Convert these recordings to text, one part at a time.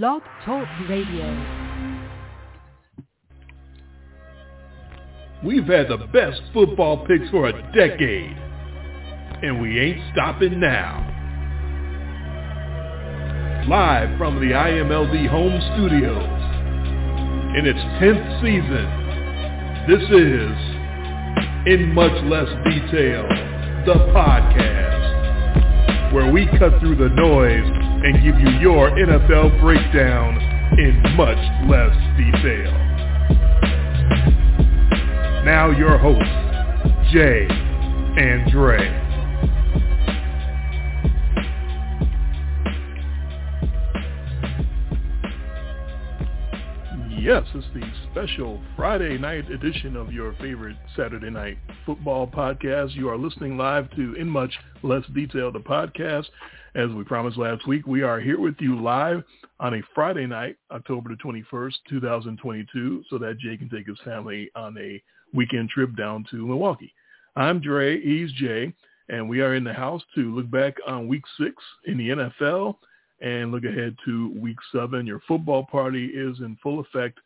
Blog Talk Radio. We've had the best football picks for a decade, and we ain't stopping now. Live from the IMLD home studios, in its 10th season, this is In Much Less Detail, the podcast, where we cut through the noise and give you your NFL breakdown in much less detail. Now your hosts, Jay and Dre. Yes, it's the special Friday night edition of your favorite Saturday night football podcast. You are listening live to In Much Less Detail, the podcast. As we promised last week, we are here with you live on a Friday night, October the 21st, 2022, so that Jay can take his family on a weekend trip down to Milwaukee. I'm Dre, he's Jay, and we are in the house to look back on week six in the NFL and look ahead to week seven. Your football party is in full effect.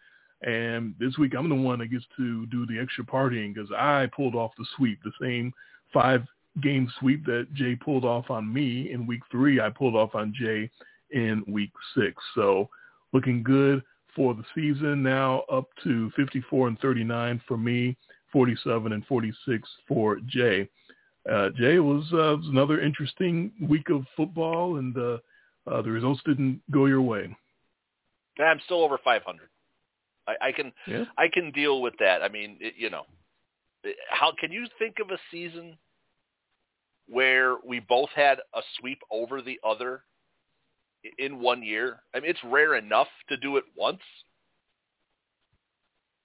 And this week I'm the one that gets to do the extra partying because I pulled off the sweep, the same five game sweep that Jay pulled off on me in week three. I pulled off on Jay in week six. So looking good for the season now up to 54 and 39 for me, 47 and 46 for Jay. Uh, Jay was, uh, was another interesting week of football and uh, uh, the results didn't go your way. I'm still over 500. I, I can yeah. I can deal with that. I mean, it, you know, how can you think of a season where we both had a sweep over the other in one year? I mean, it's rare enough to do it once,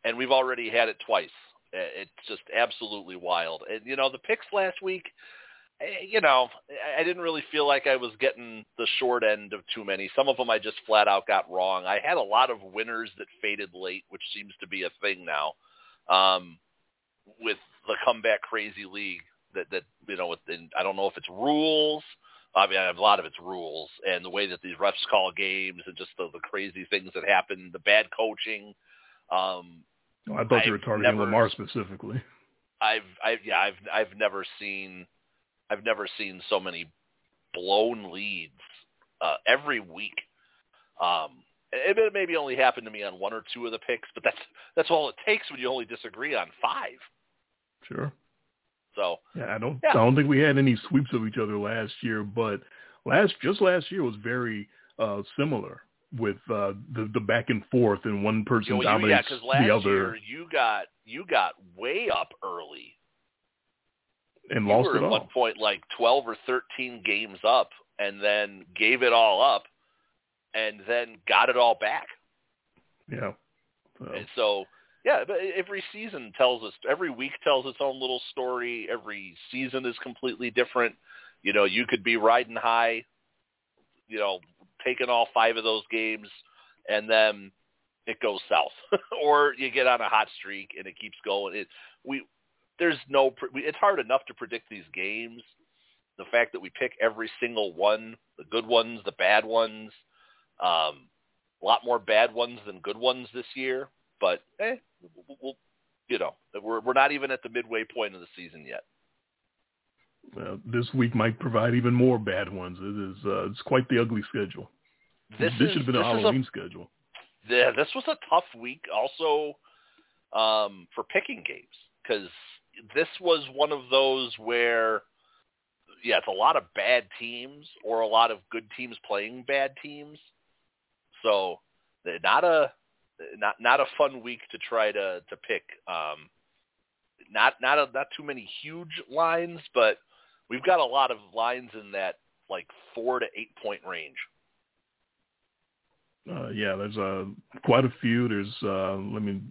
and we've already had it twice. It's just absolutely wild. And you know, the picks last week you know, I didn't really feel like I was getting the short end of too many. Some of them I just flat out got wrong. I had a lot of winners that faded late, which seems to be a thing now, um, with the comeback crazy league. That that you know, within, I don't know if it's rules. I mean, I have a lot of it's rules and the way that these refs call games and just the, the crazy things that happen, the bad coaching. Um, well, I thought you were targeting never, Lamar specifically. I've, I've, yeah, I've, I've never seen I've never seen so many blown leads uh, every week. Um, it, it maybe only happened to me on one or two of the picks, but that's that's all it takes when you only disagree on five. Sure. So yeah, I don't yeah. I don't think we had any sweeps of each other last year, but last just last year was very uh, similar with uh, the the back and forth and one person you, dominates yeah, last the other. Year you got you got way up early and you lost were it at all. one point like 12 or 13 games up and then gave it all up and then got it all back. Yeah. So. And so, yeah, but every season tells us, every week tells its own little story. Every season is completely different. You know, you could be riding high, you know, taking all five of those games, and then it goes south, or you get on a hot streak and it keeps going. It, we there's no. It's hard enough to predict these games. The fact that we pick every single one, the good ones, the bad ones, um, a lot more bad ones than good ones this year. But eh, we'll, you know, we're we're not even at the midway point of the season yet. Well, this week might provide even more bad ones. It is uh, it's quite the ugly schedule. This, this is, should have been a Halloween a, schedule. Yeah, this was a tough week also um, for picking games because this was one of those where, yeah, it's a lot of bad teams or a lot of good teams playing bad teams. So not a not not a fun week to try to to pick. Um, not not a, not too many huge lines, but we've got a lot of lines in that like four to eight point range. Uh, yeah, there's uh, quite a few. There's uh, let me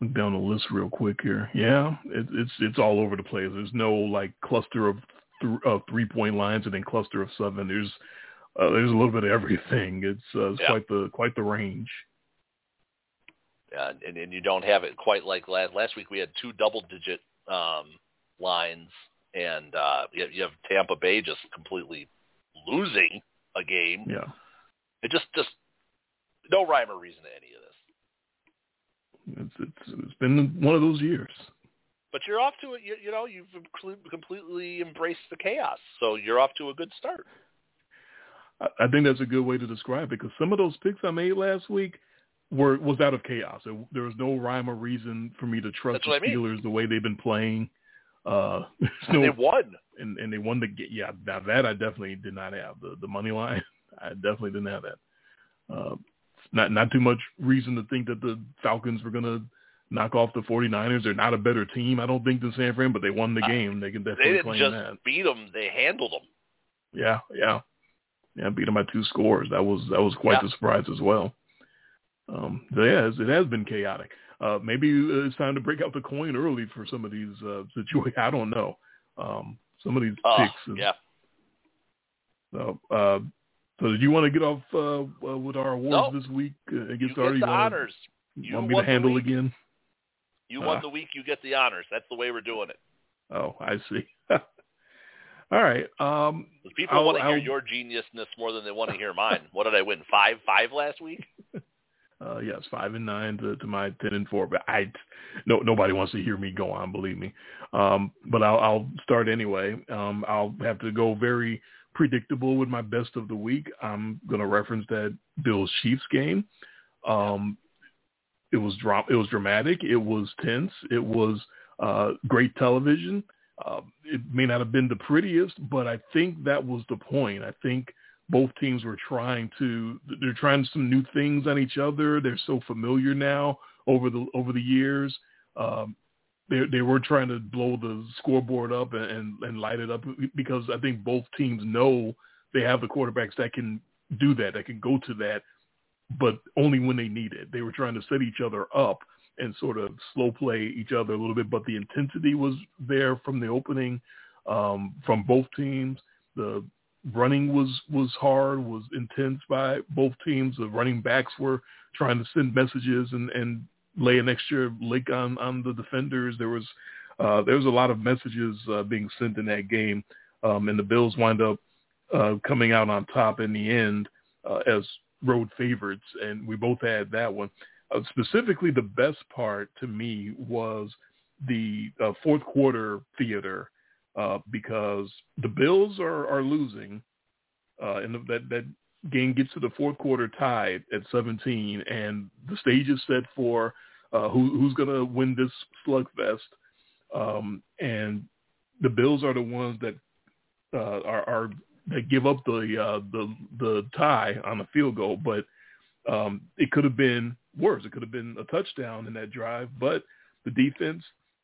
look down the list real quick here. Yeah, it, it's it's all over the place. There's no like cluster of th- of three point lines and then cluster of seven. There's uh, there's a little bit of everything. It's, uh, it's yeah. quite the quite the range. Yeah, and, and you don't have it quite like last last week. We had two double digit um, lines, and uh, you, you have Tampa Bay just completely losing a game. Yeah. It just just no rhyme or reason to any of this. It's it's, it's been one of those years. But you're off to it. You, you know, you've completely embraced the chaos, so you're off to a good start. I think that's a good way to describe it because some of those picks I made last week were was out of chaos. There was no rhyme or reason for me to trust the Steelers I mean. the way they've been playing. Uh, no, they won, and and they won the game. yeah. Now that I definitely did not have the the money line. I definitely didn't have that. Uh, not not too much reason to think that the Falcons were gonna knock off the 49ers. They're not a better team, I don't think, than San Fran, but they won the game. They can definitely they didn't just that. beat them; they handled them. Yeah, yeah, yeah. Beat them by two scores. That was that was quite yeah. a surprise as well. Um, so yeah, it has been chaotic. Uh, maybe it's time to break out the coin early for some of these uh, situations. I don't know. Um, some of these uh, picks. Is, yeah. So, uh, so did you want to get off uh, uh, with our awards no. this week uh, and get you started? Get the you wanna, honors. You want me to handle again? You won the week. You get the honors. That's the way we're doing it. Oh, I see. All right. Um, people I'll, want to hear your geniusness more than they want to hear mine. what did I win? Five, five last week. Uh, yes, five and nine to, to my ten and four. But I, no, nobody wants to hear me go on. Believe me. Um, but I'll, I'll start anyway. Um, I'll have to go very predictable with my best of the week. I'm going to reference that Bills Chiefs game. Um, it was dra- It was dramatic. It was tense. It was uh, great television. Uh, it may not have been the prettiest, but I think that was the point. I think both teams were trying to they're trying some new things on each other. They're so familiar now over the over the years. Um, they they were trying to blow the scoreboard up and, and, and light it up because I think both teams know they have the quarterbacks that can do that, that can go to that, but only when they need it. They were trying to set each other up and sort of slow play each other a little bit, but the intensity was there from the opening um, from both teams. The running was was hard, was intense by both teams. The running backs were trying to send messages and and lay an extra lick on on the defenders. There was uh, there was a lot of messages uh, being sent in that game, um, and the Bills wind up uh, coming out on top in the end uh, as road favorites, and we both had that one. Uh, specifically, the best part to me was the uh, fourth quarter theater uh, because the Bills are, are losing, uh, and that that game gets to the fourth quarter tied at 17, and the stage is set for uh, who, who's going to win this slugfest. Um, and the Bills are the ones that uh, are, are that give up the uh, the the tie on the field goal, but um, it could have been worse. It could have been a touchdown in that drive, but the defense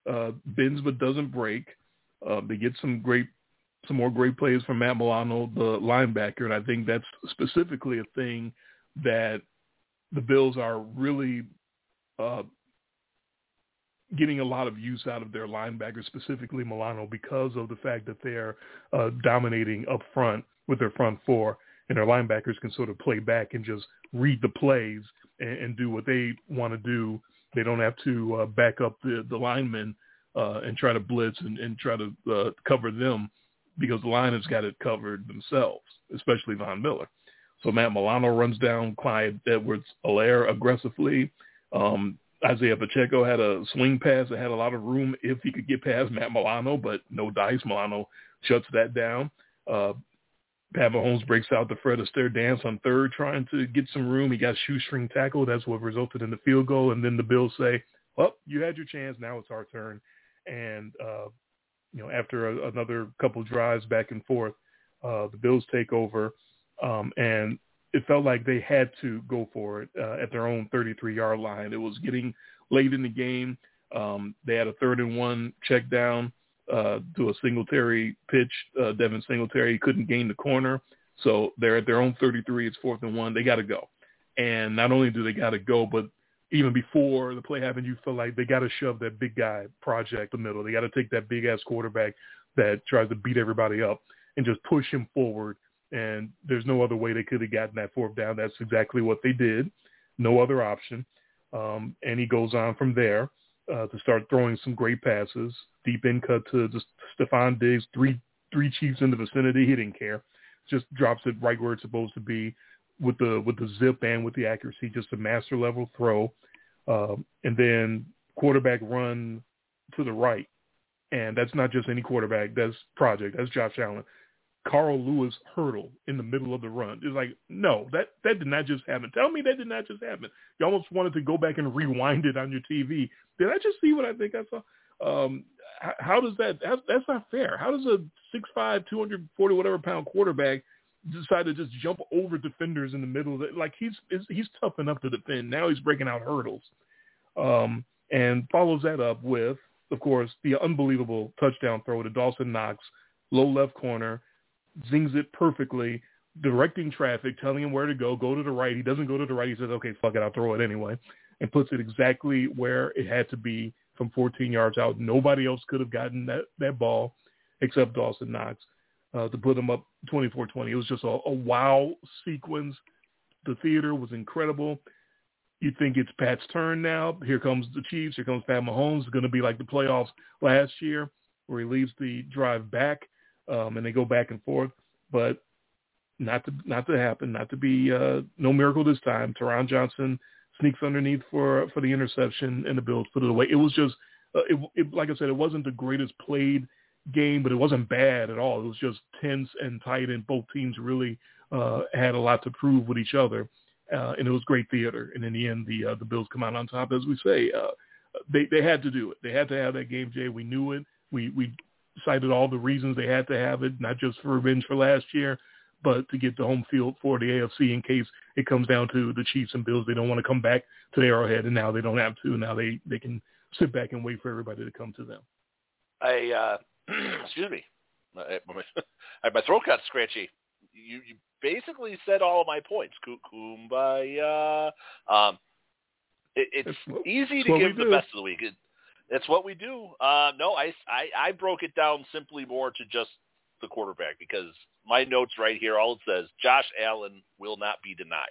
uh, bends but doesn't break. Uh, they get some great, some more great plays from Matt Milano, the linebacker, and I think that's specifically a thing that the Bills are really uh, getting a lot of use out of their linebackers, specifically Milano, because of the fact that they're uh, dominating up front with their front four, and their linebackers can sort of play back and just read the plays and, and do what they want to do. They don't have to uh, back up the, the linemen uh, and try to blitz and, and try to uh, cover them because the line has got it covered themselves, especially Von Miller. So Matt Milano runs down Clyde Edwards-Helaire aggressively. Um, Isaiah Pacheco had a swing pass that had a lot of room if he could get past Matt Milano, but no dice. Milano shuts that down. Uh, Pat Mahomes breaks out the Fred Astaire dance on third, trying to get some room. He got shoestring tackle. That's what resulted in the field goal. And then the Bills say, well, you had your chance. Now it's our turn. And, uh, you know, after a, another couple drives back and forth, uh, the Bills take over. Um, and it felt like they had to go for it uh, at their own 33-yard line. It was getting late in the game. Um, they had a third and one check down uh, to a Singletary pitch. Uh, Devin Singletary couldn't gain the corner. So they're at their own 33. It's fourth and one. They got to go. And not only do they got to go, but even before the play happened, you feel like they got to shove that big guy project the middle. They got to take that big ass quarterback that tries to beat everybody up and just push him forward. And there's no other way they could have gotten that fourth down. That's exactly what they did. No other option. Um, and he goes on from there uh, to start throwing some great passes. Deep in cut to just Stefon Diggs, three three Chiefs in the vicinity. He didn't care. Just drops it right where it's supposed to be. With the with the zip and with the accuracy, just a master level throw, um, and then quarterback run to the right, and that's not just any quarterback. That's project. That's Josh Allen. Carl Lewis hurdle in the middle of the run. It's like, no, that that did not just happen. Tell me that did not just happen. You almost wanted to go back and rewind it on your TV. Did I just see what I think I saw? Um, how, does that? That's, that's not fair. How does a six five, two hundred forty whatever pound quarterback decide to just jump over defenders in the middle? Like he's he's tough enough to defend. Now he's breaking out hurdles, um, and follows that up with, of course, the unbelievable touchdown throw to Dawson Knox, low left corner zings it perfectly, directing traffic, telling him where to go, go to the right. He doesn't go to the right. He says, okay, fuck it, I'll throw it anyway, and puts it exactly where it had to be from 14 yards out. Nobody else could have gotten that, that ball except Dawson Knox uh, to put him up 24-20. It was just a, a wow sequence. The theater was incredible. You think it's Pat's turn now. Here comes the Chiefs. Here comes Pat Mahomes. It's going to be like the playoffs last year where he leads the drive back um, and they go back and forth. But not to not to happen, not to be uh, no miracle this time. Taron Johnson sneaks underneath for for the interception, and the Bills put it away. It was just, uh, it, it, like I said, it wasn't the greatest played game, but it wasn't bad at all. It was just tense and tight, and both teams really uh, had a lot to prove with each other, uh, and it was great theater. And in the end, the uh, the Bills come out on top, as we say. Uh, they they had to do it. They had to have that game, Jay. We knew it. We we cited all the reasons they had to have it, not just for revenge for last year, but to get the home field for the AFC in case it comes down to the Chiefs and Bills. They don't want to come back to the Arrowhead, and now they don't have to. Now they they can sit back and wait for everybody to come to them. I uh, excuse me, my, my throat got scratchy. You, you basically said all of my points. Kumbaya. Um, it, it's easy to give the best of the week. It, it's what we do. Uh, no, I, I, I broke it down simply more to just the quarterback because my notes right here, all it says, Josh Allen will not be denied.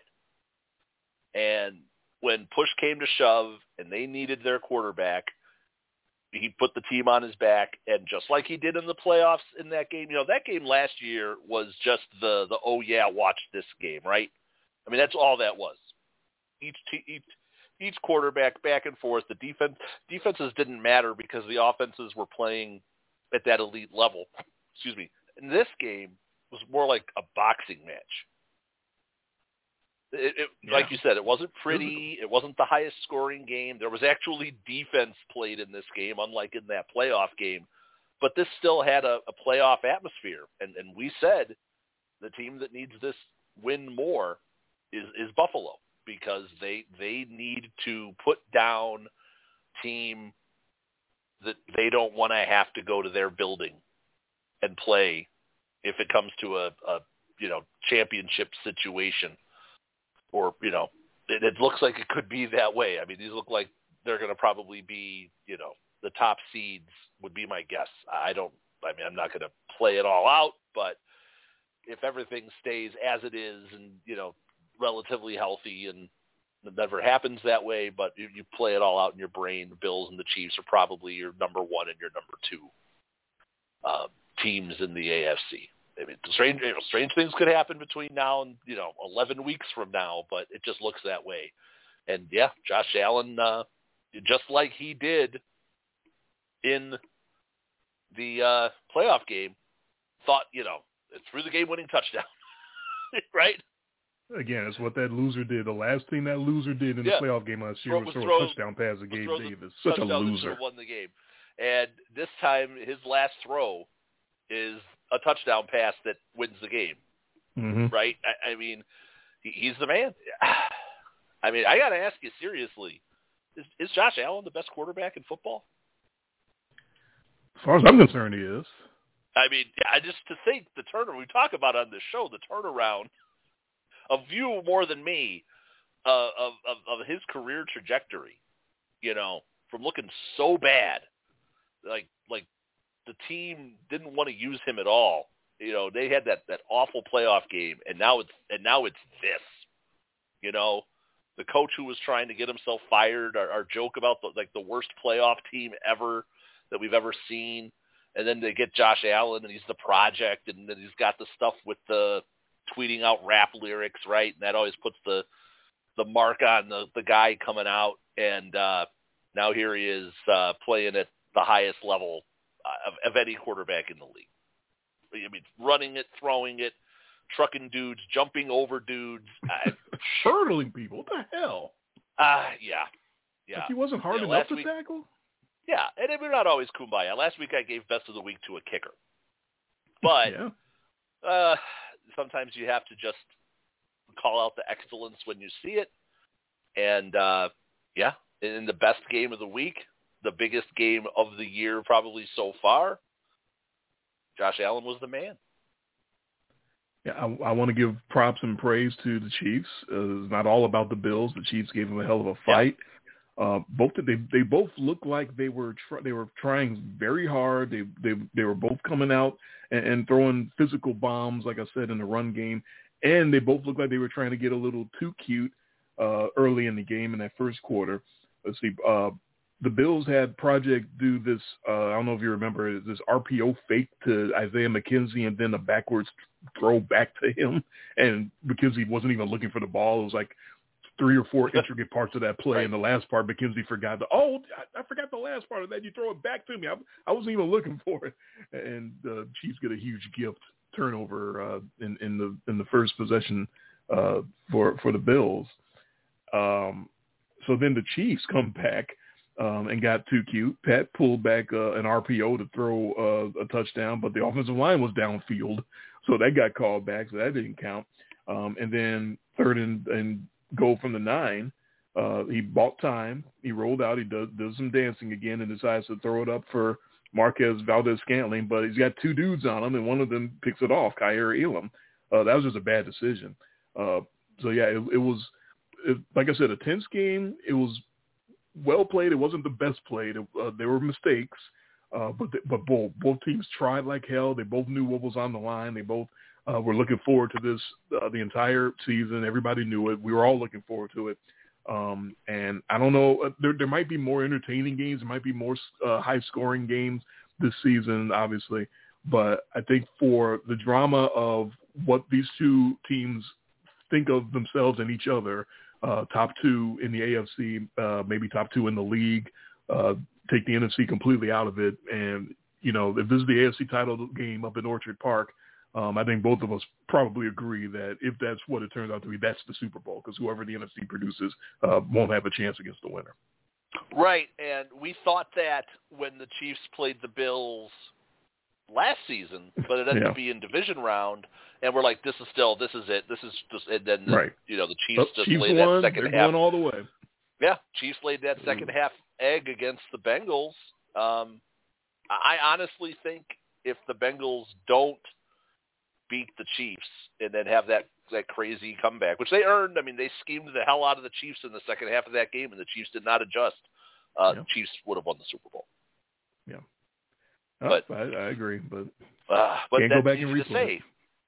And when push came to shove and they needed their quarterback, he put the team on his back, and just like he did in the playoffs in that game, you know, that game last year was just the the oh yeah, watch this game, right? I mean, that's all that was. Each te- each each quarterback back and forth. The defense defenses didn't matter because the offenses were playing at that elite level. Excuse me. In this game was more like a boxing match. It, it, yeah. Like you said, it wasn't pretty. It wasn't the highest scoring game. There was actually defense played in this game, unlike in that playoff game. But this still had a, a playoff atmosphere, and, and we said the team that needs this win more is, is Buffalo because they they need to put down team that they don't want to have to go to their building and play if it comes to a, a you know championship situation or you know it, it looks like it could be that way. I mean these look like they're going to probably be you know the top seeds would be my guess. I don't. I mean I'm not going to play it all out, but if everything stays as it is and you know relatively healthy and it never happens that way, but you, you play it all out in your brain. The Bills and the Chiefs are probably your number one and your number two uh, teams in the AFC. I mean, strange, you know, strange things could happen between now and you know 11 weeks from now, but it just looks that way. And yeah, Josh Allen, uh, just like he did in the uh, playoff game, thought you know threw the game-winning touchdown, right? Again, it's what that loser did. The last thing that loser did in yeah. the playoff game last year was, was throw a touchdown pass to Gabe Davis. Such a loser. Won the game, and this time his last throw is a touchdown pass that wins the game. Mm-hmm. Right? I, I mean, he, he's the man. I mean, I got to ask you seriously: is, is Josh Allen the best quarterback in football? As far as I'm concerned, he is. I mean, I just to think the turnaround we talk about on this show, the turnaround of you more than me uh, of, of of his career trajectory. You know, from looking so bad, like like the team didn't want to use him at all. You know, they had that that awful playoff game, and now it's and now it's this. You know, the coach who was trying to get himself fired, our, our joke about the, like the worst playoff team ever that we've ever seen, and then they get Josh Allen, and he's the project, and then he's got the stuff with the tweeting out rap lyrics, right? And that always puts the the mark on the the guy coming out. And uh, now here he is uh, playing at the highest level of, of any quarterback in the league. I mean, running it, throwing it, trucking dudes, jumping over dudes, uh, hurdling people. What the hell? Uh, yeah, yeah. Like he wasn't hard Yeah, enough to week- tackle. Yeah, and we're not always kumbaya. Last week I gave best of the week to a kicker, but yeah, uh, sometimes you have to just call out the excellence when you see it. And uh, yeah, in the best game of the week, the biggest game of the year probably so far, Josh Allen was the man. yeah. I, I want to give props and praise to the Chiefs. Uh, it's not all about the Bills. The Chiefs gave them a hell of a fight. Uh, both they they both looked like they were tr- they were trying very hard. They they they were both coming out and, and throwing physical bombs, like I said in the run game, and they both looked like they were trying to get a little too cute uh, early in the game in that first quarter. Let's see. Uh, the Bills had Project do this. Uh, I don't know if you remember this RPO fake to Isaiah McKenzie, and then a backwards throw back to him, and McKenzie wasn't even looking for the ball. It was like three or four intricate parts of that play, Right. and the last part McKenzie forgot. The, oh, I, I forgot the last part of that. You throw it back to me. I, I wasn't even looking for it, and uh, Chiefs get a huge gift turnover uh, in in the in the first possession uh, for for the Bills. Um, so then the Chiefs come back um, and got too cute. Pat pulled back uh, an RPO to throw uh, a touchdown, but the offensive line was downfield, so that got called back, so that didn't count. Um, and then third and, and goal from the nine, uh, he bought time. He rolled out. He does does some dancing again and decides to throw it up for Marquez Valdes Scantling, but he's got two dudes on him, and one of them picks it off, Kaiir Elam. Uh, that was just a bad decision. Uh, so yeah, it, it was like I said, a tense game. It was well played. It wasn't the best played. Uh, there were mistakes, uh, but the, but both both teams tried like hell. They both knew what was on the line. They both uh, were looking forward to this uh, the entire season. Everybody knew it. We were all looking forward to it. Um, and I don't know. uh, There there might be more entertaining games. There might be more uh, high scoring games this season, obviously. But I think for the drama of what these two teams think of themselves and each other, uh, top two in the AFC, uh, maybe top two in the league. Uh, take the NFC completely out of it, and you know if this is the AFC title game up in Orchard Park, um, I think both of us probably agree that if that's what it turns out to be, that's the Super Bowl because whoever the NFC produces uh, won't have a chance against the winner. Right, and we thought that when the Chiefs played the Bills last season, but it ended Yeah. up being division round, and we're like, this is still, this is it, this is just, and then the, Right. you know the Chiefs But just Chiefs laid won. that 2nd They're half. going all the way. Yeah, Chiefs laid that second half egg against the Bengals. Um, I honestly think if the Bengals don't beat the Chiefs and then have that that crazy comeback, which they earned. I mean, they schemed the hell out of the Chiefs in the second half of that game, and the Chiefs did not adjust. Uh, Yeah. The Chiefs would have won the Super Bowl. Oh, But- I, I agree, but Uh, but Can't go back and replay say.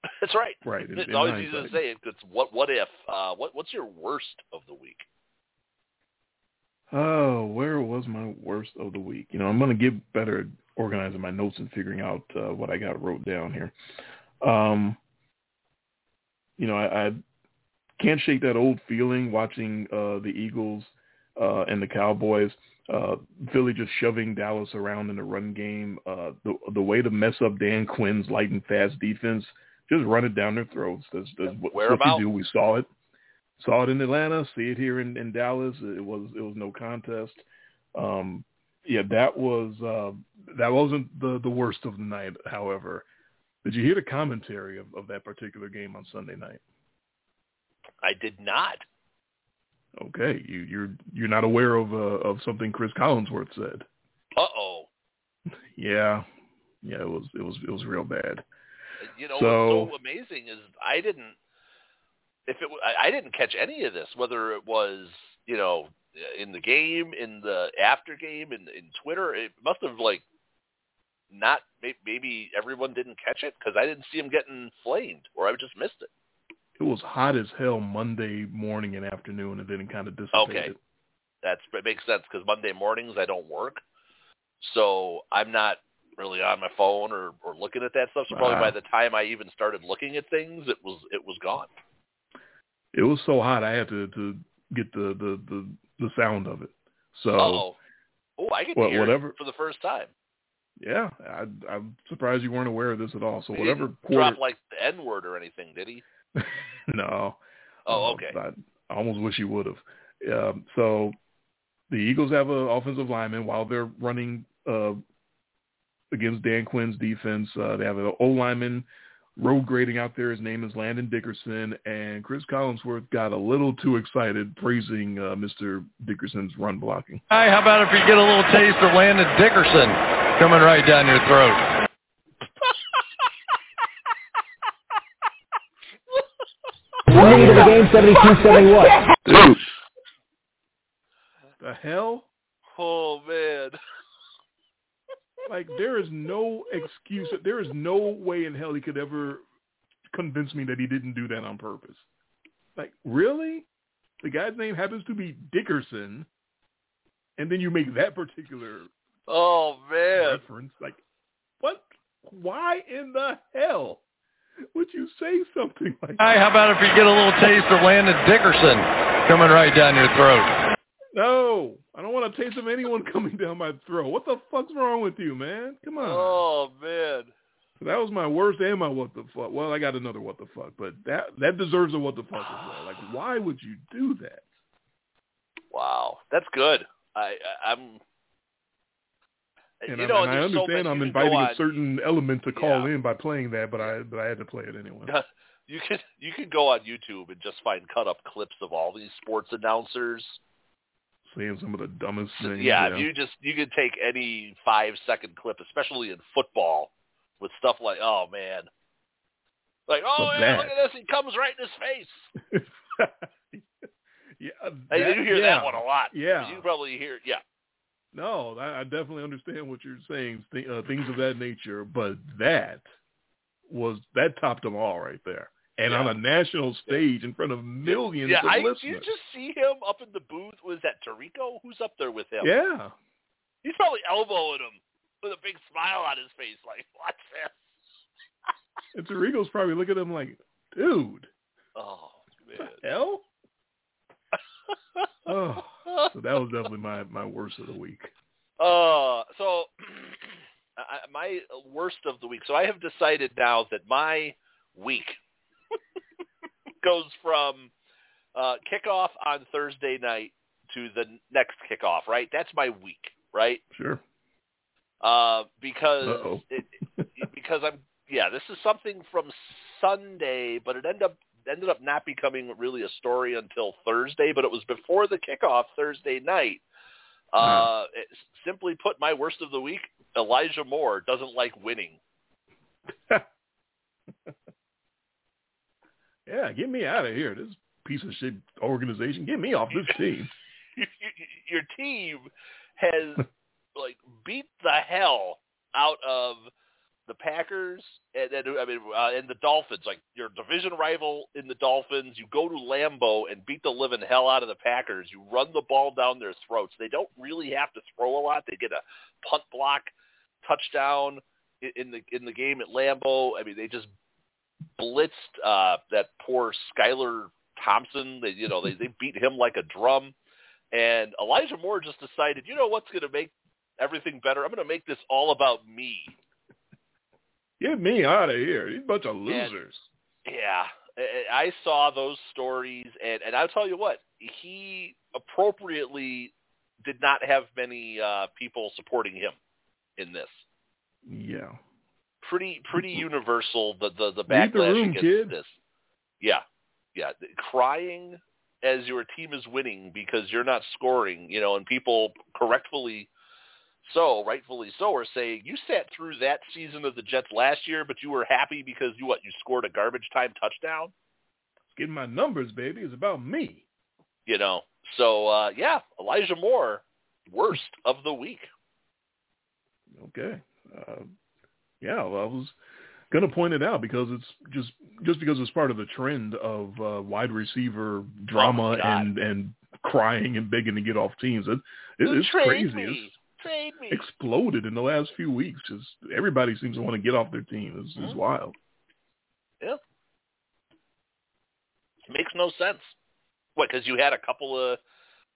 That's right. right. It's in always easy to say. It's what what if? Uh, what what's your worst of the week? Oh, where was my worst of the week? You know, I'm going to get better at organizing my notes and figuring out uh, what I got wrote down here. Um, you know, I, I can't shake that old feeling watching uh, the Eagles uh, and the Cowboys. Uh, Philly just shoving Dallas around in the run game. Uh, the the way to mess up Dan Quinn's light and fast defense, just run it down their throats. That's, that's what, what you do. We saw it saw it in Atlanta, see it here in, in Dallas. It was it was no contest. Um, yeah, that was uh, that wasn't the the worst of the night. However, did you hear the commentary of, of that particular game on Sunday night? I did not. Okay, you you're you're not aware of uh, of something Cris Collinsworth said. Uh oh. Yeah, yeah, it was it was it was real bad. You know So- what's so amazing is I didn't. If it, I didn't catch any of this. Whether it was you know in the game, in the after game, in in Twitter, it must have like not. may- Maybe everyone didn't catch it because I didn't see him getting flamed, or I just missed it. It was hot as hell Monday morning and afternoon, and then it kind of dissipated. Okay. That's it makes sense because Monday mornings I don't work, so I'm not really on my phone or or looking at that stuff. So probably Wow. by the time I even started looking at things, it was it was gone. It was so hot I had to to get the the the, the sound of it. So oh, oh, I get Well, hear whatever- it for the first time. yeah, I, I'm surprised you weren't aware of this at all. So He whatever quarter, drop like the N word or anything, did he? no. Oh, Uh, okay. I, I almost wish he would have. Um, so the Eagles have an offensive lineman while they're running uh, against Dan Quinn's defense. Uh, they have an O lineman road grading out there. His name is Landon Dickerson, and Cris Collinsworth got a little too excited praising uh, Mr. Dickerson's run blocking. Hi, how about if you get a little taste of Landon Dickerson coming right down your throat? Lead of the game, 72-71. Dude, the hell? Oh man. Like there is no excuse. There is no way in hell he could ever convince me that he didn't do that on purpose. Like really? The guy's name happens to be Dickerson, and then you make that particular Oh man. reference. Like, what? Why in the hell would you say something like that? Hi, how about if you get a little taste of Landon Dickerson coming right down your throat? No, I don't want a taste of anyone coming down my throat. What the fuck's wrong with you, man? Come on. Oh man. That was my worst and my what the fuck. Well, I got another what the fuck, but that that deserves a what the fuck as well. Like, why would you do that? Wow. That's good. I, I I'm. And, you I, know, and I there's so understand I'm you can go inviting a certain element to call Yeah. in by playing that, but I but I had to play it anyway. you can you can go on YouTube and just find cut up clips of all these sports announcers. Saying some of the dumbest things. Yeah, if you just you could take any five second clip, especially in football, with stuff like oh man, like oh yeah, that- look at this, he comes right in his face. yeah, Hey, you hear yeah. that one a lot. Yeah. you probably hear yeah. No, I, I definitely understand what you're saying, th- uh, things of that nature, but that was that topped them all right there, and Yeah. on a national stage in front of millions Yeah, of I listeners. you just see him up in the booth. Was that Tirico? Who's up there with him? yeah, He's probably elbowing him with a big smile on his face, like, what's this? and Tirico's probably looking at him like, dude, Oh what man. the hell? Oh, so that was definitely my my worst of the week. Uh, so I, my worst of the week. So I have decided now that my week goes from uh, kickoff on Thursday night to the next kickoff. Right, that's my week. Right, Sure. uh, because it, it- because I'm yeah. This is something from Sunday, but it ended up ended up not becoming really a story until Thursday. But it was before the kickoff Thursday night. Uh, it- simply put, my worst of the week, Elijah Moore doesn't like winning. yeah, get me out of here. This piece of shit organization. Get me off this team. Your team has like beat the hell out of the Packers and, and I mean uh, and the Dolphins. Like your division rival in the Dolphins, you go to Lambeau and beat the living hell out of the Packers. You run the ball down their throats. They don't really have to throw a lot. They get a punt block touchdown in the in the game at Lambeau. I mean, they just blitzed uh, that poor Skylar Thompson. They you know they they beat him like a drum. And Elijah Moore just decided, you know what's going to make everything better? I'm going to make this all about me. Get me out of here. These bunch of losers. Yeah, I- saw those stories, and and I'll tell you what, he appropriately did not have many uh, people supporting him in this. yeah. Pretty pretty universal the the the Read the backlash room, against kid. this. Yeah, yeah, crying as your team is winning because you're not scoring, you know, and people correctfully so, rightfully so, are saying you sat through that season of the Jets last year, but you were happy because you what you scored a garbage time touchdown. Getting my numbers, baby. It's about me. You know, so uh, yeah, Elijah Moore, worst of the week. Okay. Uh, yeah, well, I was going to point it out because it's just just because it's part of the trend of uh, wide receiver drama Oh, and and crying and begging to get off teams. It, it, it's crazy. It's, me. exploded in the last few weeks. Just everybody seems to want to get off their team. It's, it's Mhm. wild. makes no sense. What? Because you had a couple of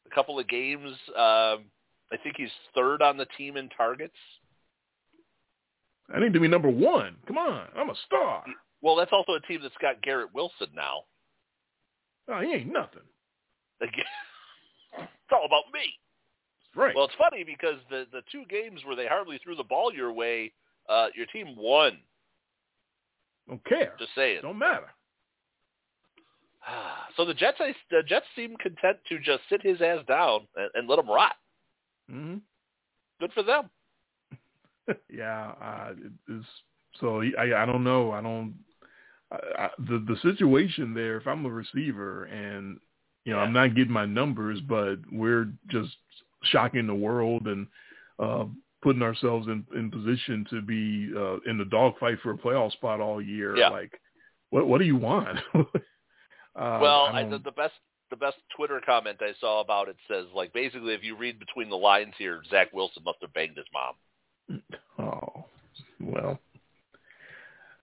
a couple of games. Um, I think he's third on the team in targets. I need to be number one. Come on, I'm a star. Well, that's also a team that's got Garrett Wilson now. Oh, he ain't nothing. It's all about me. Right. Well, it's funny because the the two games where they hardly threw the ball your way, uh, your team won. Don't care. Just saying. Don't matter. So the Jets, the Jets seem content to just sit his ass down and, and let him rot. hmm Good for them. yeah, uh, it is. So I, I don't know. I don't. I, I, the the situation there. If I'm a receiver and you know I'm not getting my numbers, but we're just shocking the world and uh, putting ourselves in in position to be uh, in the dogfight for a playoff spot all year. Yeah. Like, what what do you want? uh, well, I I, the, the best the best Twitter comment I saw about it says like basically if you read between the lines here, Zach Wilson must have banged his mom. Oh, well,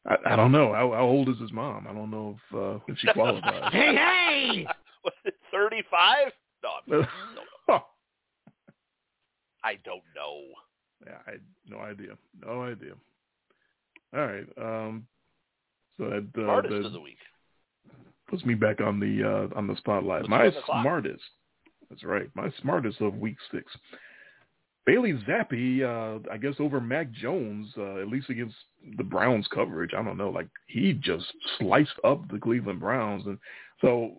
I, I don't know. How, how old is his mom? I don't know if uh, if she qualifies. Hey, hey! Was it thirty five? No, I'm- no, I don't know. yeah, I no idea. No idea. All right. Um, so that, uh, Smartest that of the week. puts me back on the uh, on the spotlight. Puts My the smartest. That's right. My smartest of week six. Bailey Zappe, uh, I guess over Mac Jones, uh, at least against the Browns coverage. I don't know, like he just sliced up the Cleveland Browns, and so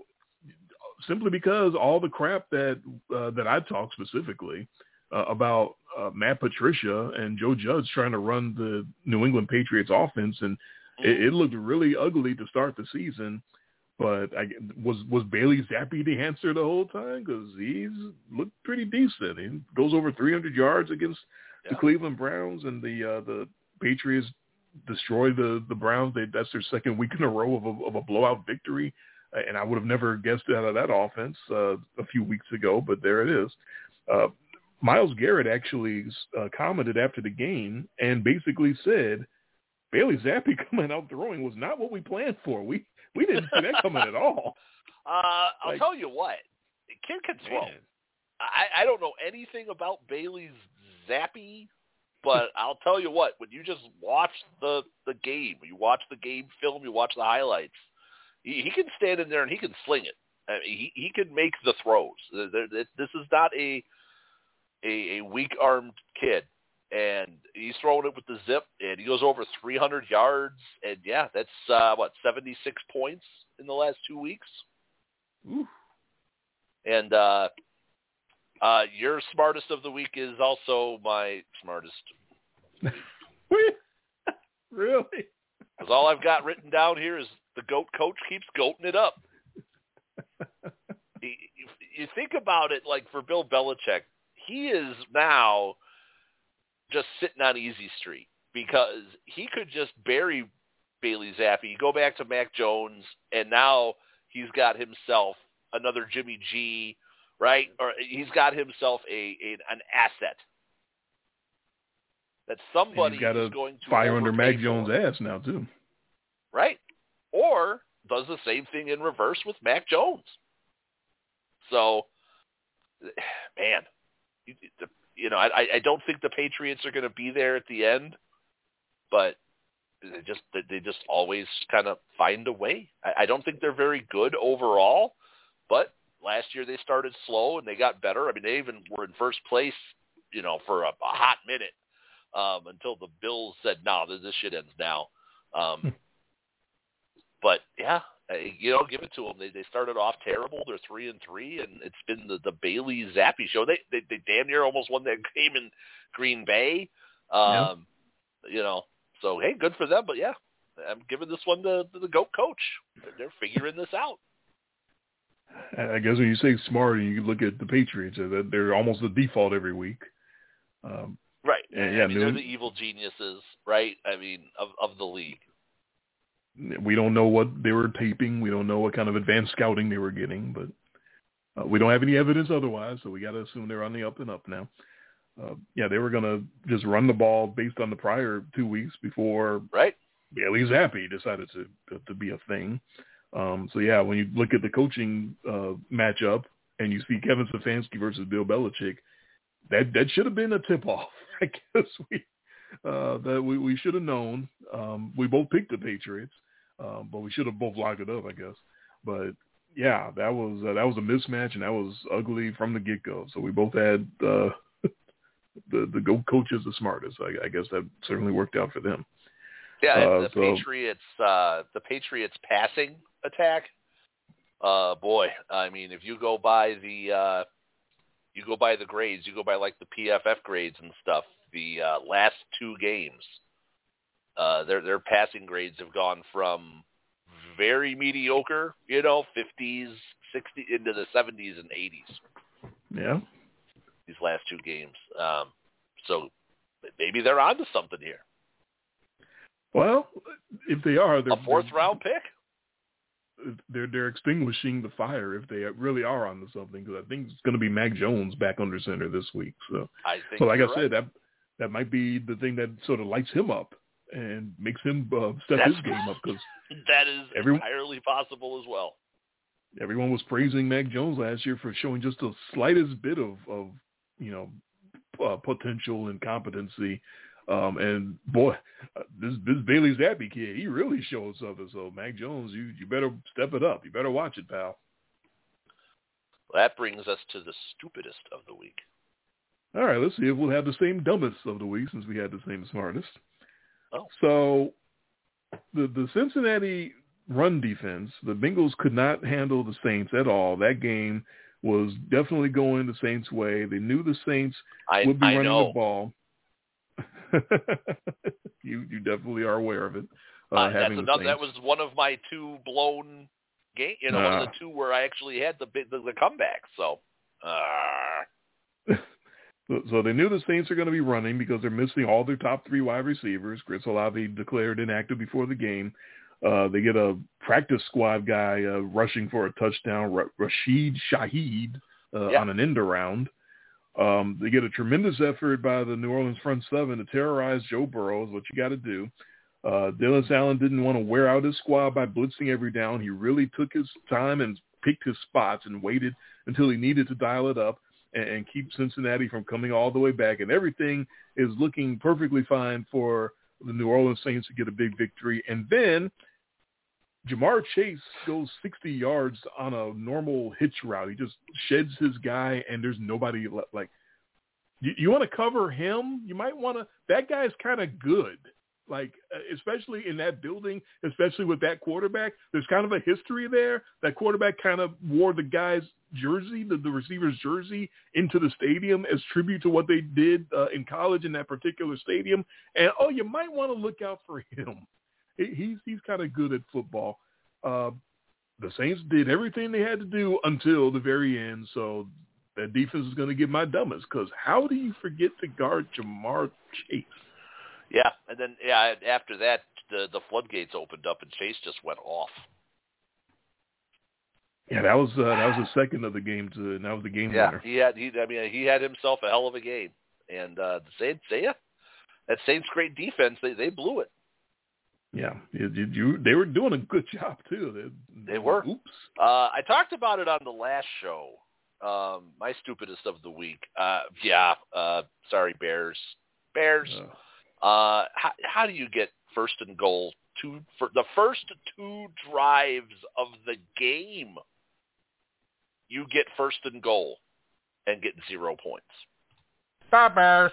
simply because all the crap that uh, that I talked specifically uh, about uh, Matt Patricia and Joe Judge trying to run the New England Patriots offense, and it, it looked really ugly to start the season. But I, was was Bailey Zappi the answer the whole time? Because he's looked pretty decent. He goes over 300 yards against the Cleveland Browns, and the uh, the Patriots destroy the the Browns. They, that's their second week in a row of a, of a blowout victory. And I would have never guessed out of that offense uh, a few weeks ago, but there it is. Uh, Myles Garrett actually uh, commented after the game and basically said, Bailey Zappe coming out throwing was not what we planned for. We we didn't see that coming at all. Uh, I'll Like- tell you what, kid can throw. I, I don't know anything about Bailey's Zappe, but I'll tell you what, when you just watch the the game, you watch the game film, you watch the highlights, he, he can stand in there and he can sling it. I mean, he he can make the throws. This is not a a, a weak armed kid, and he's throwing it with the zip, and he goes over 300 yards, and yeah, that's uh, what 76 points in the last two weeks. Oof. And uh, uh, your smartest of the week is also my smartest. really? Because all I've got written down here is the goat coach keeps goating it up. You- You think about it, like for Bill Belichick, he is now just sitting on easy street because he could just bury Bailey Zappe, go back to Mac Jones, and now he's got himself another Jimmy G, right? Or he's got himself a, a an asset that somebody He's got is going to fire under Mac Jones' ass now too. right? Or does the same thing in reverse with Mac Jones. So, man, you, know, I, I don't think the Patriots are going to be there at the end, but they just they just always kind of find a way. I, I don't think they're very good overall, but last year they started slow and they got better. I mean, they even were in first place, you know, for a, a hot minute um, until the Bills said, "No, this, this shit ends now." Um, but yeah, you know, give it to them. They they started off terrible. They're three and three, and it's been the the Bailey Zappe show. They they, they damn near almost won that game in Green Bay. Um, You know, so hey, good for them. But yeah, I'm giving this one to, to the goat coach. They're, they're figuring this out. I guess when you say smart, and you look at the Patriots, uh, they're almost the default every week. Um, Right. Yeah, yeah, I mean, they're the evil geniuses, right? I mean, of of the league. We don't know what they were taping. We don't know what kind of advanced scouting they were getting, but uh, we don't have any evidence otherwise. So we got to assume they're on the up and up now. uh, yeah, they were going to just run the ball based on the prior two weeks before right. Bailey Zappe decided to to be a thing. Um, so yeah, when you look at the coaching uh, matchup and you see Kevin Stefanski versus Bill Belichick, that that should have been a tip off. I guess we uh, that we, we should have known. Um, we both picked the Patriots, um, but we should have both locked it up, I guess. But yeah, that was uh, that was a mismatch, and that was ugly from the get go. So we both had uh, the the go coaches the smartest. I, I guess that certainly worked out for them. Yeah, Uh, the so- Patriots, uh, the Patriots passing attack. Uh, boy, I mean, if you go by the, uh, you go by the grades, you go by like the PFF grades and stuff. The uh, last two games, uh, their their passing grades have gone from very mediocre, you know, 50s, 60 into the 70s and 80s. Yeah, These last two games, um, so maybe they're onto something here. well, if they are, they're A fourth they're- round pick. they're they're extinguishing the fire if they really are onto something because I think it's going to be Mac Jones back under center this week. So, I think. so like I you're said, that that might be the thing that sort of lights him up and makes him uh, step That's- his game up because that is everyone- entirely possible as well. everyone was praising Mac Jones last year for showing just the slightest bit of of you know uh, potential and competency. Um, and boy, uh, this this Bailey Zappe kid, he really showed something. So Mac Jones, you you better step it up. You better watch it, pal. That brings us to the stupidest of the week. All right, let's see if we'll have the same dumbest of the week since we had the same smartest. Oh. So the the Cincinnati run defense, the Bengals could not handle the Saints at all. That game was definitely going the Saints' way. They knew the Saints I, would be I running know. the ball. you you definitely are aware of it. Uh, Uh, that's another. That was one of my two blown game. You know, one of the two where I actually had the the, the comeback. So, uh, So, they knew the Saints are going to be running because they're missing all their top three wide receivers. Chris Olave declared inactive before the game. Uh, they get a practice squad guy uh, rushing for a touchdown, Ra- Rashid Shaheed, uh, Yeah. on an end around. Um, they get a tremendous effort by the New Orleans front seven to terrorize Joe Burrow, is what you got to do. Uh, Dennis Allen didn't want to wear out his squad by blitzing every down. He really took his time and picked his spots and waited until he needed to dial it up and, and keep Cincinnati from coming all the way back. And everything is looking perfectly fine for the New Orleans Saints to get a big victory. And then Ja'Marr Chase goes 60 yards on a normal hitch route. He just sheds his guy, and there's nobody le- like. You, you want to cover him? You might want to. That guy's kind of good. Like, uh, especially in that building, especially with that quarterback, there's kind of a history there. That quarterback kind of wore the guy's jersey, the, the receiver's jersey, into the stadium as tribute to what they did uh, in college in that particular stadium. And oh, you might want to look out for him. He- He's he's kind of good at football. Uh, the Saints did everything they had to do until the very end. So that defense is going to get my dumbest because how do you forget to guard Ja'Marr Chase? Yeah, and then yeah, after that, the the floodgates opened up and Chase just went off. Yeah, that was uh, that was the second of the game to, and that was the game Yeah, winner. he had he. I mean, he had himself a hell of a game, and uh, the Saints, yeah, that Saints great defense, they they blew it. Yeah, you, you, you, they were doing a good job too. They, They were. Oops. Uh, I talked about it on the last show. Um, my stupidest of the week. Uh, yeah. Uh, sorry, Bears. Bears. Uh, Uh, how, how do you get first and goal two for the first two drives of the game? You get first and goal and get zero points The Bears.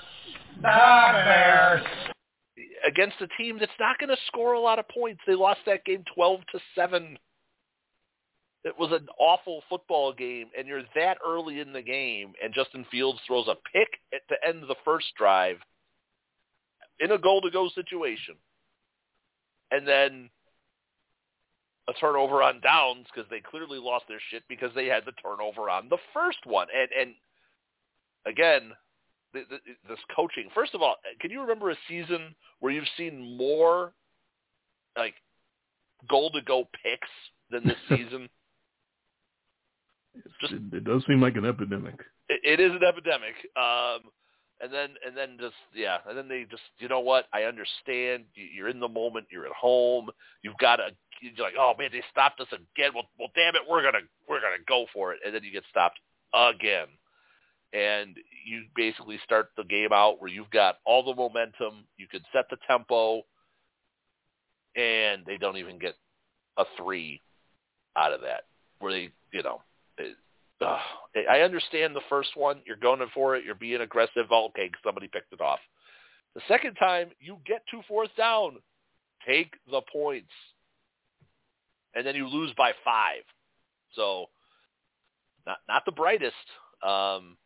The Bears. against a team that's not going to score a lot of points. They lost that game twelve to seven. It was an awful football game, and you're that early in the game, and Justin Fields throws a pick at the end of the first drive in a goal-to-go situation, and then a turnover on downs because they clearly lost their shit because they had the turnover on the first one, and and again, the, the, this coaching. First of all, can you remember a season where you've seen more like goal-to-go picks than this season? Just- it, it does seem like an epidemic. it, it is an epidemic. Um, and then and then just yeah, and then they just you know what? I understand. You- You're in the moment. You're at home. You've got to. You're like, oh man, they stopped us again. Well, well, damn it, we're gonna we're gonna go for it, and then you get stopped again, and you basically start the game out where you've got all the momentum. You can set the tempo, and they don't even get a three out of that. Where they, you know, uh, I understand the first one. You're going for it. You're being aggressive. Okay, somebody picked it off. The second time, you get two fourths down. Take the points. And then you lose by five. So, not not the brightest. Um,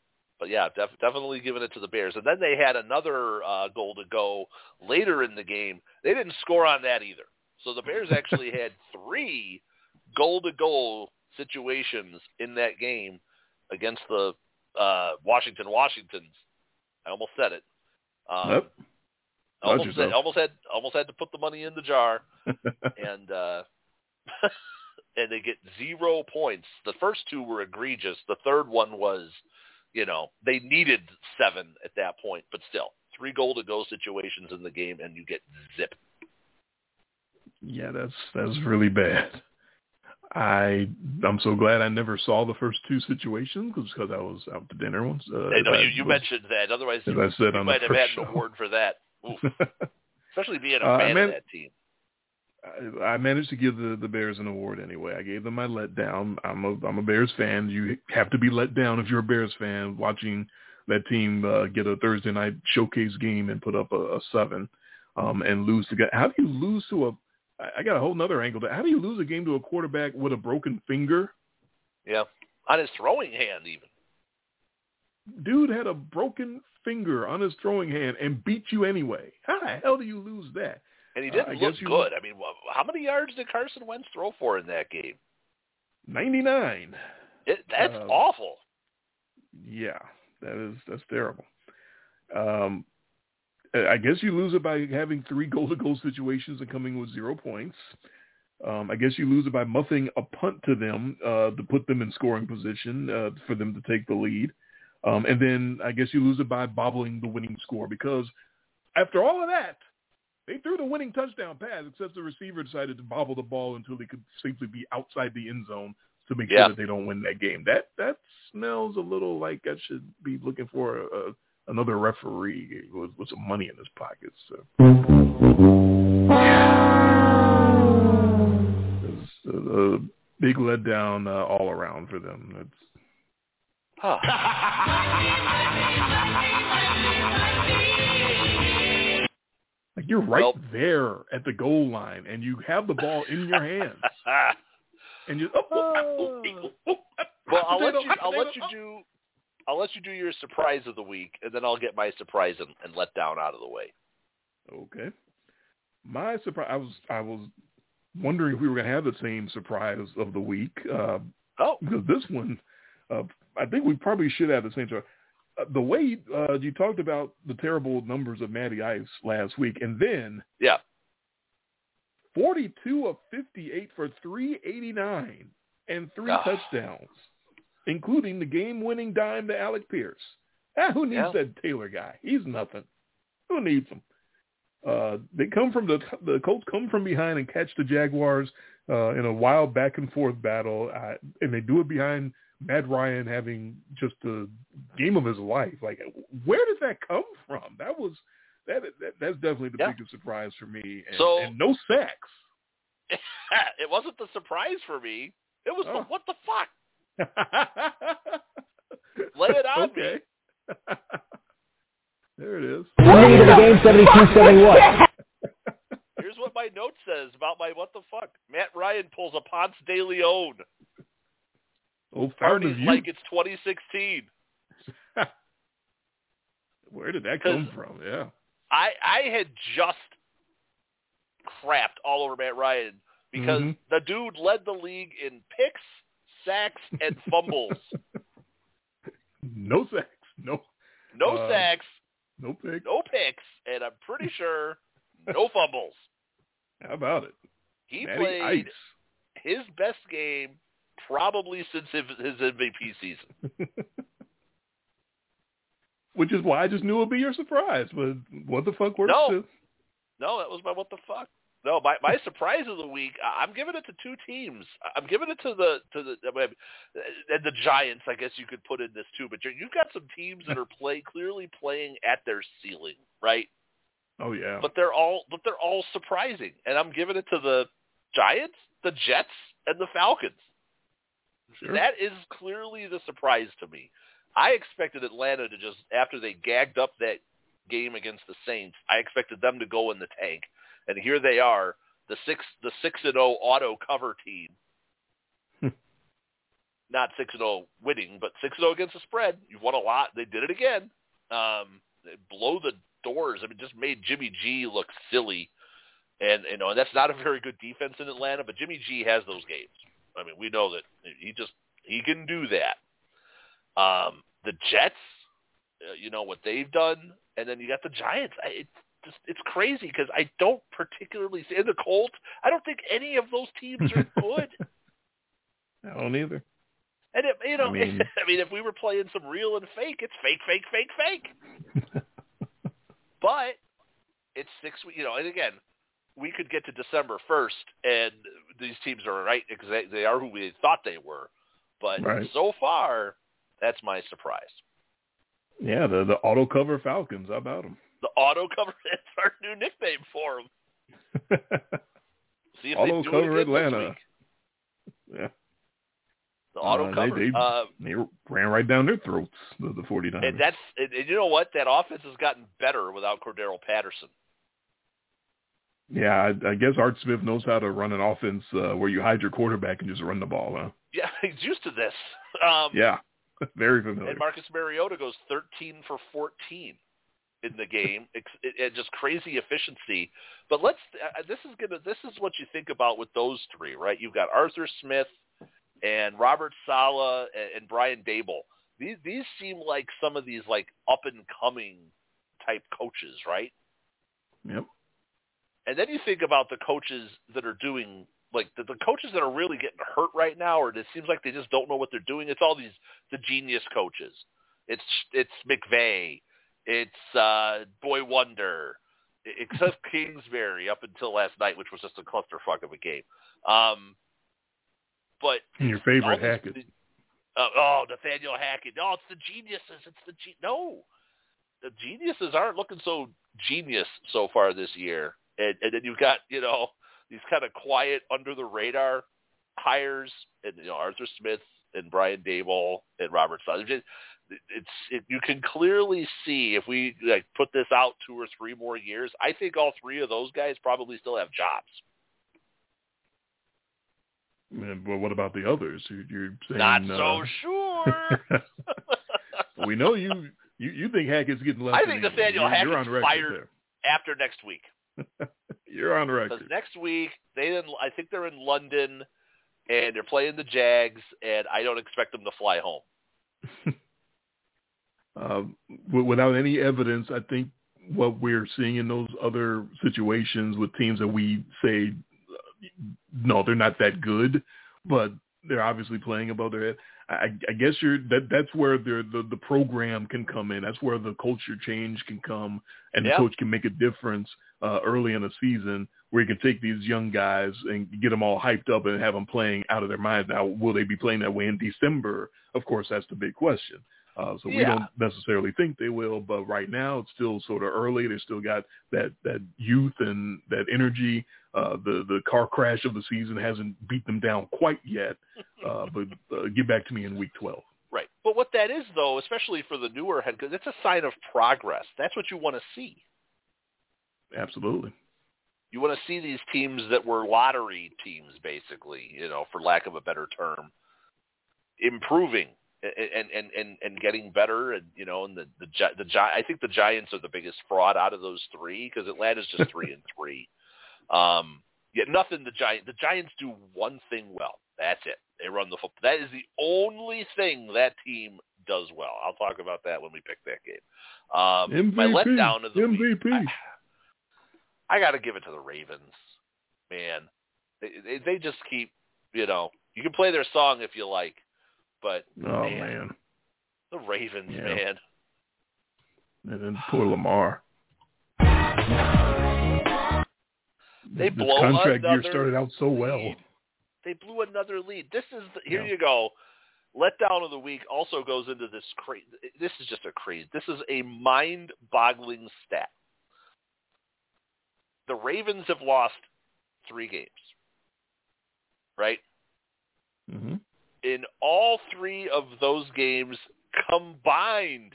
but yeah, def- definitely giving it to the Bears. And then they had another uh, goal to go later in the game. They didn't score on that either. So the Bears actually had three goal-to-goal situations in that game against the uh, Washington Washingtons. I almost said it. Um, Yep. Almost, said, almost had almost had to put the money in the jar, and uh, and they get zero points. The first two were egregious. The third one was, you know, they needed seven at that point, but still, three goal to go situations in the game, and you get zip. Yeah, that's that's really bad. I I'm so glad I never saw the first two situations because I was out to dinner once. Uh, I know you, you was- mentioned that. Otherwise, as you, I said you might have had an award for that. Especially being a Uh, fan man- of that team. I, I managed to give the the Bears an award anyway. I gave them my letdown. I'm a I'm a Bears fan. You have to be let down if you're a Bears fan watching that team uh, get a Thursday night showcase game and put up a, a seven um, and lose to get. How do you lose to a? I- got a whole nother angle. How do you lose a game to a quarterback with a broken finger? Yeah, on his throwing hand even. Dude had a broken finger on his throwing hand and beat you anyway. How the hell do you lose that? And he Uh, didn't I look good. I mean, how many yards did Carson Wentz throw for in that game? Ninety nine. It, that's Uh, awful. Yeah, that is that's terrible. Um, I guess you lose it by having three goal to goal situations and coming with zero points. Um, I guess you lose it by muffing a punt to them uh, to put them in scoring position uh, for them to take the lead. Um, and then I guess you lose it by bobbling the winning score because after all of that, they threw the winning touchdown pass, except the receiver decided to bobble the ball until they could safely be outside the end zone to make Yeah. sure that they don't win that game. That that smells a little like I should be looking for a, a, another referee with, with some money in his pockets. So. It's a, a big letdown uh, all around for them. It's Huh. like you're right Well- there at the goal line, and you have the ball in your hands, and you. Oh, oh, oh, oh, well, I'll let you. I'll let you do. I'll let you do your surprise of the week, and then I'll get my surprise and, and let down out of the way. Okay. My surprise. I was I was wondering if we were going to have the same surprise of the week uh, Oh, because this one, uh, I think we probably should have the same. surprise. Uh, the way uh, you talked about the terrible numbers of Matty Ice last week, and then yeah. 42 of 58 for 389 and three Ah. touchdowns, including the game-winning dime to Alec Pierce. Ah, who needs Yeah. that Taylor guy? He's nothing. Who needs him? Uh, they come from the the Colts come from behind and catch the Jaguars uh, in a wild back and forth battle, uh, and they do it behind Matt Ryan having just a game of his life. Like, where did that come from? That was that, that that's definitely the Yeah. biggest surprise for me. And, So- and no sacks. it wasn't the surprise for me. It was Oh. the what the fuck. Lay it on me. okay. there it is. Lead of the game, 72-71. Here's what my note says about my what the fuck. Matt Ryan pulls a Ponce de Leon. Oh, found Parties of you. like it's 2016. Where did that come from? Yeah. I I had just crapped all over Matt Ryan because Mhm. the dude led the league in picks, sacks, and fumbles. No sacks. No No Uh, sacks, no pick. no picks, and I'm pretty sure no fumbles. How about it? He Matty played Ice. his best game probably since his MVP season. which is why I just knew it'd be your surprise. But what the fuck works No. No, that was my what the fuck. No, my my surprise of the week. I'm giving it to two teams. I'm giving it to the to the I mean, and the Giants. I guess you could put in this too. But you're, you've got some teams that are play clearly playing at their ceiling, right? Oh yeah. But they're all but they're all surprising, and I'm giving it to the Giants, the Jets, and the Falcons. Sure. That is clearly the surprise to me. I expected Atlanta to just after they gagged up that game against the Saints, I expected them to go in the tank, and here they are, the six the six and zero auto cover team. Not six and zero winning, but six and zero against the spread. You've won a lot. They did it again. Um, they blow the doors. I mean, just made Jimmy G look silly, and you know, and that's not a very good defense in Atlanta. But Jimmy G has those games. I mean, we know that he just he can do that. Um, the Jets, uh, you know what they've done, and then you got the Giants. I, it's just it's crazy because I don't particularly see the Colts. I don't think any of those teams are good. I don't either. and it, you know, I mean- I mean, if we were playing some real and fake, it's fake, fake, fake, fake. but it's six weeks, you know, and again, we could get to December 1st and these teams are right because they, are who we thought they were. But Right. so far, that's my surprise. Yeah, the the auto cover Falcons. How about The auto cover, that's our new nickname for them. See if Auto they do cover it Atlanta. Yeah, The auto Uh, they- cover. they- uh, they ran right down their throats. The the 49ers. and that's and, and you know what? That offense has gotten better without Cordarrelle Patterson. yeah, I, I guess Art Smith knows how to run an offense uh, where you hide your quarterback and just run the ball. Huh? Yeah, he's used to this. Um, Yeah, very familiar. And Marcus Mariota goes 13 for 14 in the game, it, just crazy efficiency. But let's uh, this is gonna this is what you think about with those three, right? You've got Arthur Smith and Robert Saleh and, and Brian Daboll. These these seem like some of these like up and coming type coaches, right? Yep. And then you think about the coaches that are doing like the, the coaches that are really getting hurt right now, or it seems like they just don't know what they're doing. It's all these the genius coaches. It's it's McVay, it's uh, Boy Wonder, except Kingsbury up until last night, which was just a clusterfuck of a game. Um, but And your favorite Hackett. Uh, oh, Nathaniel Hackett. No, it's the geniuses. It's the ge- no. The geniuses aren't looking so genius so far this year. And, and then you've got you know these kind of quiet under the radar hires, and you know Arthur Smith and Brian Daboll and Robert Sutton. It's it, you can clearly see if we like put this out two or three more years. I think all three of those guys probably still have jobs. And, But what about the others? You- You're saying Not uh, so sure. we know you, you you think Hackett's getting left. I think Nathaniel You're- you're Hackett's on fired. After next week. You're on Because record. next week they in, I think they're in London and they're playing the Jags and I don't expect them to fly home. Um, w- without any evidence, I think what we're seeing in those other situations with teams that we say, uh, no, they're not that good, but they're obviously playing above their head. I, I guess you're that. That's where the, the the program can come in. That's where the culture change can come, and the coach can make a difference uh, early in the season, where you can take these young guys and get them all hyped up and have them playing out of their minds. Now, will they be playing that way in December? Of course, that's the big question. Uh, so we Yeah. don't necessarily think they will, but right now it's still sort of early. They still got that that youth and that energy. Uh, the the car crash of the season hasn't beat them down quite yet, uh, but uh, get back to me in week twelve. Right. But what that is, though, especially for the newer head, because it's a sign of progress. That's what you want to see. Absolutely. You want to see these teams that were lottery teams, basically, you know, for lack of a better term, improving and and and and getting better, and you know, and the the the I think the Giants are the biggest fraud out of those three because Atlanta's just three and three. Um, yet nothing. The Giant the Giants do one thing well. That's it. They run the football. That is the only thing that team does well. I'll talk about that when we pick that game. Um, my letdown of the week. MVP. I, I got to give it to the Ravens, man. They, they they just keep, you know, you can play their song if you like, but Oh man, man. the Ravens, Yeah. man. And then poor Lamar. They this blow contract year started out so well. lead. They blew another lead. This is the, here Yeah. you go. Letdown of the week also goes into this crazy. This is just a crazy. This is a mind-boggling stat. The Ravens have lost three games, right? hmm In all three of those games combined,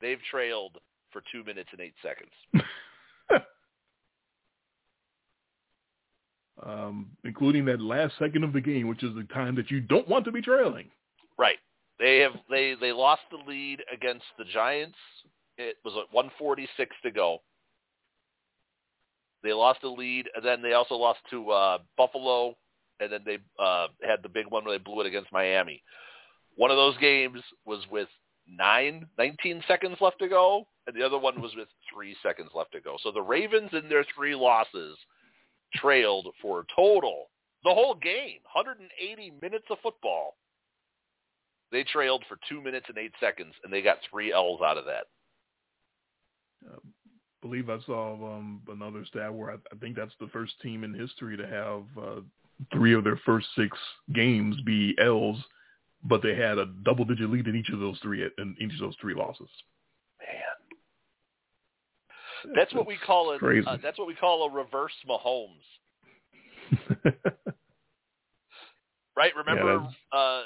they've trailed for two minutes and eight seconds. um, including that last second of the game, which is the time that you don't want to be trailing. Right. They have they they lost the lead against the Giants. It was at 146 to go. They lost the lead, and then they also lost to uh, Buffalo, and then they uh, had the big one where they blew it against Miami. One of those games was with nine, 19 seconds left to go, and the other one was with three seconds left to go. So the Ravens in their three losses trailed for total the whole game, 180 minutes of football. They trailed for two minutes and eight seconds, and they got three L's out of that. I believe I saw um, another stat where I, I think that's the first team in history to have uh, three of their first six games be L's, but they had a double-digit lead in each of those three in each of those three losses. Man, that's what we call it. Uh, that's what we call a reverse Mahomes, right? Remember that's- uh,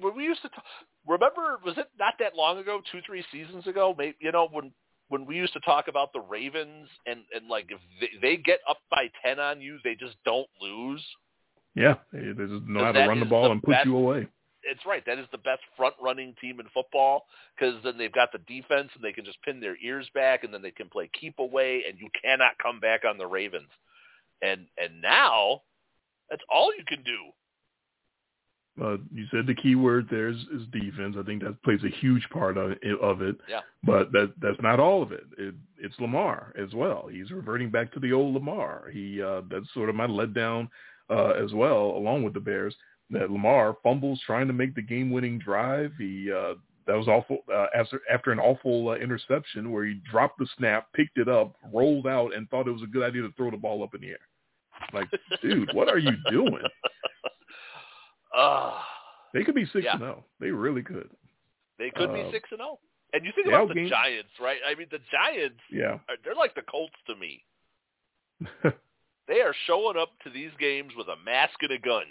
when we used to talk, remember? Was it not that long ago? Two, three seasons ago? Maybe you know when when we used to talk about the Ravens and and like if they, they get up by ten on you, they just don't lose. Yeah, they, they just know how to run the ball the and put you away. it's right. That is the best front running team in football because then they've got the defense and they can just pin their ears back and then they can play keep away and you cannot come back on the Ravens. And and now that's all you can do. Uh, you said the key word there is, is defense. I think that plays a huge part of it, of it. Yeah. But that that's not all of it. it. It's Lamar as well. He's reverting back to the old Lamar. He uh, that's sort of my letdown uh, as well, along with the Bears. That Lamar fumbles trying to make the game-winning drive. He uh, that was awful uh, after after an awful uh, interception where he dropped the snap, picked it up, rolled out, and thought it was a good idea to throw the ball up in the air. Like, dude, what are you doing? Ah, They could be six Yeah. and zero. They really could. they could be Uh, six and zero. And you think about the outgained- Giants, right? I mean, the Giants Yeah. are, they're like the Colts to me. They are showing up to these games with a mask and a gun.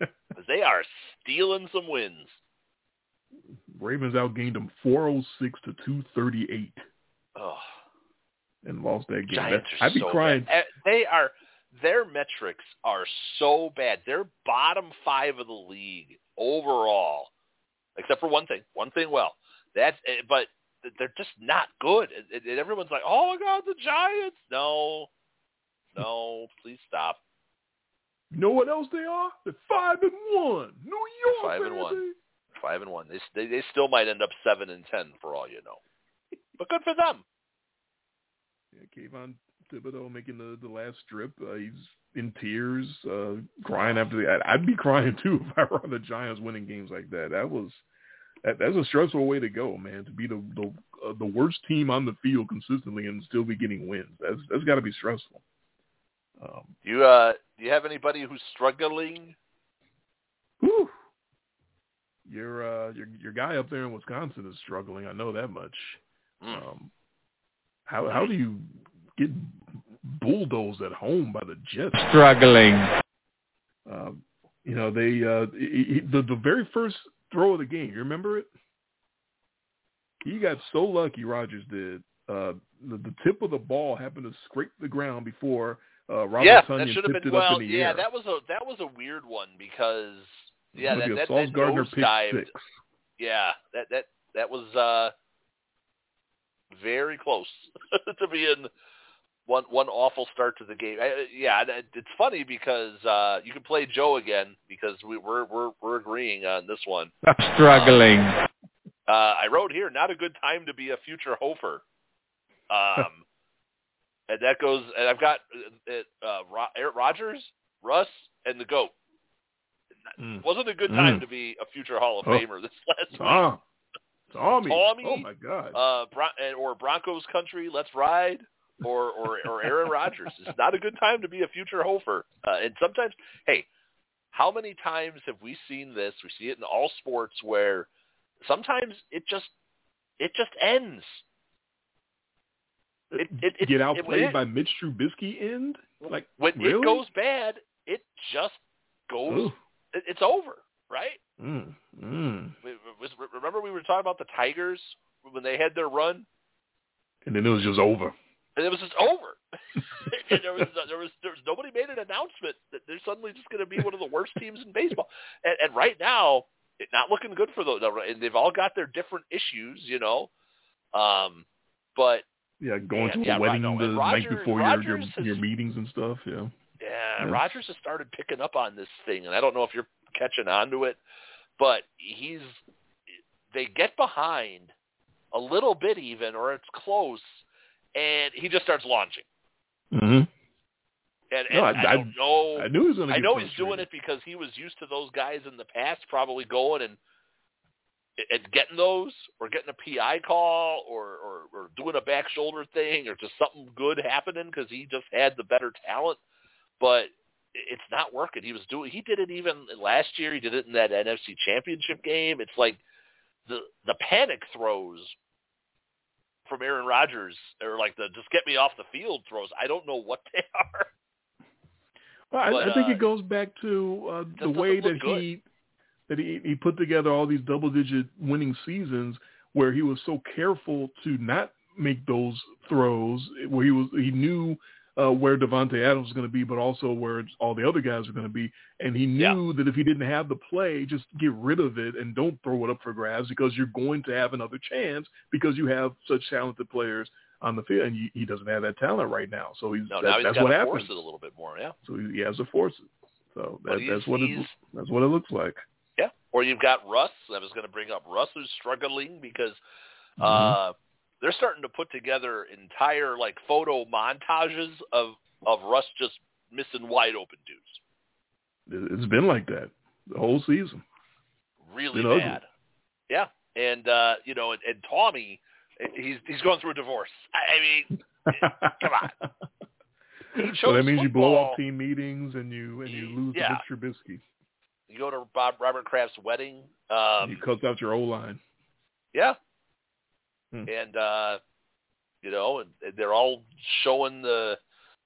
they are stealing some wins. Ravens outgained them 406 to 238 Oh. and lost that game. Giants I'd be so crying. Bad. Eh, They are their metrics are so bad. They're bottom five of the league overall, except for one thing. One thing, well, that's eh, but they're just not good. And everyone's like, "Oh my God, the Giants!" No, no, please stop. You know what else they are? They're five and one. New York, Five and baby. one. Five and one. They they, they still might end up seven and ten for all you know. But good for them. Yeah, Kayvon Thibodeaux making the, the last strip. Uh, he's in tears, uh, crying after the. I'd, I'd be crying too if I were on the Giants winning games like that. That was that, that's a stressful way to go, man. To be the the, uh, the worst team on the field consistently and still be getting wins. That's that's got to be stressful. Um, You uh, do you have anybody who's struggling? whew. Your uh, your your guy up there in Wisconsin is struggling. I know that much. Mm. Um, how how do you get bulldozed at home by the Jets? Struggling. Um, you know they uh, he, he- the the very first throw of the game. You remember it? He got so lucky. Rodgers did. Uh, the, the tip of the ball happened to scrape the ground before uh, Robert yeah, Tonyan that should have tipped been it up well. in the yeah, air. that was a that was a weird one because yeah, that a that, that Gardner nose dived. six. Yeah, that that that was uh very close to being one one awful start to the game. I, yeah, it- it's funny because uh you can play Joe again because we, we're we're we're agreeing on this one. I'm Struggling. Uh, I wrote here, not a good time to be a future Hofer. Um, and that goes, and I've got uh, uh, Ro- Aaron Rodgers, Russ, and the GOAT. Mm. Wasn't a good time Mm. to be a future Hall of Oh. Famer this last week. Ah, Tommy. Tommy. Oh my God. uh, Bron- or Broncos country, let's ride, or or or Aaron Rodgers. It's not a good time to be a future Hofer. Uh, and sometimes, hey, how many times have we seen this? We see it in all sports where sometimes it just it just ends. It, it, it, Get outplayed by Mitch Trubisky end? Like when really? it goes bad, it just goes. It's over, right? Mm, mm. We- we- Remember we were talking about the Tigers when they had their run, And then it was just over. and it was just over. and there was there was there was nobody made an announcement that they're suddenly just going to be one of the worst teams in baseball. And, and right now, it's not looking good for those. And they've all got their different issues, you know. Um, but Yeah, going Yeah, to a yeah, wedding right, the and night Roger- before your, your has- your meetings and stuff. Yeah. yeah, Yeah. Rodgers has started picking up on this thing, and I don't know if you're catching on to it, but he's they get behind a little bit even, or it's close, and he just starts launching. hmm And, and No, I- I, I- don't know. I knew he was going to. I know he's doing it because he was used to those guys in the past probably going and and getting those or getting a PI call or, or, or doing a back shoulder thing or just something good happening because he just had the better talent. But it's not working. He was doing. He did it even last year. He did it in that NFC Championship game. It's like the the panic throws from Aaron Rodgers or like the just get me off the field throws. I don't know what they are. Well, I, But, I think uh, it goes back to uh, the way that good. he that he he put together all these double digit winning seasons where he was so careful to not make those throws where he was he knew uh, where Davante Adams was going to be, but also where all the other guys were going to be, and he knew that if he didn't have the play, just get rid of it and don't throw it up for grabs because you're going to have another chance because you have such talented players on the field, and he, he doesn't have that talent right now. So he's No, that- now he's that's got what to happens. force it a little bit more. Yeah. So he, he has to force it. So that, that's what it that's what it looks like. Or you've got Russ. I was going to bring up Russ, who's struggling because Mm-hmm. uh, they're starting to put together entire like photo montages of of Russ just missing wide open dudes. It- It's been like that the whole season. Really Been ugly. bad. Yeah. And uh, you know, and, and Tommy, he's he's going through a divorce. I, mean, come on. So that means you blow football. off team meetings and you and you lose yeah. to Mitch Trubisky. You go to Bob Robert Kraft's wedding. Um, you cut out your O line. Yeah. Hmm. And uh you know, and, and they're all showing the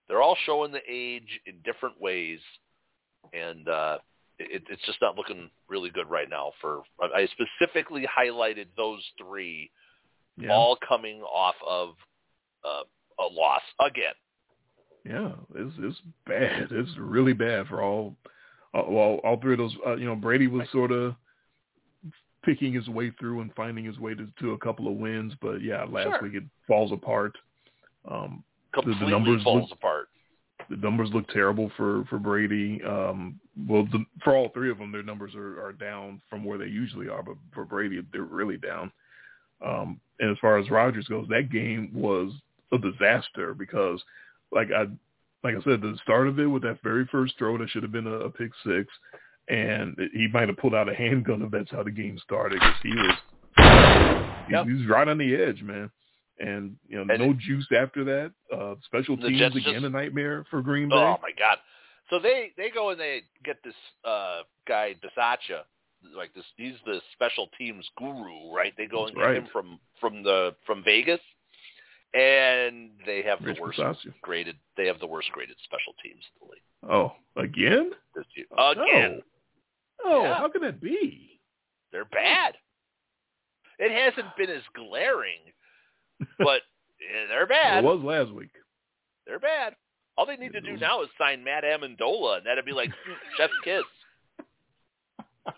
they're all showing the age in different ways and uh it, it's just not looking really good right now for I specifically highlighted those three Yeah, all coming off of uh, a loss again. yeah, it's it's bad. It's really bad for all. Uh, well, all three of those. Uh, you know, Brady was sort of picking his way through and finding his way to, to a couple of wins, but yeah, last Sure. week it falls apart. Um, Completely numbers falls look- apart. the numbers look terrible for for Brady. Um, well, the, for all three of them, their numbers are, are down from where they usually are, but for Brady, they're really down. Um, and as far as Rodgers goes, that game was a disaster because, like I like I said, the start of it with that very first throw that should have been a, a pick six, and he might have pulled out a handgun if that's how the game started. 'cause he was he, Yep. he was right on the edge, man. And you know, And no juice after that. Uh, special teams again just- a nightmare for Green Bay. Oh my god! So they they go and they get this uh guy Bisaccia, like this. He's the special teams guru, right? They go and get right. him from from the from Vegas, and they have Rich the worst graded. They have the worst graded special teams in the league Oh, again? year. Oh. Again, Oh, Yeah. how can that be? they're bad. It hasn't been as glaring, but they're bad. It was last week. They're bad. All they need to do now is sign Matt Ammendola, and that'd be like hmm, chef's kiss.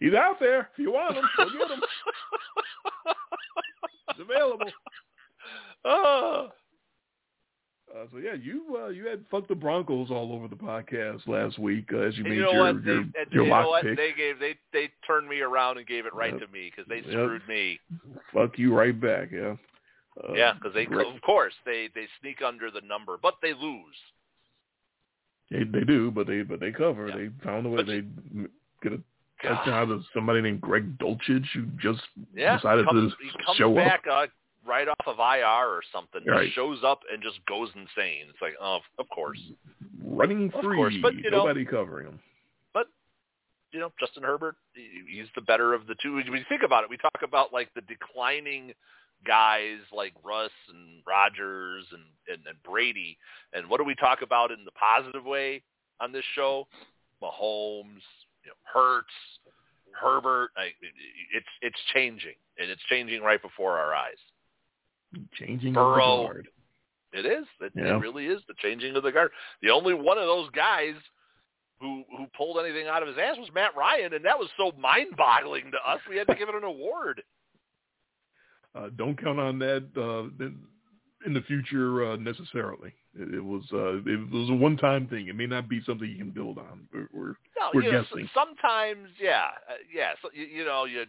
He's out there. If you want him, go get him. It's available. oh. Uh, so yeah, you uh, you had fuck the Broncos all over the podcast last week uh, as you And made you know your what? They, your, and your you know what? pick. They gave they they turned me around and gave it right Yep. to me because they Yep. screwed me. Fuck you right back. Yeah. Uh, yeah, because they great. of course they they sneak under the number, but they lose. They, they do, but they but they cover. Yeah. They found a way. But They get a That's God. how there's somebody named Greg Dulcich who just Yeah, decided comes, to he comes show back up. uh, right off of IR or something. Right. shows up and just goes insane. It's like, oh, of course. running free. Of course, but, you know- nobody covering him. But, you know, Justin Herbert, he's the better of the two. When you think about it, we talk about like the declining guys like Russ and Rodgers and, and, and Brady. And what do we talk about in the positive way on this show? Mahomes, you know, Hurts, Herbert. I, it's it's changing, and it's changing right before our eyes. Changing Burrow. the guard. It is. It, Yeah. it really is the changing of the guard. The only one of those guys who who pulled anything out of his ass was Matt Ryan, and that was so mind-boggling to us. We had to give it an award. Uh, don't count on that uh, in, the future uh, necessarily. It, it was uh, it was a one-time thing. It may not be something you can build on. We're, we're No, We're you know, guessing. sometimes, yeah, uh, yeah. So, you, you know, you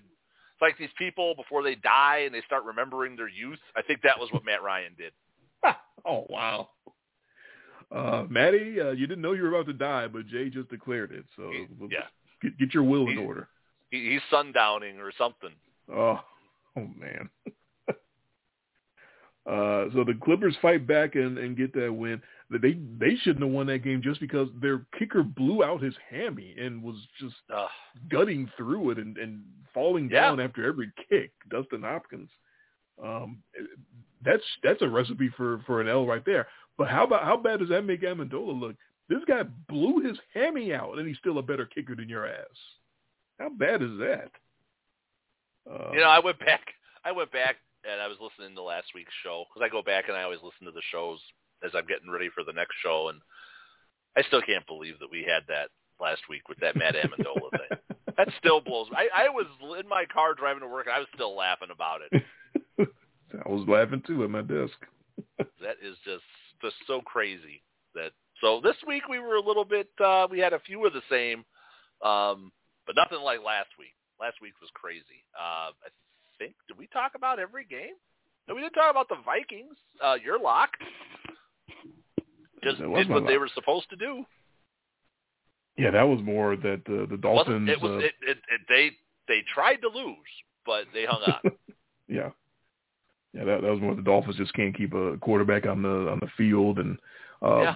it's like these people before they die and they start remembering their youth. I think that was what Matt Ryan did. oh wow. Uh, Maddie, uh, you didn't know you were about to die, but Jay just declared it. So He- yeah. get, get your will in order. He, he's sundowning or something. Oh, oh man. uh, so the Clippers fight back and, and get that win. They they shouldn't have won that game just because their kicker blew out his hammy and was just Ugh. gutting through it and, and falling Yeah. down after every kick. Dustin Hopkins. Um, that's that's a recipe for, for an L right there. But how about how bad does that make Ammendola look? This guy blew his hammy out, and he's still a better kicker than your ass. How bad is that? Uh, You know, I went back. I went back and I was listening to last week's show because I go back and I always listen to the shows as I'm getting ready for the next show, and I still can't believe that we had that last week with that Matt Ammendola thing. That still blows. I, I was in my car driving to work, and I was still laughing about it. I was laughing too at my desk. That is just just so crazy. That so this week we were a little bit. uh We had a few of the same, um, but nothing like last week. Last week was crazy. Uh, I think did we talk about every game? No, we didn't talk about the Vikings. Uh, your lock just did what they were supposed to do. Yeah, that was more that uh, the Dolphins. it was uh, it, it, it? They they tried to lose, but they hung on. yeah, yeah, that, that was more the Dolphins just can't keep a quarterback on the on the field, and uh, Yeah.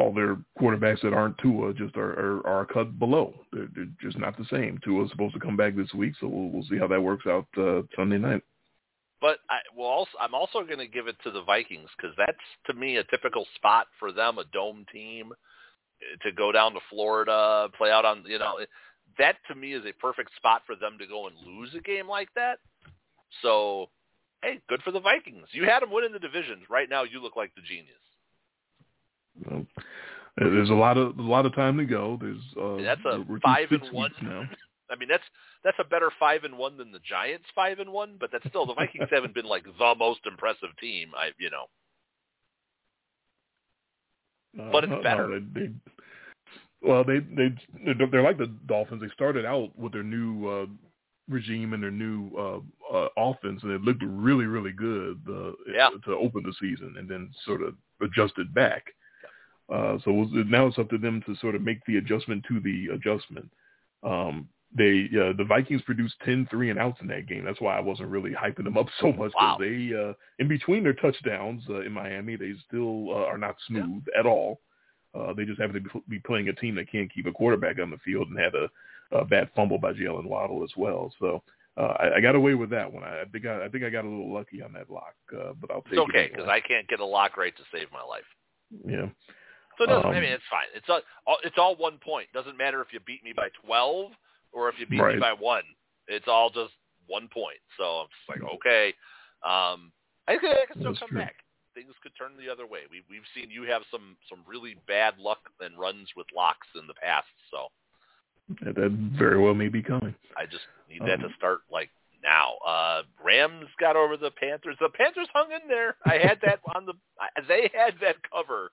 All their quarterbacks that aren't Tua just are are, are cut below. They're, they're just not the same. Tua's supposed to come back this week, so we'll we'll see how that works out uh, Sunday night. But I will also I'm also going to give it to the Vikings because that's to me a typical spot for them, a dome team eh, to go down to Florida, play out on you know that to me is a perfect spot for them to go and lose a game like that. So, hey, good for the Vikings. You had them winning the divisions. Right now, you look like the genius. Uh, there's a lot of a lot of time to go. There's uh, that's a five and one. now. I mean, that's that's a better five and one than the Giants five and one, but that's still the Vikings haven't been like the most impressive team. I you know. Uh, But it's no, better. no, they, they, well, they they they're, like the Dolphins. They started out with their new uh, regime and their new uh, uh, offense, and it looked really really good uh, Yeah. to open the season, and then sort of adjusted back. Uh, so it was, now it's up to them to sort of make the adjustment to the adjustment. Um, they uh, the Vikings produced 10 three and outs in that game. That's why I wasn't really hyping them up so much. 'cause Wow. They uh, in between their touchdowns uh, in Miami, they still uh, are not smooth at all. Uh, they just happen to be- be playing a team that can't keep a quarterback on the field and had a, a bad fumble by Jalen Waddle as well. So uh, I, I got away with that one. I, I think I, I think I got a little lucky on that lock, uh, but I'll take It's okay because. I can't get a lock right to save my life. yeah. So it doesn't. I Um, mean, it's fine. It's all, it's all one point. Doesn't matter if you beat me by twelve or if you beat Right. me by one. It's all just one point. So I'm just like, okay. Um, I think I can still That's come true. back. Things could turn the other way. We we've seen you have some some really bad luck and runs with locks in the past. So That, that very well may be coming. I just need that to Um, start like now. Uh Rams got over the Panthers. The Panthers hung in there. I had that on the. I- They had that cover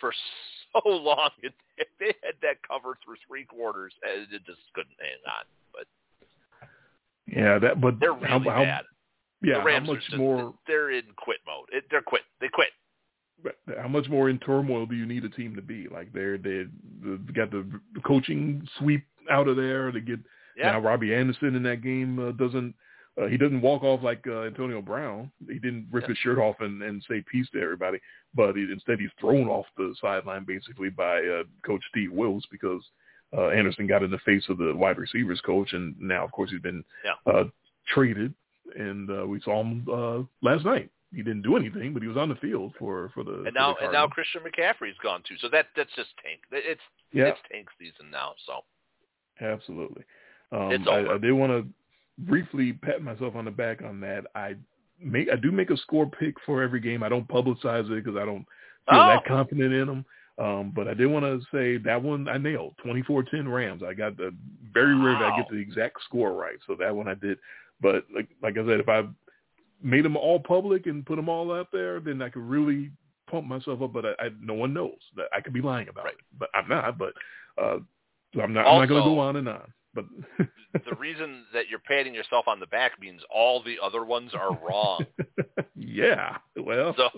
for so long. It, they had that cover through three quarters, and it just couldn't hang on. But Yeah, that. But they're really how, how, bad. Yeah, the Rams how much just, more? They're in quit mode. It, they're quit. They quit. How much more in turmoil do you need a team to be? Like they're they got the, the coaching sweep out of there to get Yeah. now Robbie Anderson in that game uh, doesn't uh, he doesn't walk off like uh, Antonio Brown. He didn't rip his shirt off and, and say peace to everybody, but he, instead he's thrown off the sideline basically by uh, Coach Steve Wilks because uh, Anderson got in the face of the wide receivers coach, and now of course he's been Yeah. uh, traded, and uh, we saw him uh, last night. He didn't do anything, but he was on the field for for the and now the and now Christian McCaffrey's gone too. So that that's just tank. It's yeah, it's tank season now. So Absolutely. Um, It's I. I did want to briefly pat myself on the back on that. I make I do make a score pick for every game. I don't publicize it because I don't feel Oh. that confident in them. Um, but I did want to say that one I nailed. 24-10 Rams. I got the very rare that I get the exact score right. So that one I did. But like like I said, if I made them all public and put them all out there, then I could really pump myself up. But I, I no one knows that I could be lying about Right. it. But I'm not. But uh, so I'm not. I'm not going to go on and on. But the reason that you're patting yourself on the back means all the other ones are wrong. yeah. Well, so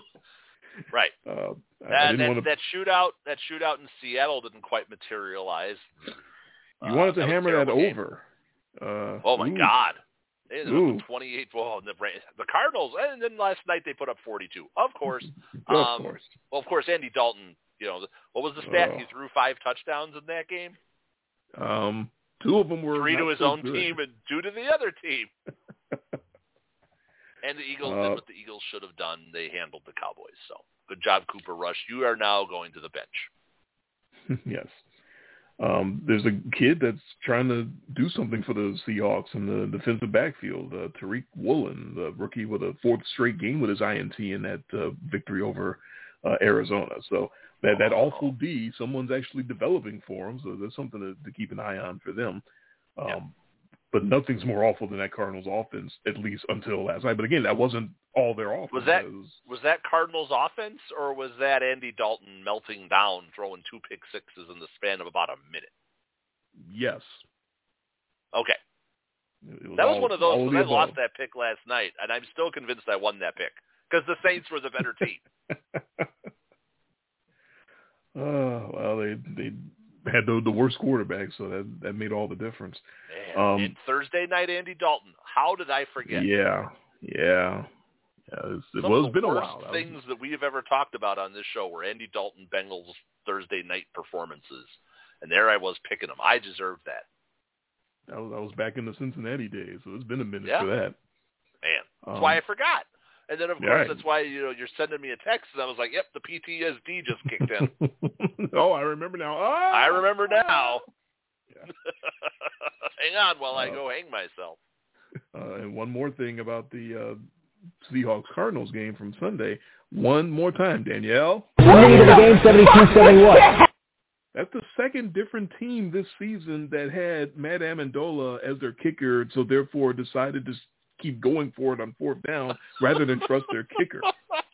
right. uh, That, that, want to. that shootout that shootout in Seattle didn't quite materialize. You Uh, wanted to that hammer that over. Uh, Oh my ooh. God! They ended up 28. Well, the, the Cardinals, and then last night they put up 42. Of course. Of um, course. Well, of course, Andy Dalton. You know, what was the stat? Oh. He threw five touchdowns in that game. Um, two of them were Three to his so own good. team and two to the other team. And the Eagles Uh, did what the Eagles should have done. They handled the Cowboys. So good job, Cooper Rush. You are now going to the bench. yes. Um, there's a kid that's trying to do something for the Seahawks in the defensive backfield. Uh, Tariq Woolen, the rookie with a fourth straight game with his INT in that uh, victory over uh, Arizona. So that that awful D, someone's actually developing for them, So there's something to, to keep an eye on for them. Um, Yeah. But nothing's more awful than that Cardinals offense, at least until last night. But again, that wasn't all their offense. Was that- was- that Cardinals offense or was that Andy Dalton melting down, throwing two pick sixes in the span of about a minute? yes. Okay. Was That was all- one of those I above. lost that pick last night, and I'm still convinced I won that pick because the Saints were the better team. Oh well, they they had the the worst quarterback, so that that made all the difference. Man, Um, and Thursday night, Andy Dalton. How did I forget? Yeah, yeah, yeah. It's, Some well, of the been a worst while. That was- things that we have ever talked about on this show were Andy Dalton Bengals Thursday night performances, and there I was picking them. I deserved that, That was, that was back in the Cincinnati days, so it's been a minute Yeah. for that. man. That's Um, why I forgot. And then of course right. that's why you know you're sending me a text, and I was like, "Yep, the PTSD just kicked in." oh, I remember now. Ah! I remember now. Yeah. hang on while I Uh, go hang myself. Uh, and one more thing about the uh, Seahawks Cardinals game from Sunday. One more time, Danielle. Lead of the game, 72-71. That's the second different team this season that had Matt Ammendola as their kicker, so therefore decided to s- keep going for it on fourth down rather than trust their kicker.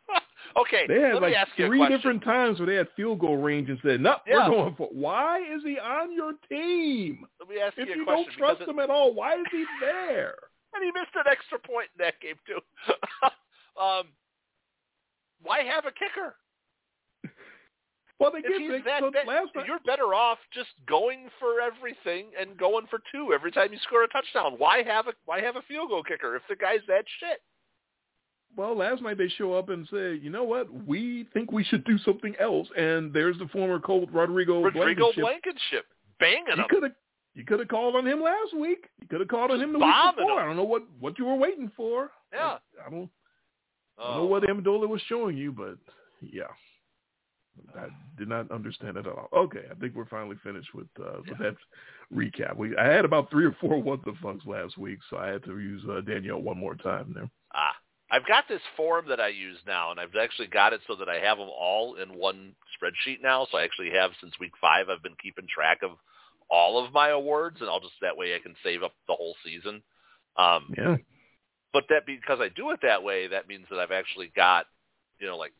okay, They had like three different times where they had field goal range and said, "No, Yeah. we're going for." Why is he on your team? Let me ask If you a you question don't trust it- him at all, why is he there? and he missed an extra point in that game too. um, why have a kicker? Well, they If he's that so bad, last night. you're better off just going for everything and going for two every time you score a touchdown. Why have a why have a field goal kicker if the guy's that shit? Well, last night they show up and say, "You know what? We think we should do something else." And there's the former Colt Rodrigo Rodrigo Blankenship. Blankenship banging You could have you could have called on him last week. You could have called on him the week before. him. I don't know what what you were waiting for. Yeah. I don't, I don't Oh. know what oh. Ammendola was showing you, but yeah, I did not understand it at all. Okay, I think we're finally finished with uh, with that recap. We I had about three or four what the fucks last week, so I had to use uh, Danielle one more time there. Ah, I've got this form that I use now, and I've actually got it so that I have them all in one spreadsheet now. So I actually have since week five. I've been keeping track of all of my awards, and I'll just that way I can save up the whole season. Um, Yeah, but that because I do it that way, that means that I've actually got, you know, like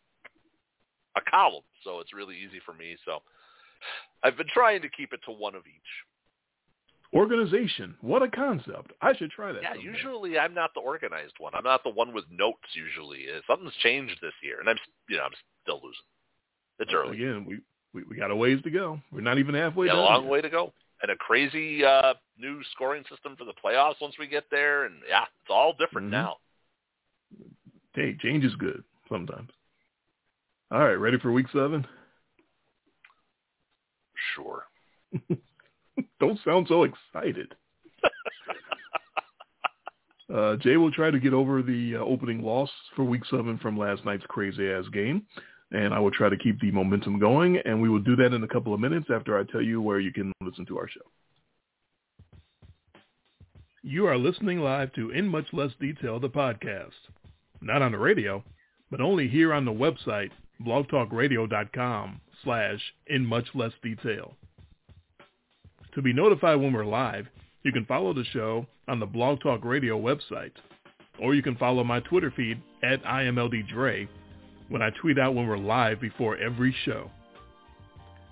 a column. So it's really easy for me. So I've been trying to keep it to one of each. organization. What a concept! I should try that. Yeah, someday. usually I'm not the organized one. I'm not the one with notes. Usually, something's changed this year, and I'm, you know, I'm still losing. It's early. Again, we, we we got a ways to go. We're not even halfway Got a long yet. way to go. and a crazy uh, new scoring system for the playoffs once we get there. And yeah, it's all different Mhm. now. Hey, change is good sometimes. All right, ready for week seven? Sure. Don't sound so excited. Uh, Jay will try to get over the uh, opening loss for week seven from last night's crazy ass game. And I will try to keep the momentum going. And we will do that in a couple of minutes after I tell you where you can listen to our show. You are listening live to In Much Less Detail, the podcast. Not on the radio, but only here on the website, blogtalkradio.com slash In Much Less Detail. To be notified when we're live, you can follow the show on the Blog Talk Radio website, or you can follow my Twitter feed at IMLDDre when I tweet out when we're live before every show.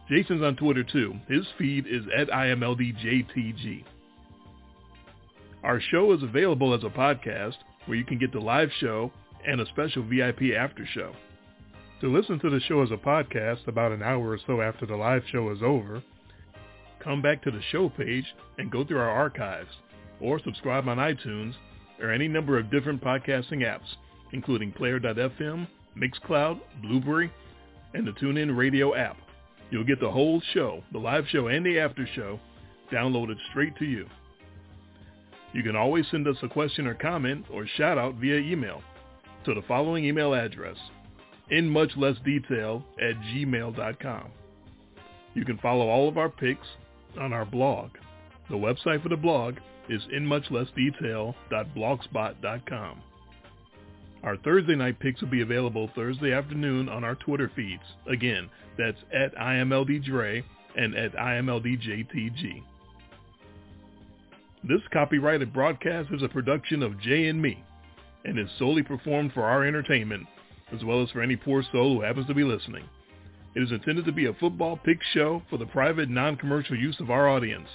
Jason's on Twitter too. His feed is at IMLDJTG. Our show is available as a podcast where you can get the live show and a special VIP after show. To listen to the show as a podcast about an hour or so after the live show is over, come back to the show page and go through our archives, or subscribe on iTunes or any number of different podcasting apps, including Player.fm, Mixcloud, Blubrry, and the TuneIn Radio app. You'll get the whole show, the live show and the after show, downloaded straight to you. You can always send us a question or comment or shout out via email to the following email address, in much less detail at gmail.com. You can follow all of our picks on our blog. The website for the blog is inmuchlessdetail.blogspot.com. Our Thursday night picks will be available Thursday afternoon on our Twitter feeds. Again, that's at IMLDDre and at IMLDJTG. This copyrighted broadcast is a production of Jay and me and is solely performed for our entertainment as well as for any poor soul who happens to be listening. It is intended to be a football pick show for the private non-commercial use of our audience.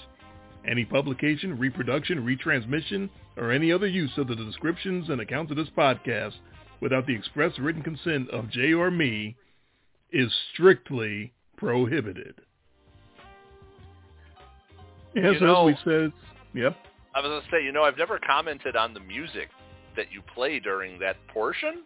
Any publication, reproduction, retransmission, or any other use of the descriptions and accounts of this podcast without the express written consent of Jay or me is strictly prohibited. Yes, You know- as we said, yep. I was going to say, you know, I've never commented on the music that you play during that portion,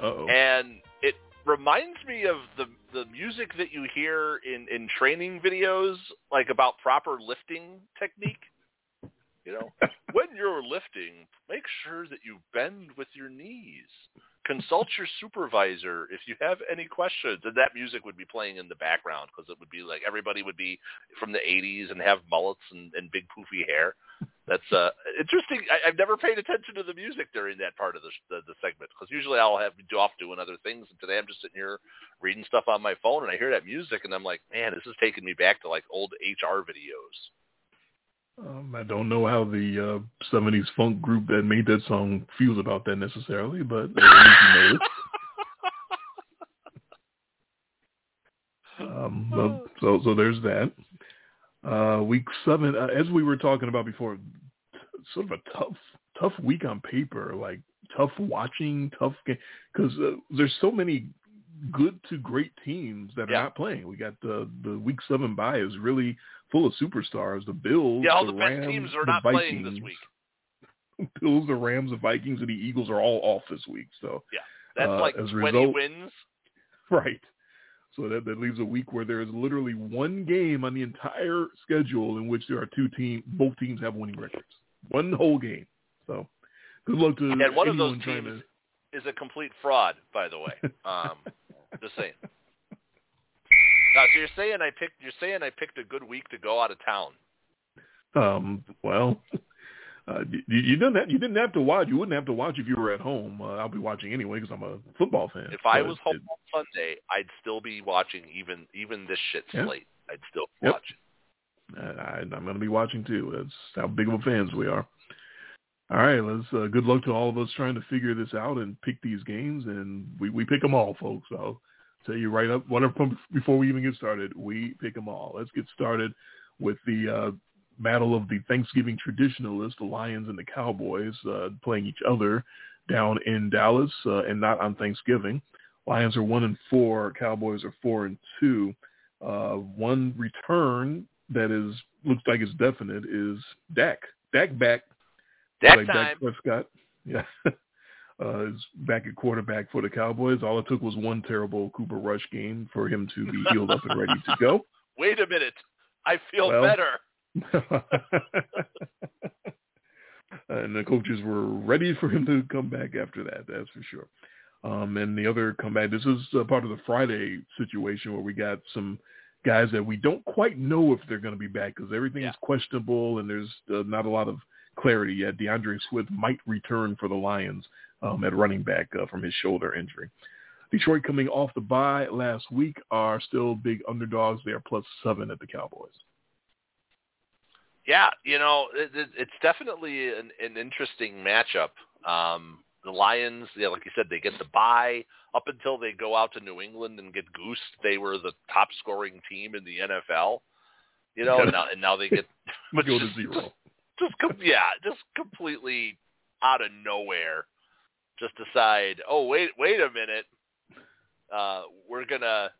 Uh-oh. and it reminds me of the the music that you hear in in training videos, like about proper lifting technique. You know, when you're lifting, make sure that you bend with your knees. Consult your supervisor if you have any questions. And that music would be playing in the background because it would be like everybody would be from the 80s and have mullets and, and big poofy hair. That's uh, interesting. I, I've never paid attention to the music during that part of the the, the segment because usually I'll have off doing other things. And today I'm just sitting here reading stuff on my phone and I hear that music and I'm like, man, this is taking me back to like old HR videos. Um, I don't know how the uh, 70s funk group that made that song feels about that necessarily, but at least you know it. Um, so, so there's that. Uh, week seven, uh, as we were talking about before, sort of a tough, tough week on paper, like tough watching, tough game, because uh, there's so many good to great teams that are Yeah. not playing. We got the the week seven bye is really full of superstars. The Bills, Yeah, all the the Rams, teams are the not playing this week. Bills, the Rams, the Vikings, and the Eagles are all off this week. So yeah, That's Uh, like as a 20 result- wins. right. So that, that leaves a week where there is literally one game on the entire schedule in which there are two teams, both teams have winning records. One whole game. So good luck to And one of those teams is a complete fraud, by the way. Um, just saying. Now, so you're saying I picked you're saying I picked a good week to go out of town. Um. Well. Uh, you, you didn't have, you didn't have to watch. You wouldn't have to watch if you were at home. Uh, I'll be watching anyway because I'm a football fan. If I was home it- on Sunday, I'd still be watching even even this shit Yeah. slate. I'd still Yep. watch it. Uh, I, I'm going to be watching too. That's how big of a fans we are. All right, let's. Uh, good luck to all of us trying to figure this out and pick these games, and we we pick them all, folks. I'll tell you right up. Whatever before we even get started, we pick them all. Let's get started with the uh, battle of the Thanksgiving traditionalists, the Lions and the Cowboys, uh, playing each other down in Dallas, uh, and not on Thanksgiving. Lions are one and four. Cowboys are four and two. Uh, one return that is looks like it's definite is Dak. Dak back. Dak like time. Dak Prescott. Yeah. Uh, is back at quarterback for the Cowboys. All it took was one terrible Cooper Rush game for him to be healed up and ready to go. Wait a minute. I feel Well- better. and the coaches were ready for him to come back after that. That's for sure. Um, and the other comeback, this is uh, part of the Friday situation where we got some guys that we don't quite know if they're going to be back because everything Yeah. is questionable and there's uh, not a lot of clarity yet. D'Andre Swift might return for the Lions um, at running back uh, from his shoulder injury. Detroit coming off the bye last week are still big underdogs. They are plus seven at the Cowboys. Yeah, you know, it, it, it's definitely an, an interesting matchup. Um, the Lions, yeah, like you said, they get the bye up until they go out to New England and get goosed. They were the top scoring team in the NFL, you know, and now, and now they get go to zero. Just, just com- yeah, just completely out of nowhere, just decide, oh wait, wait a minute, uh, we're gonna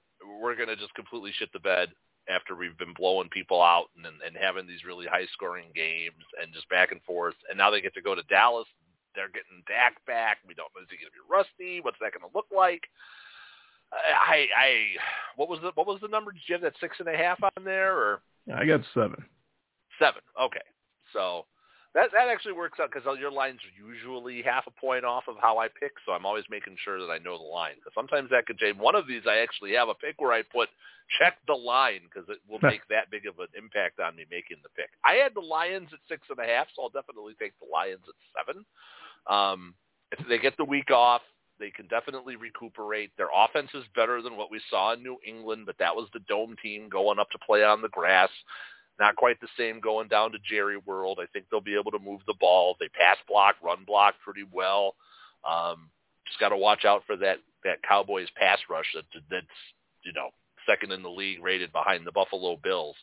we're gonna just completely shit the bed after we've been blowing people out and, and having these really high scoring games and just back and forth. And now they get to go to Dallas. They're getting Dak back. We don't know is he going to be rusty? What's that going to look like? I, I, what was the what was the number? Did you have that six and a half on there or I got seven. seven? Okay, so that that actually works out because your lines are usually half a point off of how I pick. So I'm always making sure that I know the line because sometimes that could change. One of these I actually have a pick where I put check the line because it will make that big of an impact on me making the pick. I had the Lions at six and a half, so I'll definitely take the Lions at seven. Um, if they get the week off, they can definitely recuperate. Their offense is better than what we saw in New England, but that was the dome team going up to play on the grass. Not quite the same going down to Jerry World. I think they'll be able to move the ball. They pass block, run block pretty well. Um, just got to watch out for that that Cowboys pass rush that that's you know second in the league, rated behind the Buffalo Bills.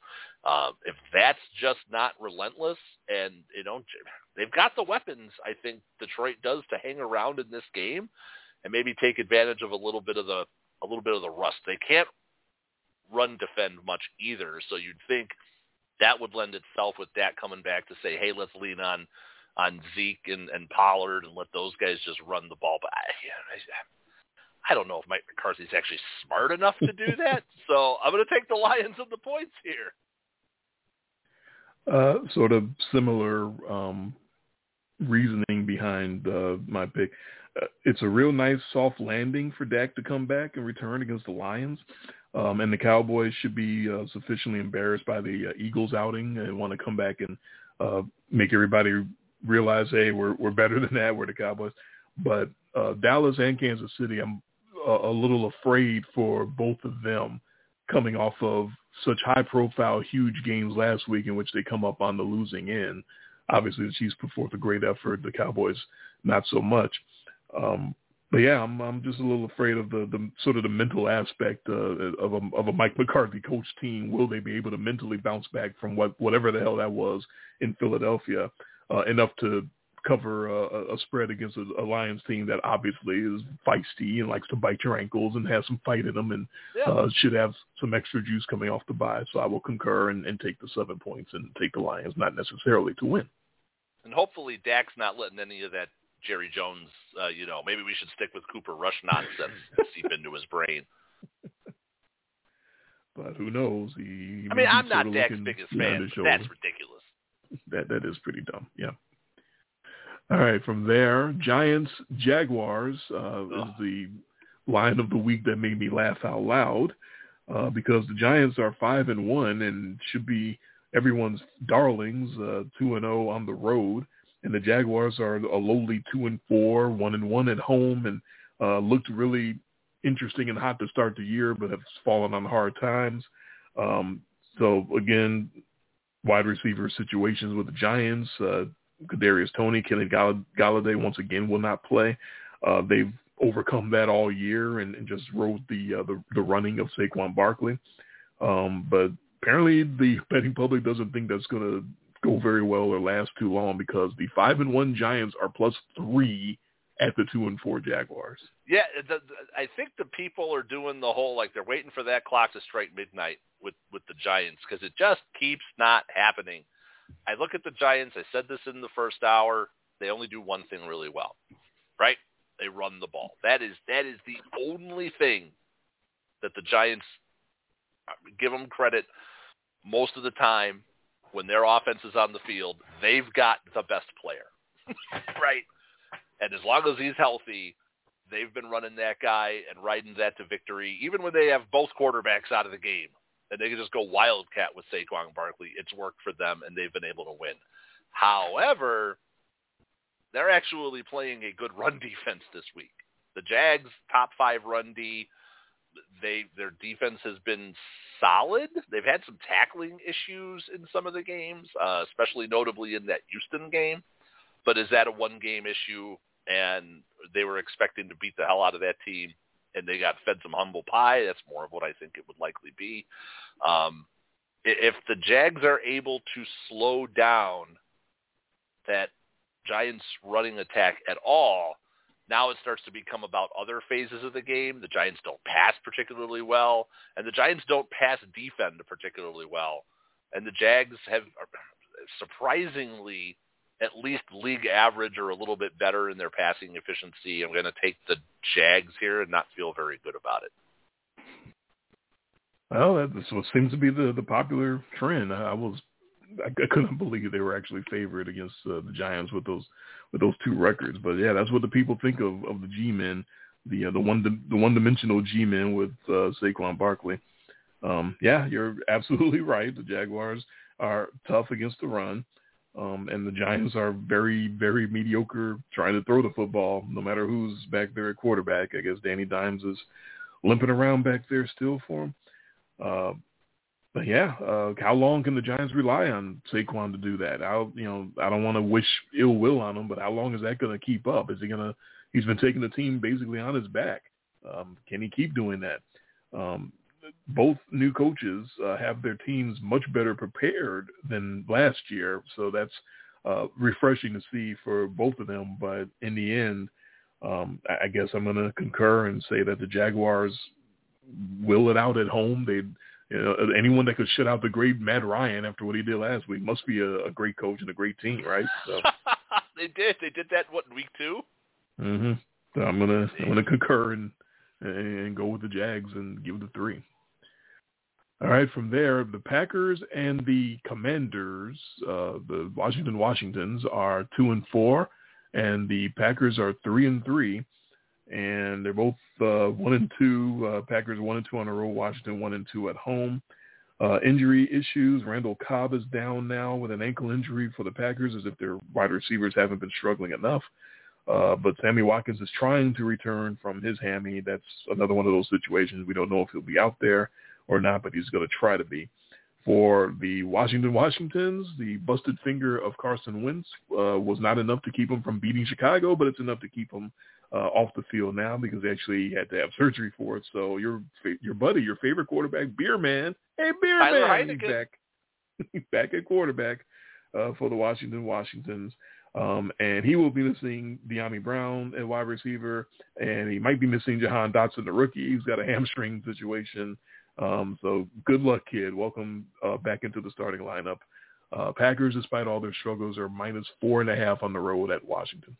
Um, if that's just not relentless, and you know they've got the weapons, I think Detroit does to hang around in this game and maybe take advantage of a little bit of the a little bit of the rust. They can't run defend much either, so you'd think that would lend itself with Dak coming back to say, hey, let's lean on on Zeke and, and Pollard and let those guys just run the ball. But I, I don't know if Mike McCarthy's actually smart enough to do that. so I'm going to take the Lions and the points here. Uh, sort of similar um, reasoning behind uh, my pick. It's a real nice soft landing for Dak to come back and return against the Lions. Um, and the Cowboys should be uh, sufficiently embarrassed by the uh, Eagles outing and want to come back and uh, make everybody realize, hey, we're we're better than that. We're the Cowboys. But uh, Dallas and Kansas City, I'm a, a little afraid for both of them coming off of such high-profile, huge games last week in which they come up on the losing end. Obviously, the Chiefs put forth a great effort. The Cowboys, not so much. Um, but yeah, I'm I'm just a little afraid of the, the sort of the mental aspect uh, of a of a Mike McCarthy coach team. Will they be able to mentally bounce back from what whatever the hell that was in Philadelphia uh, enough to cover a, a spread against a, a Lions team that obviously is feisty and likes to bite your ankles and has some fight in them and Yeah. uh, should have some extra juice coming off the bye. So I will concur and, and take the seven points and take the Lions, not necessarily to win. And hopefully Dak's not letting any of that Jerry Jones, uh, you know, maybe we should stick with Cooper Rush nonsense seep into his brain. But who knows? He, I mean, I'm not Dak's biggest fan, that's ridiculous. That that is pretty dumb. Yeah. All right. From there, Giants Jaguars uh, is the line of the week that made me laugh out loud uh, because the Giants are five and one and should be everyone's darlings, uh, two and zero on the road, and the Jaguars are a lowly two and four, one and one at home, and uh, looked really interesting and hot to start the year, but have fallen on hard times. Um, so again, wide receiver situations with the Giants. Uh, Kadarius Toney, Kenny Gall- Golladay once again will not play. Uh, they've overcome that all year and, and just rode the, uh, the the running of Saquon Barkley. Um, but apparently, the betting public doesn't think that's going to go very well or last too long because the five and one Giants are plus three at the two and four Jaguars. Yeah, the, the, I think the people are doing the whole like they're waiting for that clock to strike midnight with with the Giants because it just keeps not happening. I look at the Giants. I said this in the first hour. They only do one thing really well, right? They run the ball. That is that is the only thing that the Giants uh, give them credit most of the time when their offense is on the field. They've got the best player, right? And as long as he's healthy, they've been running that guy and riding that to victory. Even when they have both quarterbacks out of the game, and they can just go wildcat with Saquon Barkley, it's worked for them, and they've been able to win. However, they're actually playing a good run defense this week. The Jags top five run D. They their defense has been solid. They've had some tackling issues in some of the games, uh, especially notably in that Houston game. But is that a one game issue? And they were expecting to beat the hell out of that team, and they got fed some humble pie. That's more of what I think it would likely be. Um, if the Jags are able to slow down that Giants running attack at all, now it starts to become about other phases of the game. The Giants don't pass particularly well, and the Giants don't pass defend particularly well. And the Jags have surprisingly at least league average or a little bit better in their passing efficiency. I'm going to take the Jags here and not feel very good about it. Well, what seems to be the the popular trend. I was I couldn't believe they were actually favored against uh, the Giants with those with those two records. But yeah, that's what the people think of of the G-men, the uh, the one the one dimensional G-men with uh, Saquon Barkley. Um, yeah, you're absolutely right. The Jaguars are tough against the run, um, and the Giants are very very mediocre trying to throw the football. No matter who's back there at quarterback, I guess Danny Dimes is limping around back there still for him. Uh, but yeah, uh, how long can the Giants rely on Saquon to do that? I, you know, I don't want to wish ill will on him, but how long is that going to keep up? Is he going to? He's been taking the team basically on his back. Um, can he keep doing that? Um, both new coaches uh, have their teams much better prepared than last year, so that's uh, refreshing to see for both of them. But in the end, um, I guess I'm going to concur and say that the Jaguars will it out at home. They you know, anyone that could shut out the great Matt Ryan after what he did last week must be a, a great coach and a great team, right? So. they did. They did that what week two? Mm-hmm. So I'm gonna I'm gonna concur and and go with the Jags and give it a three. All right, from there, the Packers and the Commanders, uh, the Washington Washingtons are two and four, and the Packers are three and three and they're both uh, one and two. Uh, Packers one and two on the road. Washington one and two at home. Uh, injury issues. Randall Cobb is down now with an ankle injury for the Packers, as if their wide receivers haven't been struggling enough. Uh, but Sammy Watkins is trying to return from his hammy. That's another one of those situations. We don't know if he'll be out there or not, but he's going to try to be. For the Washington Washingtons, the busted finger of Carson Wentz uh, was not enough to keep him from beating Chicago, but it's enough to keep him uh, off the field now because they actually had to have surgery for it. So your your buddy, your favorite quarterback, Beer Man, hey Beer Tyler Man, he's back, he's back at quarterback uh, for the Washington Washingtons. Um, and he will be missing Dyami Brown at wide receiver, and he might be missing Jahan Dotson, the rookie. He's got a hamstring situation. Um, so good luck, kid. Welcome uh, back into the starting lineup. Uh, Packers, despite all their struggles, are minus four and a half on the road at Washington.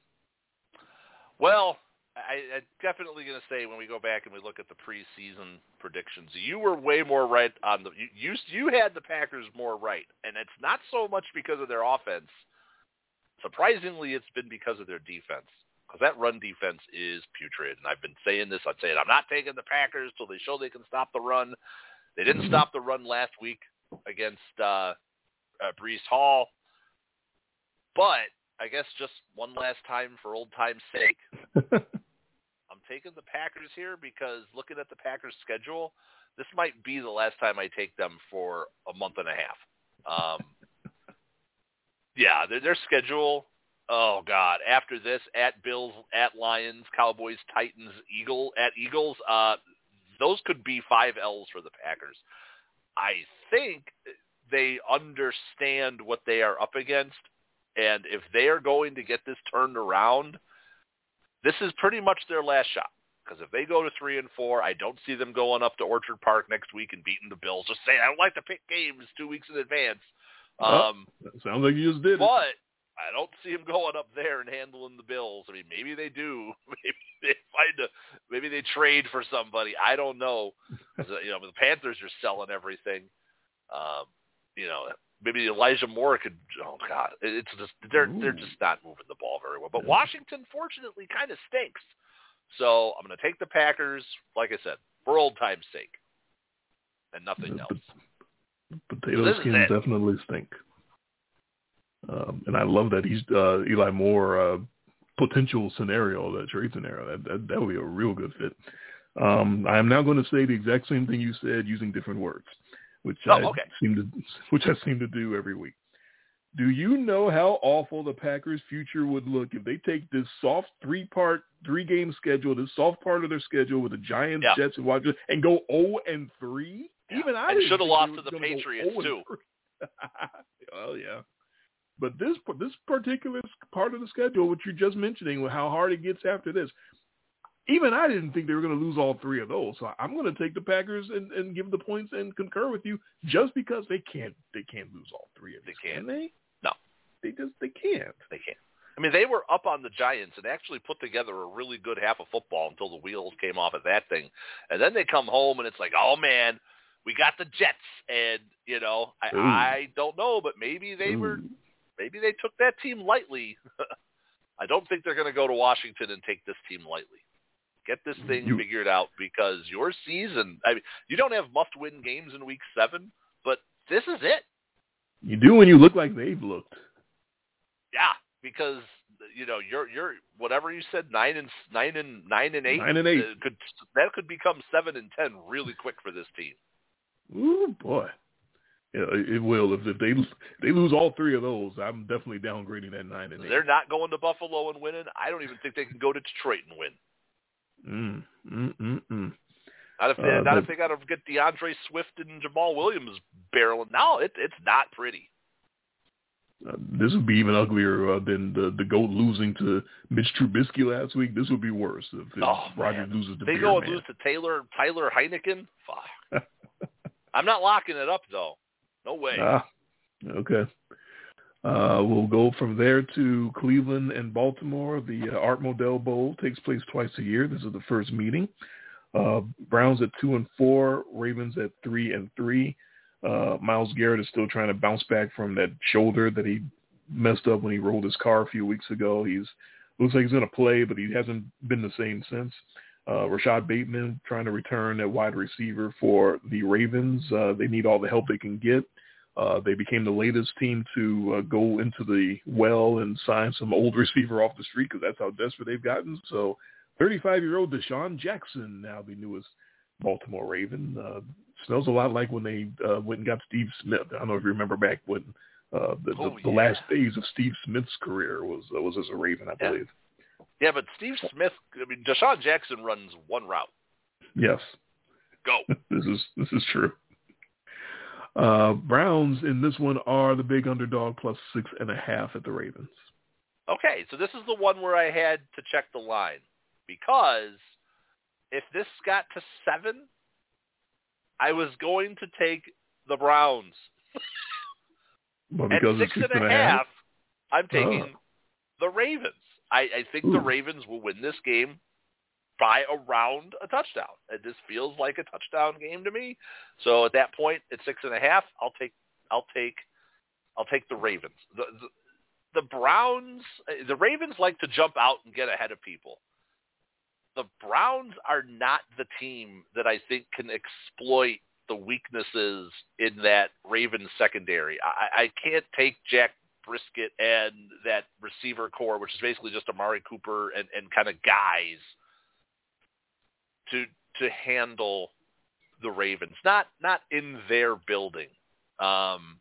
Well, I, I'm definitely going to say when we go back and we look at the preseason predictions, you were way more right on the you you, you had the Packers more right, and it's not so much because of their offense. Surprisingly, it's been because of their defense. Because that run defense is putrid, and I've been saying this. I'm saying I'm not taking the Packers till they show they can stop the run. They didn't stop the run last week against uh, uh, Breece Hall, but I guess just one last time for old time's sake, I'm taking the Packers here because looking at the Packers schedule, this might be the last time I take them for a month and a half. Um, yeah, their, their schedule. Oh God! After this, at Bills, at Lions, Cowboys, Titans, Eagle, at Eagles, uh, those could be five L's for the Packers. I think they understand what they are up against and if they are going to get this turned around, this is pretty much their last shot Because if they go to three and four, I don't see them going up to Orchard Park next week and beating the Bills. Just saying, I don't like to pick games two weeks in advance. Um, oh, sounds like you just did. But I don't see them going up there and handling the Bills. I mean, maybe they do. Maybe they find a. Maybe they trade for somebody. I don't know. you know, the Panthers are selling everything. Um, you know, maybe Elijah Moore could. Oh God, it's just they're Ooh. they're just not moving the ball very well. But Washington, fortunately, kind of stinks. So I'm going to take the Packers, like I said, for old time's sake, and nothing else. The potato so skins definitely stink. Um, and I love that he's uh, Eli Moore uh, potential scenario, that trade scenario. That, that that would be a real good fit. Um, I am now going to say the exact same thing you said using different words, which oh, I okay. seem to which I seem to do every week. Do you know how awful the Packers' future would look if they take this soft three-part, three-game schedule, this soft part of their schedule with the Giants, yeah. Jets, and Washington, and go 0 and 3? Even I should have lost to the Patriots oh too. oh yeah. But this this particular part of the schedule, which you're just mentioning, how hard it gets after this, even I didn't think they were going to lose all three of those. So I'm going to take the Packers and, and give the points and concur with you, just because they can't they can't lose all three of these. They can't. Can they? No, they just they can't. They can't. I mean, they were up on the Giants and actually put together a really good half of football until the wheels came off of that thing, and then they come home and it's like, oh man, we got the Jets, and you know, I, I don't know, but maybe they Ooh. were maybe they took that team lightly. I don't think they're going to go to Washington and take this team lightly. Get this thing You- figured out because your season, I mean, you don't have must-win games in week seven, but this is it. You do when you look like they've looked. Yeah, because you know you're you're whatever you said nine and nine and nine and eight Nine and eight. uh, could that could become seven and ten really quick for this team. Ooh boy. Yeah, it it will. If, if they they lose all three of those, I'm definitely downgrading that nine and eight. They're not going to Buffalo and winning. I don't even think they can go to Detroit and win. Mm, mm, mm, mm. Not if they, Uh, not but- if they got to get D'Andre Swift and Jamaal Williams barreling. No, it, it's not pretty. Uh, this would be even uglier uh, than the the goat losing to Mitch Trubisky last week. This would be worse if, if Oh, loses to They Beer go and Man. lose to Taylor Tyler Heineken. Fuck. I'm not locking it up though. No way. Ah, okay. Uh, we'll go from there to Cleveland and Baltimore. The uh, Art Modell Bowl takes place twice a year. This is the first meeting. Uh, Browns at two and four, Ravens at three and three. Uh, Myles Garrett is still trying to bounce back from that shoulder that he messed up when he rolled his car a few weeks ago. He's looks like he's going to play, but he hasn't been the same since. Uh, Rashod Bateman trying to return at wide receiver for the Ravens. Uh, they need all the help they can get. Uh, they became the latest team to uh, go into the well and sign some old receiver off the street because that's how desperate they've gotten. So 35-year-old DeSean Jackson, now the newest Baltimore Raven, uh, smells a lot like when they uh, went and got Steve Smith. I don't know if you remember back when uh, the, Oh, the, the yeah. last days of Steve Smith's career was uh, was as a Raven, I Yeah. believe. Yeah, but Steve Smith. I mean, DeSean Jackson runs one route. Yes. Go. this is this is true. Uh, Browns in this one are the big underdog plus six and a half at the Ravens. Okay, so this is the one where I had to check the line because if this got to seven, I was going to take the Browns. Well, At six it's and a half, I'm taking Oh. the Ravens. I, I think the Ravens will win this game by around a touchdown. It just feels like a touchdown game to me. So at that point, at six and a half, I'll take I'll take I'll take the Ravens. The, the the Browns, the Ravens like to jump out and get ahead of people. The Browns are not the team that I think can exploit the weaknesses in that Ravens secondary. I, I can't take Jacoby Brissett and that receiver core, which is basically just Amari Cooper and, and kind of guys, to to handle the Ravens. Not not in their building. Um,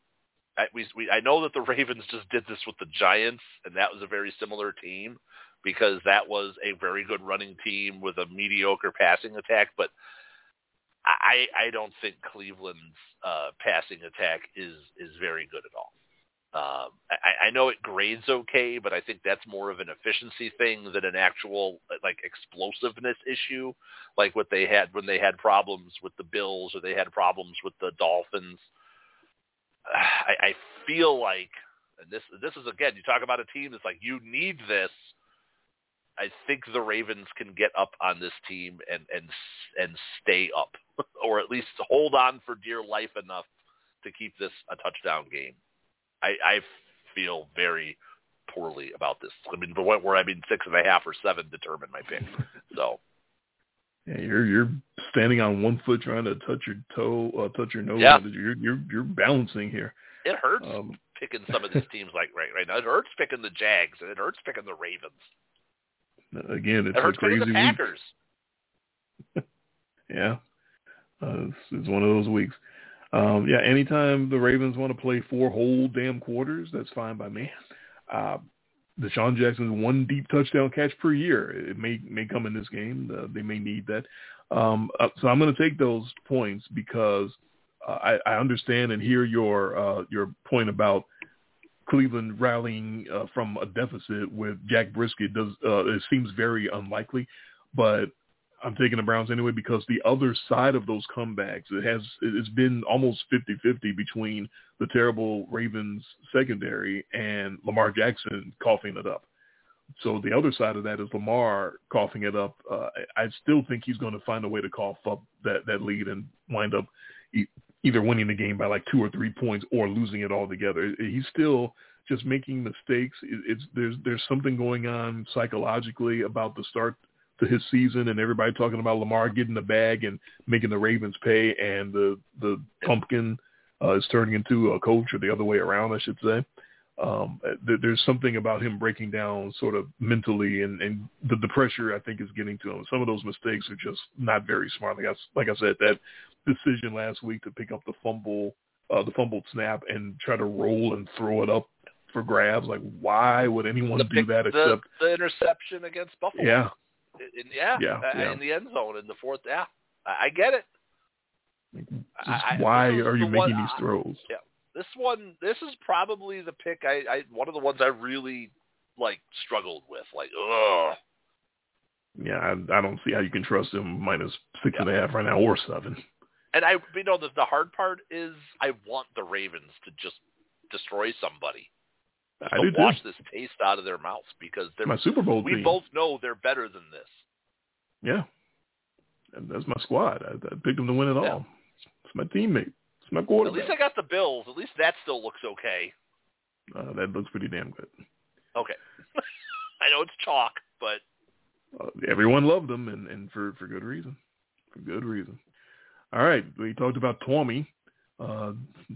I, we, we, I know that the Ravens just did this with the Giants, and that was a very similar team because that was a very good running team with a mediocre passing attack. But I, I don't think Cleveland's uh, passing attack is is very good at all. Um, I, I know it grades okay, but I think that's more of an efficiency thing than an actual like explosiveness issue, like what they had when they had problems with the Bills or they had problems with the Dolphins. I, I feel like, and this this is again, you talk about a team that's like you need this. I think the Ravens can get up on this team and and and stay up, or at least hold on for dear life enough to keep this a touchdown game. I, I feel very poorly about this. I mean, the point where I mean six and a half or seven determine my pick. So. Yeah, you're you're standing on one foot trying to touch your toe, uh, touch your nose. Yeah. You're you're you're balancing here. It hurts Um, picking some of these teams like right right now. It hurts picking the Jags and it hurts picking the Ravens. again, it's It a hurts picking crazy the week. Yeah, uh, it's, it's one of those weeks. Um, yeah, anytime the Ravens want to play four whole damn quarters, that's fine by me. Uh, DeSean Jackson's one deep touchdown catch per year. It may may come in this game. Uh, they may need that. Um, uh, so I'm going to take those points because uh, I, I understand and hear your uh, your point about Cleveland rallying uh, from a deficit with Jacoby Brissett. Does uh, it seems very unlikely, but I'm taking the Browns anyway because the other side of those comebacks, it has it's been almost 50-50 between the terrible Ravens secondary and Lamar Jackson coughing it up. So the other side of that is Lamar coughing it up. Uh, I still think he's going to find a way to cough up that that lead and wind up either winning the game by like two or three points or losing it altogether. He's still just making mistakes. It's there's there's something going on psychologically about the start to his season and everybody talking about Lamar getting the bag and making the Ravens pay and the the pumpkin uh, is turning into a coach or the other way around, I should say. Um, th- there's something about him breaking down sort of mentally and, and the, the pressure I think is getting to him. Some of those mistakes are just not very smart. Like I, like I said, that decision last week to pick up the fumble, uh, the fumbled snap and try to roll and throw it up for grabs. Like why would anyone The do that the, except, the interception against Buffalo. yeah, In, yeah, Yeah, uh, yeah. in the end zone in the fourth. Yeah, I, I get it. I- why are you making one- these throws? Yeah, this one, this is probably the pick. I, I one of the ones I really like struggled with. Like, ugh. Yeah, I, I don't see how you can trust him minus six and a half right now or seven. And I, you know, the, the hard part is I want the Ravens to just destroy somebody. I do too. wash this taste out of their mouths because they're. My Super Bowl we team. both know they're better than this. Yeah, and that's my squad. I, I picked them to win it all. It's my teammate. It's my quarterback. At least I got the Bills. At least that still looks okay. uh, that looks pretty damn good. Okay. I know it's chalk, but Uh, everyone loved them, and, and for for good reason. For good reason. All right, we talked about Tommy. Uh,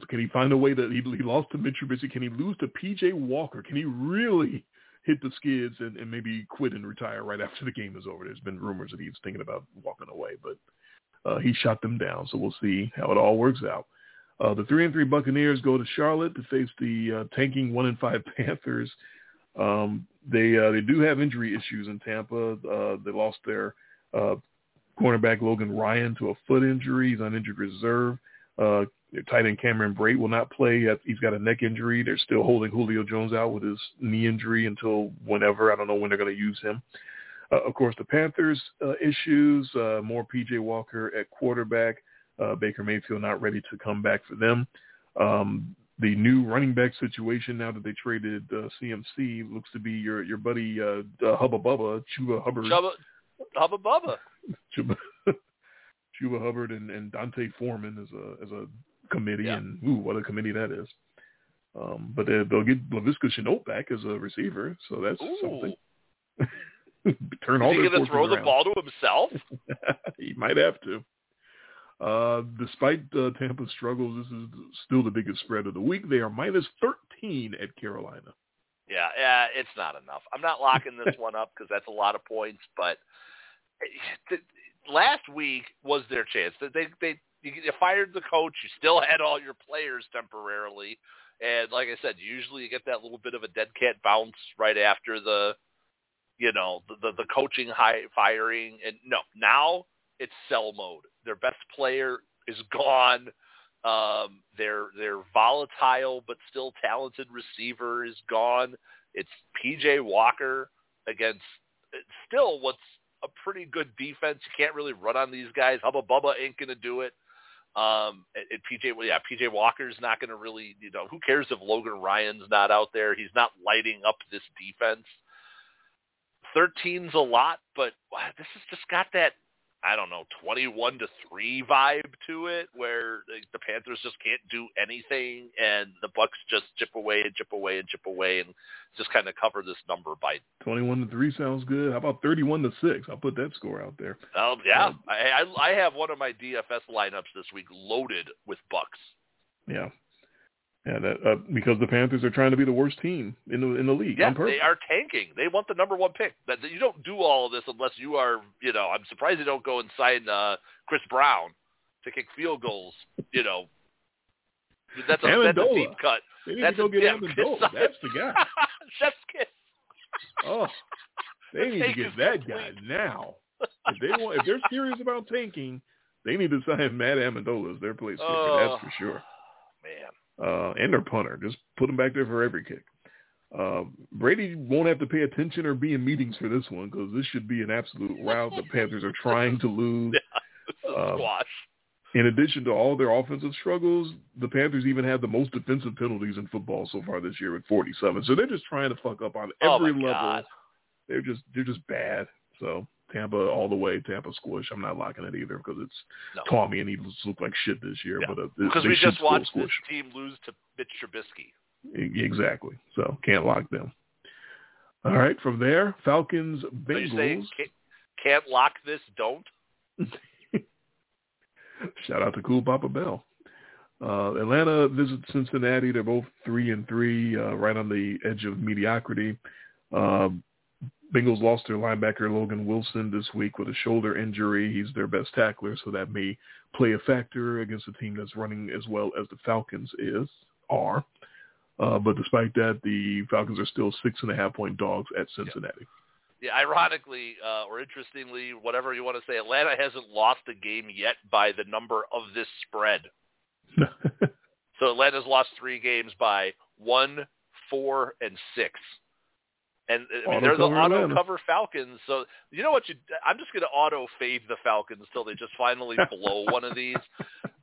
can he find a way that he, he lost to Mitch Trubisky? Can he lose to P.J. Walker? Can he really hit the skids and, and maybe quit and retire right after the game is over? There's been rumors that he's thinking about walking away, but uh, he shot them down. So we'll see how it all works out. Uh, the three and three Buccaneers go to Charlotte to face the uh, tanking one and five Panthers. Um, they uh, they do have injury issues in Tampa. Uh, they lost their uh, cornerback Logan Ryan to a foot injury. He's on injured reserve. Uh, their tight end Cameron Brate will not play. He's got a neck injury. They're still holding Julio Jones out with his knee injury until whenever. I don't know when they're going to use him. Uh, of course, the Panthers uh, issues, uh, more P.J. Walker at quarterback. Uh, Baker Mayfield not ready to come back for them. Um, the new running back situation now that they traded uh, CMC looks to be your your buddy uh, uh, Hubba Bubba, Chuba Hubbard. Chubba, Hubba Bubba. Chuba, Chuba Hubbard and, and D'Onta Foreman as a as a committee, Yeah. and ooh, what a committee that is. Um, but they, they'll get Laviska Shenault back as a receiver, so that's Ooh. something. Turn all Is he going to throw the ball to himself? he might have to. Uh, despite uh, Tampa's struggles, this is still the biggest spread of the week. They are minus 13 at Carolina. Yeah, yeah, it's not enough. I'm not locking this one up because that's a lot of points. But last week was their chance. They they you you fired the coach. You still had all your players temporarily, and like I said, usually you get that little bit of a dead cat bounce right after the, you know, the the, the coaching high firing. And no, now it's sell mode. Their best player is gone. Um, their their volatile but still talented receiver is gone. It's PJ Walker against still what's a pretty good defense. You can't really run on these guys. Hubba Bubba ain't gonna do it. Um, and, PJ, well, yeah, PJ Walker's not gonna really, you know, who cares if Logan Ryan's not out there? He's not lighting up this defense. 13's a lot, but this has just got that I don't know, 21 to 3 vibe to it where the Panthers just can't do anything and the Bucs just chip away and chip away and chip away and just kind of cover this number by 21 to 3 sounds good. How about 31 to 6? I'll put that score out there. Um, yeah, um, I, I I have one of my DFS lineups this week loaded with Bucs. Yeah. Yeah, that, uh, because the Panthers are trying to be the worst team in the in the league. Yeah, they are tanking. They want the number one pick. That you don't do all of this unless you are, you know. I'm surprised they don't go and sign uh, Chris Brown to kick field goals. You know, that's a, that's a deep cut. They need that's to go a, get yeah, Ammendola. That's the guy. Chef's kiss. oh, they need to get that guy now. If they want, if they're serious about tanking, they need to sign Matt Ammendola as their place kicker. Oh, that's for sure. Man uh, and their punter. Just put them back there for every kick. Uh, Brady won't have to pay attention or be in meetings for this one because this should be an absolute rout. The Panthers are trying to lose. Squash. In addition to all their offensive struggles, the Panthers even have the most defensive penalties in football so far this year at 47. So they're just trying to fuck up on every oh level. God. They're just they're just bad. So Tampa all the way. Tampa squish. I'm not locking it either because it's no. Tommy and he look like shit this year. Yeah. But uh, because we just watched this team lose to Mitch Trubisky. Exactly. So can't lock them. All right. From there, Falcons Bengals. Saying can't lock this. Don't. Shout out to Cool Papa Bell. Uh, Atlanta visits Cincinnati. They're both three and three, uh, right on the edge of mediocrity. Uh, Bengals lost their linebacker Logan Wilson this week with a shoulder injury. He's their best tackler, so that may play a factor against a team that's running as well as the Falcons is are. Uh, but despite that, the Falcons are still six and a half point dogs at Cincinnati. Yeah, ironically uh, or interestingly, whatever you want to say, Atlanta hasn't lost a game yet by the number of this spread. so Atlanta's lost three games by one, four, and six. And I mean, they're the auto Atlanta. cover Falcons. So you know what? You, I'm just going to auto fade the Falcons until they just finally blow one of these.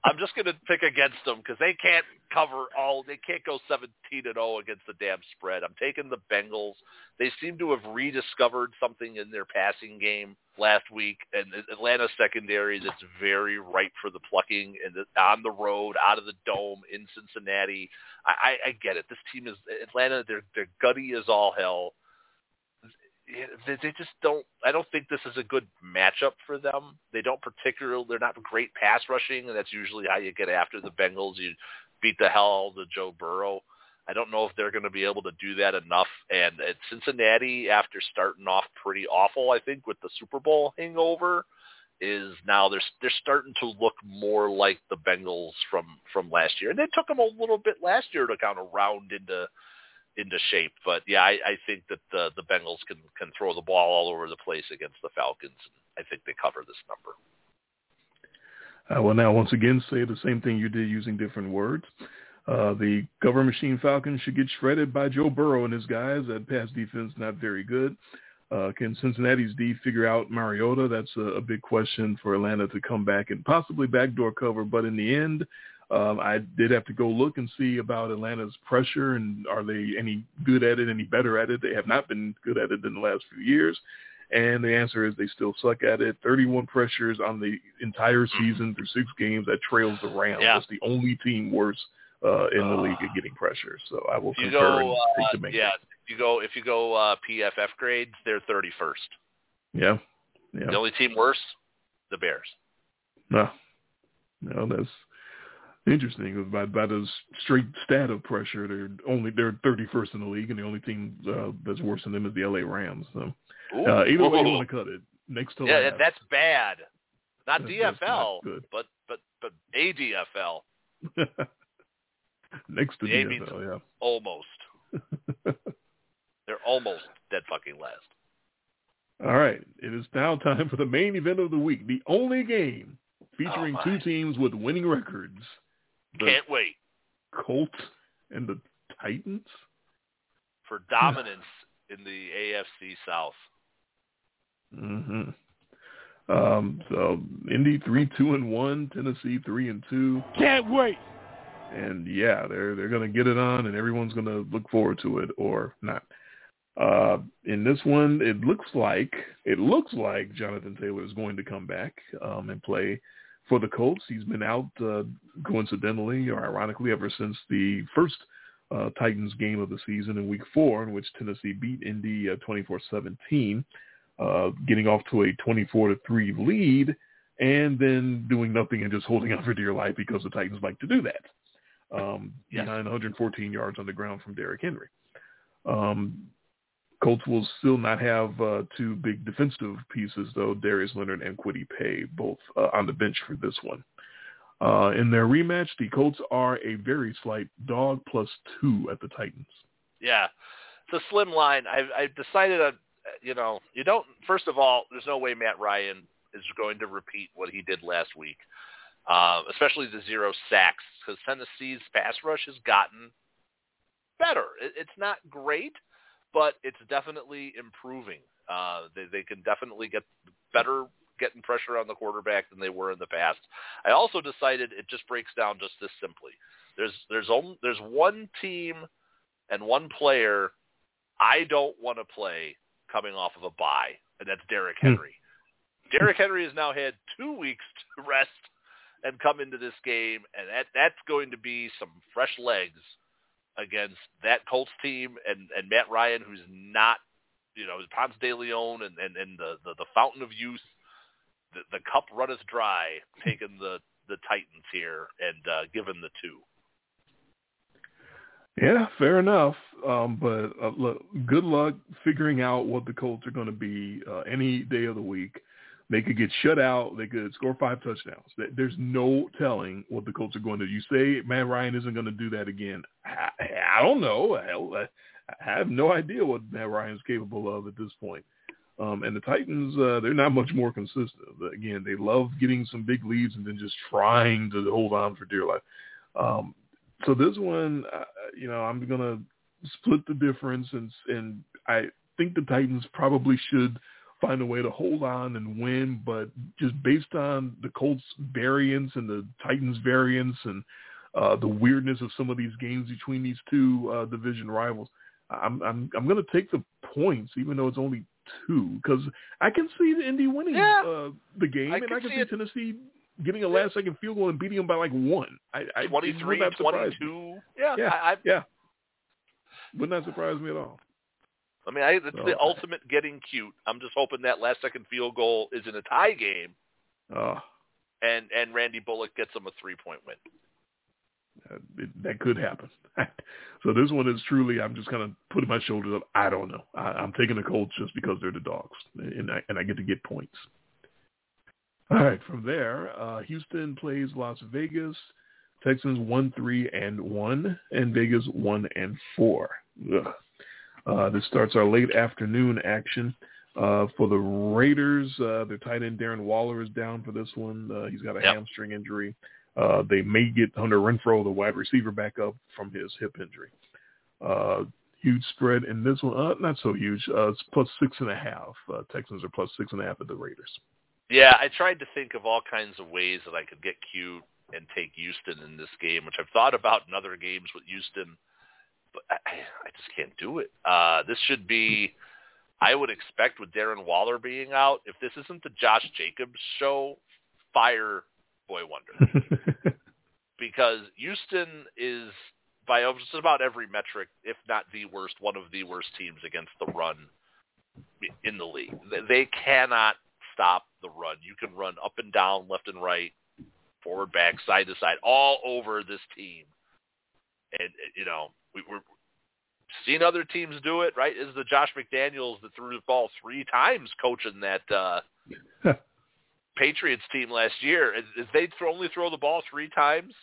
I'm just going to pick against them because they can't cover all. They can't go 17 and 0 against the damn spread. I'm taking the Bengals. They seem to have rediscovered something in their passing game last week, and Atlanta secondary that's very ripe for the plucking and the, on the road, out of the dome in Cincinnati. I, I, I get it. This team is Atlanta. They're they're gutty as all hell they, just don't. I don't think this is a good matchup for them. They don't particularly. They're not great pass rushing, and that's usually how you get after the Bengals. You beat the hell out of Joe Burrow. I don't know if they're going to be able to do that enough. And at Cincinnati, after starting off pretty awful, I think with the Super Bowl hangover, is now they're they're starting to look more like the Bengals from from last year. And it took them a little bit last year to kind of round into into shape. But yeah, I, I think that the the Bengals can can throw the ball all over the place against the Falcons. I think they cover this number. I will now once again say the same thing you did using different words. Uh, the cover machine Falcons should get shredded by Joe Burrow and his guys. That pass defense not very good. Uh, can Cincinnati's D figure out Mariota? That's a, a big question for Atlanta to come back and possibly backdoor cover. But in the end, um, I did have to go look and see about Atlanta's pressure and are they any good at it, any better at it? They have not been good at it in the last few years. And the answer is they still suck at it. 31 pressures on the entire season through six games. That trails the Rams. Yeah. That's the only team worse uh, in the Uh, league at getting pressure. So I will You concur go, and take uh, the Bengals. yeah. You go if you go uh, PFF grades, they're 31st. Yeah. Yeah. The only team worse, the Bears. No. No, that's interesting. By by the straight stat of pressure, they're only they're 31st in the league, and the only team uh, that's worse than them is the LA Rams. So uh, either way you want to cut it, next to yeah, last. that's bad. Not That's- that's not DFL, but but but ADFL next to The means- NFL, almost. They're almost dead fucking last. All right, it is now time for the main event of the week, the only game featuring Oh, two teams with winning records. The Can't wait Colts and the Titans. for dominance in the AFC South. hmm Um, so Indy three two and one, Tennessee three and two, Can't wait. and yeah, they're they're gonna get it on, and everyone's gonna look forward to it or not. Uh, in this one, it looks like it looks like Jonathan Taylor is going to come back um, and play for the Colts. He's been out uh, coincidentally or ironically ever since the first uh, Titans game of the season in Week Four, in which Tennessee beat Indy uh, 24-17, uh, getting off to a 24 to three lead, and then doing nothing and just holding on for dear life because the Titans like to do that. Um, Yes. Behind 114 yards on the ground from Derrick Henry. Um, Colts will still not have uh, two big defensive pieces, though, Darius Leonard and Kwity Paye, both uh, on the bench for this one. Uh, in their rematch, the Colts are a very slight dog plus two at the Titans. Yeah, it's a slim line. I've, I've decided, on, you know, you don't. First of all, there's no way Matt Ryan is going to repeat what he did last week, uh, especially the zero sacks, because Tennessee's pass rush has gotten better. It, it's not great, but it's definitely improving. Uh, they, they can definitely get better getting pressure on the quarterback than they were in the past. I also decided it just breaks down just this simply. There's there's only there's one team and one player I don't want to play coming off of a bye, and that's Derrick Hmm. Henry. Derrick Henry has now had two weeks to rest and come into this game, and that that's going to be some fresh legs against that Colts team and and Matt Ryan, who's not, you know, Ponce de Leon and and, and the, the the fountain of youth, the, the cup runneth dry, taking the the Titans here and uh, given the two. Yeah, fair enough. Um, but uh, look, good luck figuring out what the Colts are going to be uh, any day of the week. They could get shut out. They could score five touchdowns. There's no telling what the Colts are going to do. You say Matt Ryan isn't going to do that again. I, I don't know. I, I have no idea what Matt Ryan's capable of at this point. Um, and the Titans, uh, they're not much more consistent. Again, they love getting some big leads and then just trying to hold on for dear life. Um, so this one, uh, you know, I'm gonna split the difference, and and I think the Titans probably should find a way to hold on and win, but just based on the Colts variance and the Titans variance and uh, the weirdness of some of these games between these two uh, division rivals, I'm I'm I'm gonna take the points, even though it's only two, because I can see the Indy winning Yeah. uh, the game, I and can I can see see. Tennessee getting a last second field goal and beating them by like one. I, I would 23, not surprise 22. Yeah, Yeah. I, I, Yeah. Would not surprise me at all. I mean, I, it's So- the ultimate getting cute. I'm just hoping that last second field goal is in a tie game, Uh, and and Randy Bullock gets them a three point win. it, that could happen. so this one is truly, I'm just kind of putting my shoulders up. I don't know. I, I'm taking the Colts just because they're the dogs, and I, and I get to get points. All right, from there, uh, Houston plays Las Vegas. Texans one three and one, and Vegas one and four. Ugh. Uh, this starts our late afternoon action. Uh, for the Raiders, uh, their tight end Darren Waller is down for this one. Uh, he's got a Yep. hamstring injury. Uh, they may get Hunter Renfrow, the wide receiver, back up from his hip injury. Uh, huge spread in this one. Uh, not so huge. Uh, it's plus six and a half. Uh, Texans are plus six and a half at the Raiders. Yeah, I tried to think of all kinds of ways that I could get cute and take Houston in this game, which I've thought about in other games with Houston, but I, I just can't do it. Uh, this should be, I would expect with Darren Waller being out, if this isn't the Josh Jacobs show, fire Boy Wonder. because Houston is by just about every metric, if not the worst, one of the worst teams against the run in the league. They- cannot stop the run. You can run up and down, left and right, forward, back, side to side, all over this team. And you know, we, we're seen other teams do it. Right? Is the Josh McDaniels that threw the ball three times coaching that uh, Patriots team last year? If if they throw, only throw the ball three times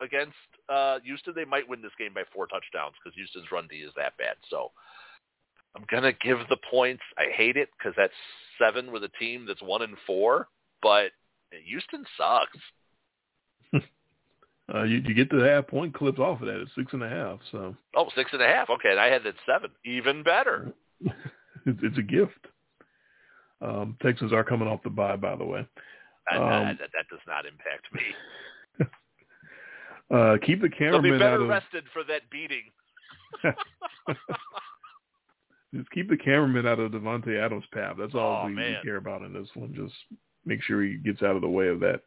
against uh, Houston, they might win this game by four touchdowns because Houston's run D is that bad. So I'm gonna give the points. I hate it because that's seven with a team that's one and four, but Houston sucks. Uh, you, you get the half point clips off of that at six and a half. So oh, six and a half. Okay, and I had that seven. Even better. it's, it's a gift. Um, Texans are coming off the bye, by the way. That, Um, that, that does not impact me. Uh, keep the They'll be cameraman out better of rested for that beating. just keep the cameraman out of Davante Adams' path. That's all Oh, we, we care about in this one. Just make sure he gets out of the way of that.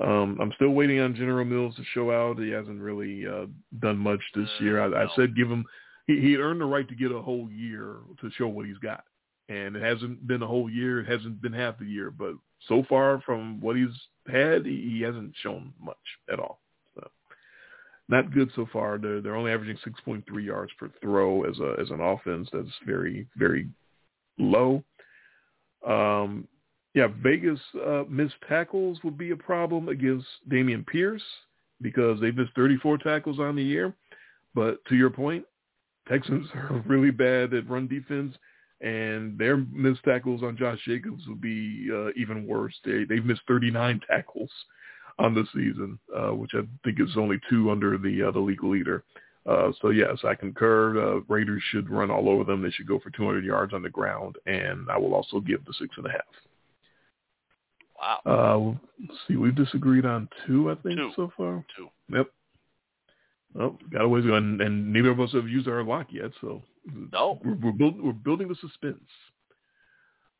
Um, I'm still waiting on General Mills to show out. He hasn't really uh, done much this Uh, year. I, I said give him. He, he earned the right to get a whole year to show what he's got, and it hasn't been a whole year. It hasn't been half the year, but so far from what he's had, he, he hasn't shown much at all. So not good so far. They're they're only averaging 6.3 yards per throw as a as an offense. That's very very low. Um, yeah, Vegas uh, missed tackles would be a problem against Dameon Pierce because they missed 34 tackles on the year. But to your point, Texans are really bad at run defense, and their missed tackles on Josh Jacobs would be uh, even worse. They they've missed 39 tackles on the season, uh, which I think is only two under the uh, the league leader. Uh, so yes, I concur. Uh, Raiders should run all over them. They should go for 200 yards on the ground, and I will also give the six and a half. Wow. Uh, let's see, we've disagreed on two, I think, Two. so far. Two. Yep. Oh, got a ways to go, and, and neither of us have used our lock yet, so No. we're we're, build, we're building the suspense.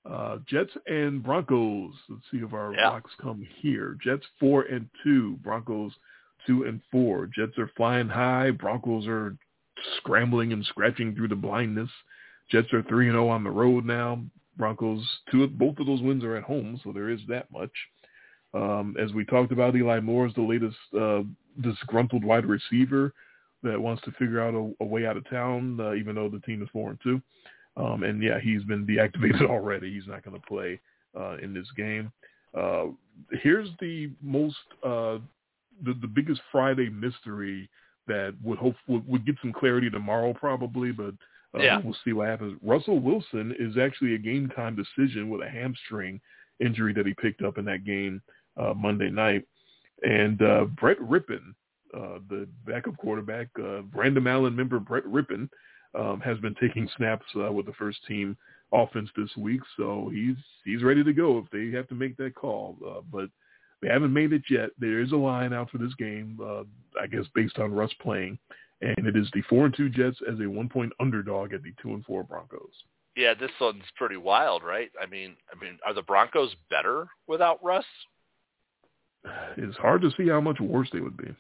Uh, Jets and Broncos. Let's see if our Yeah. locks come here. Jets four and two. Broncos two and four. Jets are flying high. Broncos are scrambling and scratching through the blindness. Jets are three and zero on the road now. Broncos two. Both of those wins are at home, so there is that much. Um, as we talked about, Eli Moore is the latest uh, disgruntled wide receiver that wants to figure out a, a way out of town, uh, even though the team is four and two. Um, and yeah, he's been deactivated already. He's not going to play uh, in this game. Uh, here's the most, uh, the, the biggest Friday mystery that would hope would, would get some clarity tomorrow, probably, but uh, Yeah. we'll see what happens. Russell Wilson is actually a game time decision with a hamstring injury that he picked up in that game uh, Monday night. And uh, Brett Rypien, uh, the backup quarterback, uh, Brandon Allen member Brett Rypien, um, has been taking snaps uh, with the first team offense this week, so he's he's ready to go if they have to make that call. Uh, but they haven't made it yet. There is a line out for this game, uh, I guess, based on Russ playing, and it is the four and two Jets as a one point underdog at the two and four Broncos. Yeah, this one's pretty wild, right? I mean, I mean, are the Broncos better without Russ? It's hard to see how much worse they would be.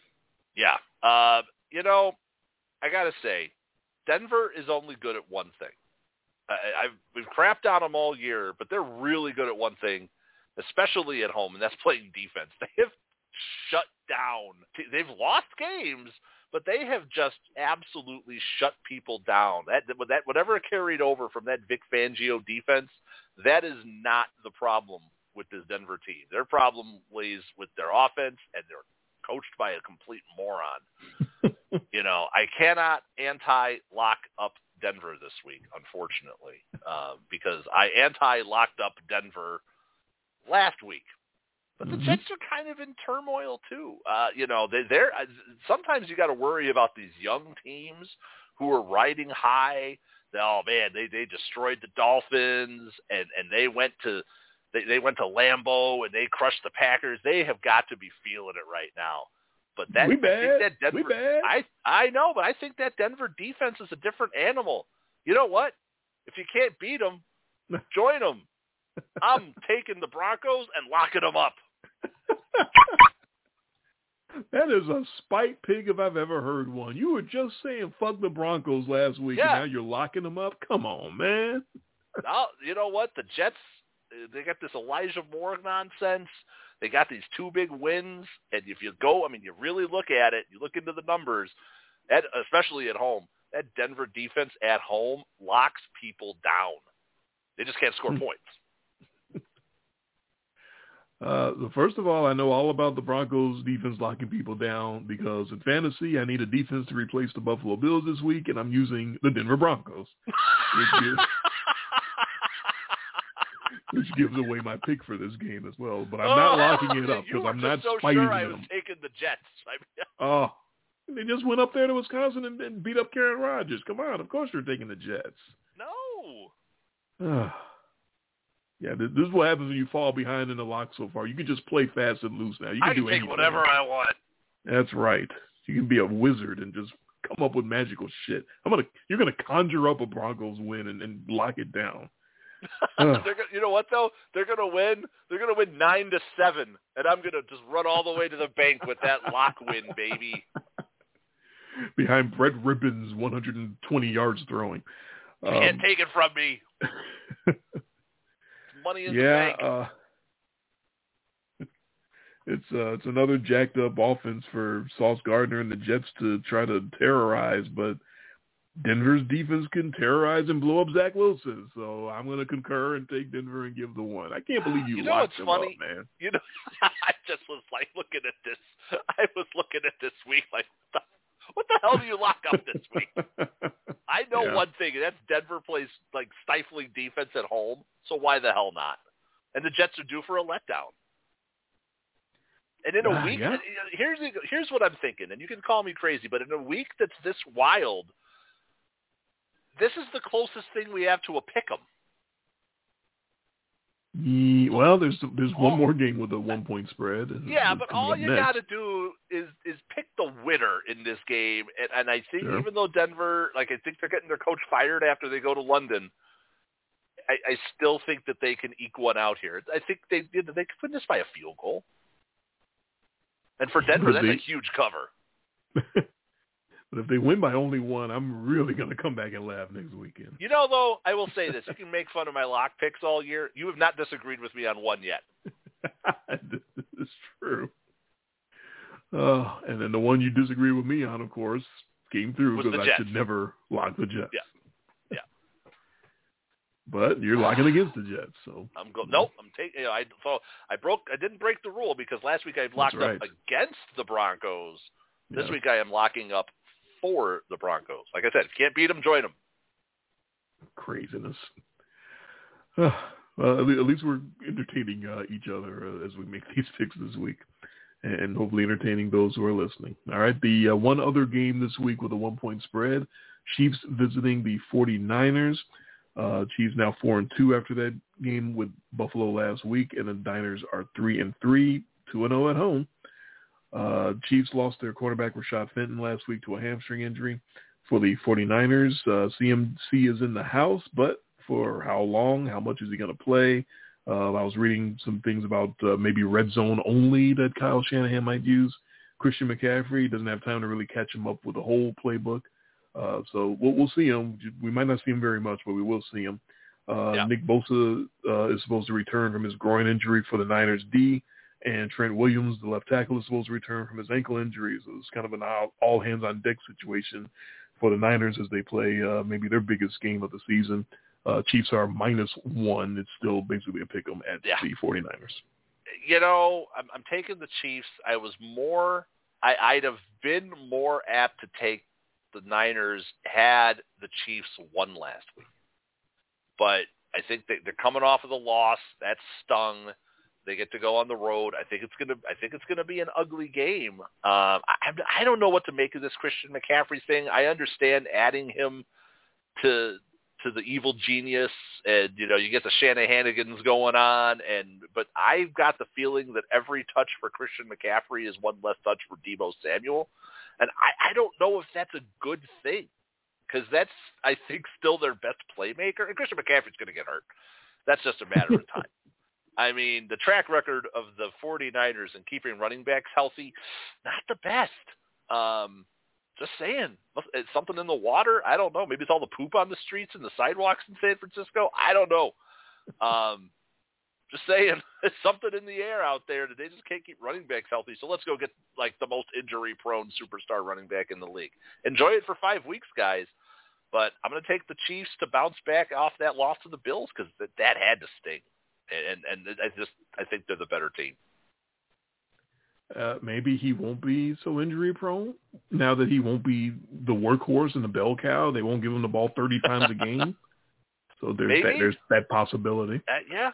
Yeah. Uh, you know, I gotta say, Denver is only good at one thing. I, I've we've crapped on them all year, but they're really good at one thing, especially at home, and that's playing defense. They have shut down. They've lost games, but they have just absolutely shut people down. That that whatever carried over from that Vic Fangio defense, that is not the problem with this Denver team. Their problem lays with their offense, and they're coached by a complete moron. you know, I cannot anti-lock up Denver this week, unfortunately, uh, because I anti-locked up Denver last week. But the Mhm. Jets are kind of in turmoil too. Uh, you know, they, they're uh, sometimes you got to worry about these young teams who are riding high. They, oh man, they they destroyed the Dolphins and and they went to they they went to Lambeau and they crushed the Packers. They have got to be feeling it right now. But that we I think that Denver we bad. I I know, but I think that Denver defense is a different animal. You know what? If you can't beat them, join them. I'm taking the Broncos and locking them up. that is a spite pig if I've ever heard one. You were just saying fuck the Broncos last week, Yeah. and now you're locking them up. Come on, man. Now, you know what? The Jets, they got this Elijah Moore nonsense. They got these two big wins, and if you go, I mean, you really look at it, you look into the numbers, at, especially at home. That Denver defense at home locks people down. They just can't score Hmm. points. Uh, first of all, I know all about the Broncos defense locking people down because in fantasy, I need a defense to replace the Buffalo Bills this week, and I'm using the Denver Broncos. Which is, which gives away my pick for this game as well. But I'm not locking it up because I'm not so spiting sure I was them. taking the Jets. I mean, Oh, they just went up there to Wisconsin and, and beat up Karen Rodgers. Come on, of course you're taking the Jets. no. yeah, this, this is what happens when you fall behind in the lock so far. You can just play fast and loose now. You can I do can take anything. whatever I want. That's right. You can be a wizard and just come up with magical shit. I'm gonna you're gonna conjure up a Broncos win and, and lock it down. Gonna, you know what though? They're gonna win. They're gonna win nine to seven, and I'm gonna just run all the way to the bank with that lock win, baby. Behind Brett Rypien's 120 yards throwing. You can't Um, take it from me. Money in the yeah, bank. uh, it's uh, it's another jacked up offense for Sauce Gardner and the Jets to try to terrorize, but Denver's defense can terrorize and blow up Zach Wilson. So I'm going to concur and take Denver and give the one. I can't believe you, You know locked them funny? up, man. You know, I just was like looking at this. I was looking at this week like, what the, what the hell do you lock up this week? I know Yeah. one thing, and that's Denver plays like stifling defense at home. So why the hell not? And the Jets are due for a letdown. And in a Ah, week, yeah. here's here's what I'm thinking, and you can call me crazy, but in a week that's this wild, this is the closest thing we have to a pick 'em. Ye- well, there's there's one more game with a one point spread. Yeah, but all you got to do is is pick the winner in this game, and, and I think Sure. even though Denver, like I think they're getting their coach fired after they go to London, I, I still think that they can eke one out here. I think they they could win this by a field goal, and for Denver, that's a huge cover. but if they win by only one, I'm really going to come back and laugh next weekend. You know, though, I will say this: you can make fun of my lock picks all year. You have not disagreed with me on one yet. this is true. Uh, and then the one you disagree with me on, of course, came through because I Jets. should never lock the Jets. Yeah. Yeah. But you're locking against the Jets, so I'm go. Nope, I'm taking. You know, I so I broke. I didn't break the rule because last week I locked right. up against the Broncos. This yeah. week I am locking up for the Broncos. Like I said, can't beat them, join them. craziness. Well, at least we're entertaining uh, each other uh, as we make these picks this week, and hopefully entertaining those who are listening. All right, the uh, one other game this week with a one-point spread: Chiefs visiting the 49ers. Uh, Chiefs now four and two after that game with Buffalo last week, and the Niners are three and three, two and zero at home. Uh, Chiefs lost their quarterback Rashad Fenton last week to a hamstring injury for the 49ers. Uh, CMC is in the house, but for how long? How much is he going to play? Uh, I was reading some things about uh, maybe red zone only that Kyle Shanahan might use. Christian McCaffrey doesn't have time to really catch him up with the whole playbook. Uh, so we'll, we'll see him. We might not see him very much, but we will see him. Uh, Yeah. Nick Bosa uh, is supposed to return from his groin injury for the Niners D, and Trent Williams, the left tackle, is supposed to return from his ankle injury. So it's kind of an all, all hands on deck situation for the Niners as they play uh, maybe their biggest game of the season. Uh, Chiefs are minus one. It's still basically a pick 'em at Yeah. the 49ers. You know, I'm, I'm taking the Chiefs. I was more. I, I'd have been more apt to take the Niners had the Chiefs won last week, but I think they, they're coming off of the loss. That stung. They get to go on the road. I think it's gonna. I think it's gonna be an ugly game. Um, I, I don't know what to make of this Christian McCaffrey thing. I understand adding him to to the evil genius, and you know you get the Shanahanigans going on, and but I've got the feeling that every touch for Christian McCaffrey is one less touch for Deebo Samuel, and I, I don't know if that's a good thing because that's I think still their best playmaker, and Christian McCaffrey's going to get hurt. That's just a matter of time. I mean, the track record of the 49ers in keeping running backs healthy, not the best. Um, just saying, it's something in the water. I don't know. Maybe it's all the poop on the streets and the sidewalks in San Francisco. I don't know. Um, just saying, it's something in the air out there that they just can't keep running backs healthy. So let's go get like the most injury-prone superstar running back in the league. Enjoy it for five weeks, guys. But I'm going to take the Chiefs to bounce back off that loss to the Bills because that, that had to sting. And and I just I think they're the better team. Uh, maybe he won't be so injury prone now that he won't be the workhorse and the bell cow. They won't give him the ball 30 times a game. So there's Maybe. that, there's that possibility. Uh, yeah.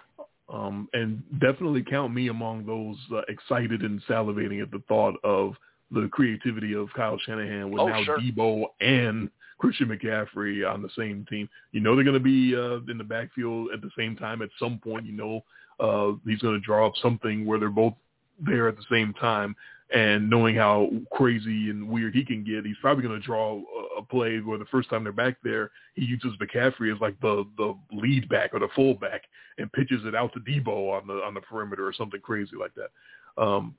Um, and definitely count me among those uh, excited and salivating at the thought of the creativity of Kyle Shanahan with Oh, now sure. Deebo and Christian McCaffrey on the same team. You know they're going to be uh, in the backfield at the same time at some point. You know uh, he's going to draw up something where they're both there at the same time. And knowing how crazy and weird he can get, he's probably going to draw a, play where the first time they're back there, he uses McCaffrey as like the the lead back or the fullback and pitches it out to Deebo on the on the perimeter or something crazy like that. Um,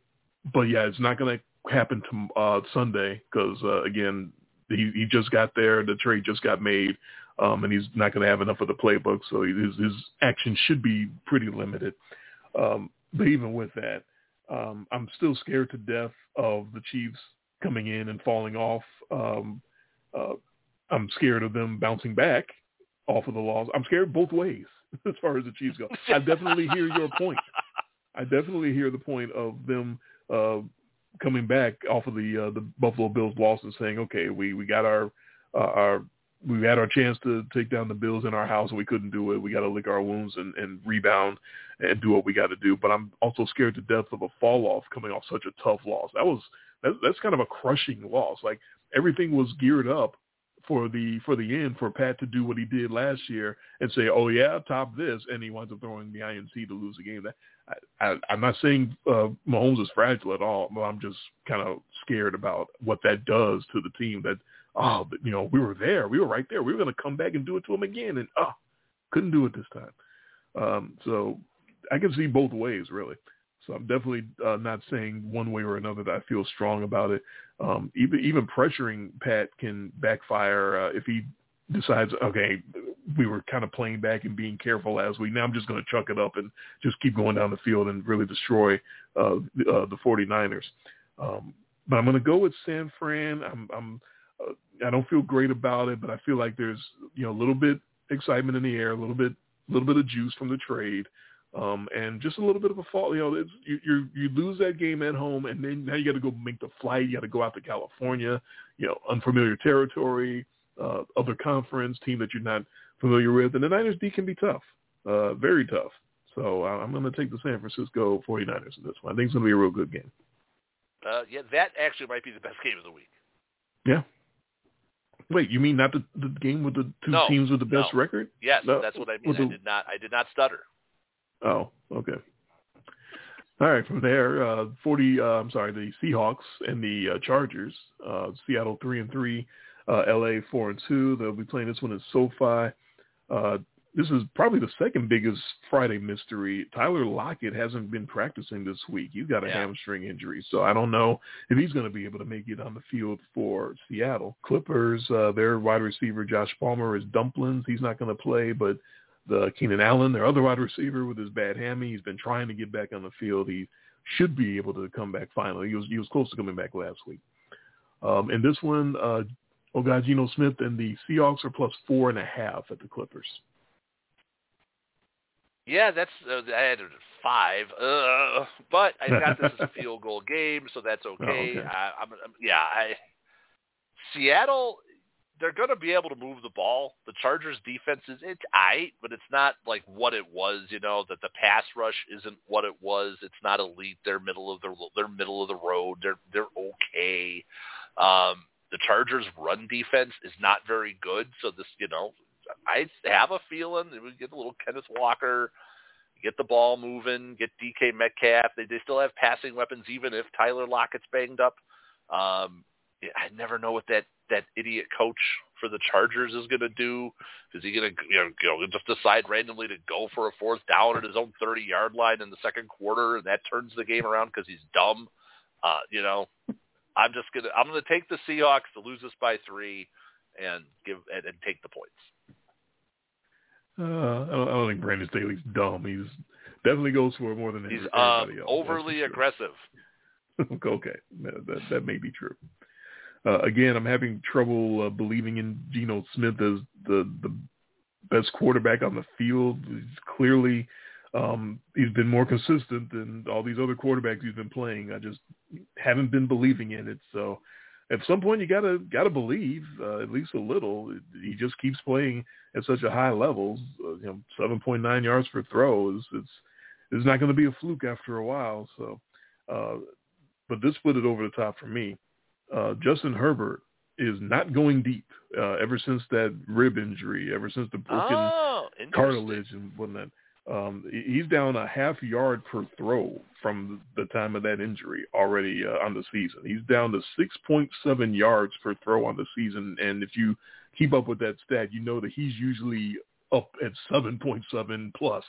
but yeah, it's not going to happen to uh, Sunday because uh, again, he he just got there, the trade just got made, um, and he's not going to have enough of the playbook, so his his action should be pretty limited. Um, but even with that, um, I'm still scared to death of the Chiefs coming in and falling off. Um, uh, I'm scared of them bouncing back off of the loss. I'm scared both ways as far as the Chiefs go. I definitely hear your point. I definitely hear the point of them uh, coming back off of the uh, the Buffalo Bills loss and saying, okay, we we got our uh, our we had our chance to take down the Bills in our house and we couldn't do it. We got to lick our wounds and, and rebound and do what we got to do. But I'm also scared to death of a fall off coming off such a tough loss. That was that's, that's kind of a crushing loss. Like everything was geared up for the for the end for Pat to do what he did last year and say, "Oh yeah, top this," and he winds up throwing the INT to lose the game. That I, I, I'm not saying uh, Mahomes is fragile at all, but I'm just kind of scared about what that does to the team. That oh, you know, we were there, we were right there, we were going to come back and do it to him again, and oh, couldn't do it this time. Um, so I can see both ways really. So I'm definitely uh, not saying one way or another that I feel strong about it. Um, even even pressuring Pat can backfire uh, if he decides, okay, we were kind of playing back and being careful last week. Now I'm just going to chuck it up and just keep going down the field and really destroy uh, the, uh, the 49ers. Um, but I'm going to go with San Fran. I'm, I'm uh, I don't feel great about it, but I feel like there's you know a little bit excitement in the air, a little bit a little bit of juice from the trade. Um, and just a little bit of a fall. You know, it's, you, you you lose that game at home, and then now you got to go make the flight. You got to go out to California. You know, unfamiliar territory, uh, other conference team that you're not familiar with, and the Niners D can be tough, uh, very tough. So I'm going to take the San Francisco 49ers in this one. I think it's going to be a real good game. Uh, yeah, that actually might be the best game of the week. Yeah. Wait, you mean not the, the game with the two No, teams with the best no. record? Yes, No, that's what I mean. I the- did not. I did not stutter. Oh, okay. All right, from there, uh, 40, uh, I'm sorry, the Seahawks and the uh, Chargers, uh, Seattle 3 and 3, uh, LA 4 and 2. They'll be playing this one at SoFi. Uh, this is probably the second biggest Friday mystery. Tyler Lockett hasn't been practicing this week. He's got a Yeah. hamstring injury, so I don't know if he's going to be able to make it on the field for Seattle. Clippers, uh, their wide receiver Josh Palmer is dumplings. He's not going to play, but the Keenan Allen, their other wide receiver with his bad hammy, he's been trying to get back on the field. He should be able to come back finally. He was he was close to coming back last week. Um, and this one, uh, oh God, Geno Smith and the Seahawks are plus four and a half at the Clippers. Yeah, that's uh, I had five, uh, but I got this as a field goal game, so that's okay. okay. I, I'm, I'm yeah, I Seattle, they're going to be able to move the ball. The Chargers' defense is it's aight, but it's not like what it was. You know that the pass rush isn't what it was. It's not elite. They're middle of the they're middle of the road. They're they're okay. Um, the Chargers' run defense is not very good. So this, you know, I have a feeling that we get a little Kenneth Walker, get the ball moving, get DK Metcalf. They they still have passing weapons even if Tyler Lockett's banged up. Um, I never know what that that idiot coach for the Chargers is going to do. Is he going to you know, you know just decide randomly to go for a fourth down at his own 30 yard line in the second quarter and that turns the game around because he's dumb? Uh, you know, I'm just gonna I'm gonna take the Seahawks to lose this by three and give and, and take the points. Uh, I, don't, I don't think Brandon Staley's dumb. He's definitely goes for more than He's uh, else. overly aggressive. okay, that, that that may be true. Uh, again, I'm having trouble uh, believing in Geno Smith as the the best quarterback on the field. He's clearly um, he's been more consistent than all these other quarterbacks he's been playing. I just haven't been believing in it. So at some point you gotta gotta believe uh, at least a little. He just keeps playing at such a high level. Uh, you know, seven point nine yards per throw is it's it's not going to be a fluke after a while. So, uh, but this put it over the top for me. Uh, Justin Herbert is not going deep uh, ever since that rib injury, ever since the broken oh, cartilage and whatnot. Um, he's down a half yard per throw from the time of that injury already uh, on the season. He's down to 6.7 yards per throw on the season, and if you keep up with that stat, you know that he's usually up at 7.7 plus.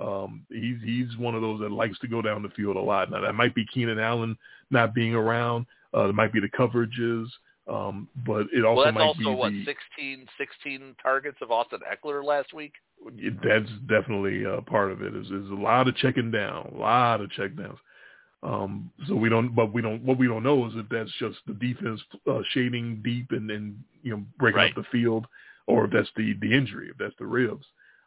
Um, he's he's one of those that likes to go down the field a lot. Now that might be Keenan Allen not being around. Uh, it might be the coverages. Um, but it also well, that's might also be what the, 16, 16 targets of Austin Ekeler last week. That's definitely uh, part of it. Is is a lot of checking down, a lot of check downs. Um, so we don't, but we don't. What we don't know is if that's just the defense uh, shading deep and and you know breaking Right. up the field, or if that's the the injury, if that's the ribs.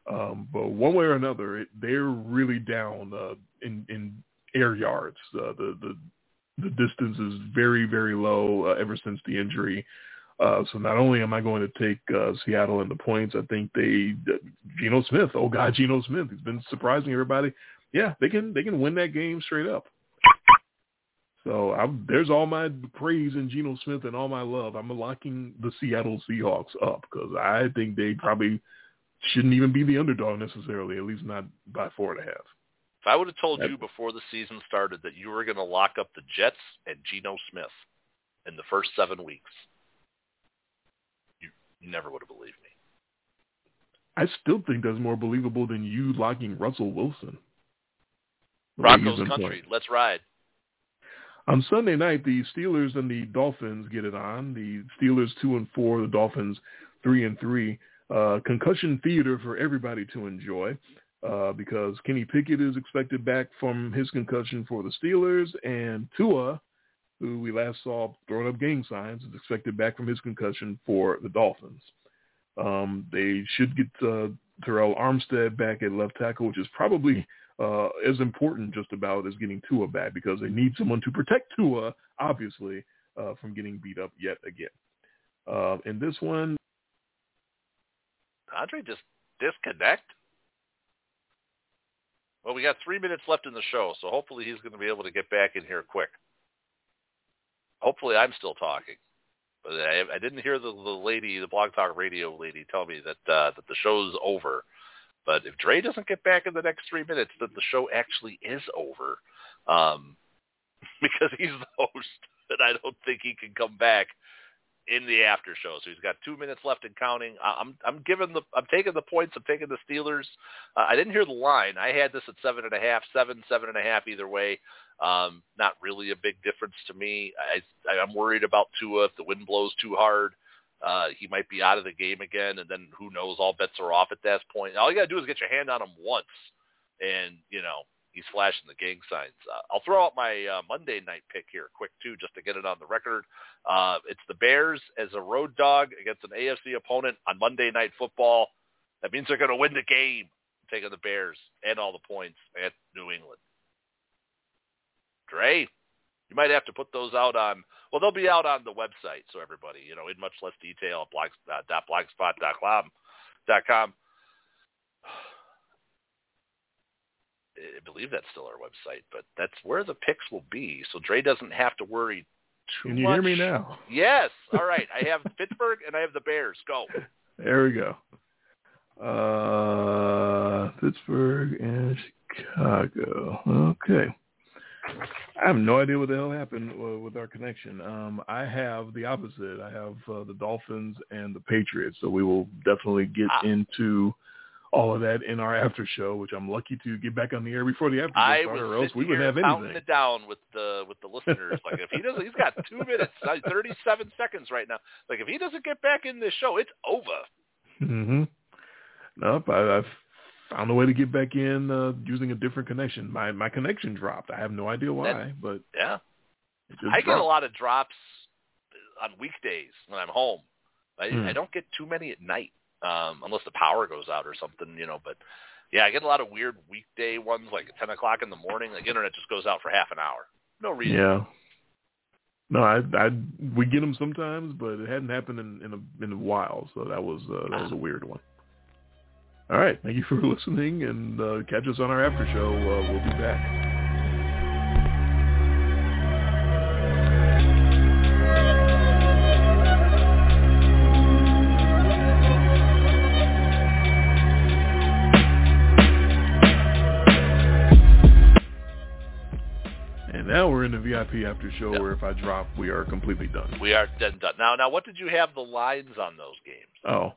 Um, but one way or another, it, they're really down uh, in in air yards. Uh, the the the distance is very very low uh, ever since the injury. Uh, so not only am I going to take uh, Seattle in the points, I think they Geno Smith. Oh God, Geno Smith. He's been surprising everybody. Yeah, they can they can win that game straight up. So I'm, there's all my praise in Geno Smith and all my love. I'm locking the Seattle Seahawks up because I think they probably shouldn't even be the underdog necessarily, at least not by four and a half. If I would have told That- you before the season started that you were going to lock up the Jets and Geno Smith in the first seven weeks, you never would have believed me. I still think that's more believable than you locking Russell Wilson. The way Broncos country, playing. let's ride. On Sunday night, the Steelers and the Dolphins get it on. The Steelers two and four, the Dolphins three and three. Uh, concussion theater for everybody to enjoy uh, because Kenny Pickett is expected back from his concussion for the Steelers, and Tua, who we last saw throwing up gang signs, is expected back from his concussion for the Dolphins. Um, they should get uh, Terron Armstead back at left tackle, which is probably uh, as important just about as getting Tua back because they need someone to protect Tua, obviously, uh, from getting beat up yet again. Uh, in this one, Andre just disconnect. Well, we got three minutes left in the show, so hopefully he's going to be able to get back in here quick. Hopefully I'm still talking. But I, I didn't hear the, the lady, the Blog Talk Radio lady, tell me that uh, that the show's over. But if Dre doesn't get back in the next three minutes, then the show actually is over, um, because he's the host, and I don't think he can come back in the after show. So he's got two minutes left and counting. I'm I'm giving the I'm taking the points. I'm taking the Steelers. Uh, I didn't hear the line. I had this at seven and a half, seven, seven and a half either way. Um, not really a big difference to me. I I'm worried about Tua if the wind blows too hard. Uh, he might be out of the game again, and then who knows? All bets are off at that point. All you got to do is get your hand on him once, and you know he's flashing the gang signs. Uh, I'll throw out my uh, Monday night pick here, quick too, just to get it on the record. Uh, it's the Bears as a road dog against an AFC opponent on Monday Night Football. That means they're going to win the game, taking the Bears and all the points at New England. Dre, you might have to put those out on. Well, they'll be out on the website, so everybody, you know, in much less detail, blog, uh, blogspot.com. Dot com. I believe that's still our website, but that's where the picks will be. So Dre doesn't have to worry too much. can you much. hear me now? Yes. All right. I have Pittsburgh and I have the Bears. Go. There we go. Uh, Pittsburgh and Chicago. Okay. I have no idea what the hell happened uh, with our connection. Um, I have the opposite. I have uh, the Dolphins and the Patriots. So we will definitely get Ah. into all of that in our after show, which I'm lucky to get back on the air before the after show I was or else we wouldn't have anything. it down with the with the listeners. Like if he doesn't, he's got two minutes, uh, thirty-seven seconds right now. Like if he doesn't get back in this show, it's over. Mm-hmm. Nope, I, I've found a way to get back in uh, using a different connection. My my connection dropped. I have no idea why, That- but Yeah. I get a lot of drops on weekdays when I'm home. I, Hmm. I don't get too many at night, um, unless the power goes out or something, you know. But yeah, I get a lot of weird weekday ones, like at ten o'clock in the morning. Like internet just goes out for half an hour, no reason. Yeah. No, I, I we get them sometimes, but it hadn't happened in in a, in a while, so that was uh, that was a weird one. All right, thank you for listening, and uh, catch us on our after show. Uh, we'll be back. Now we're in the VIP after show where if I drop, we are completely done. We are then done. Now, now, what did you have the lines on those games? Oh.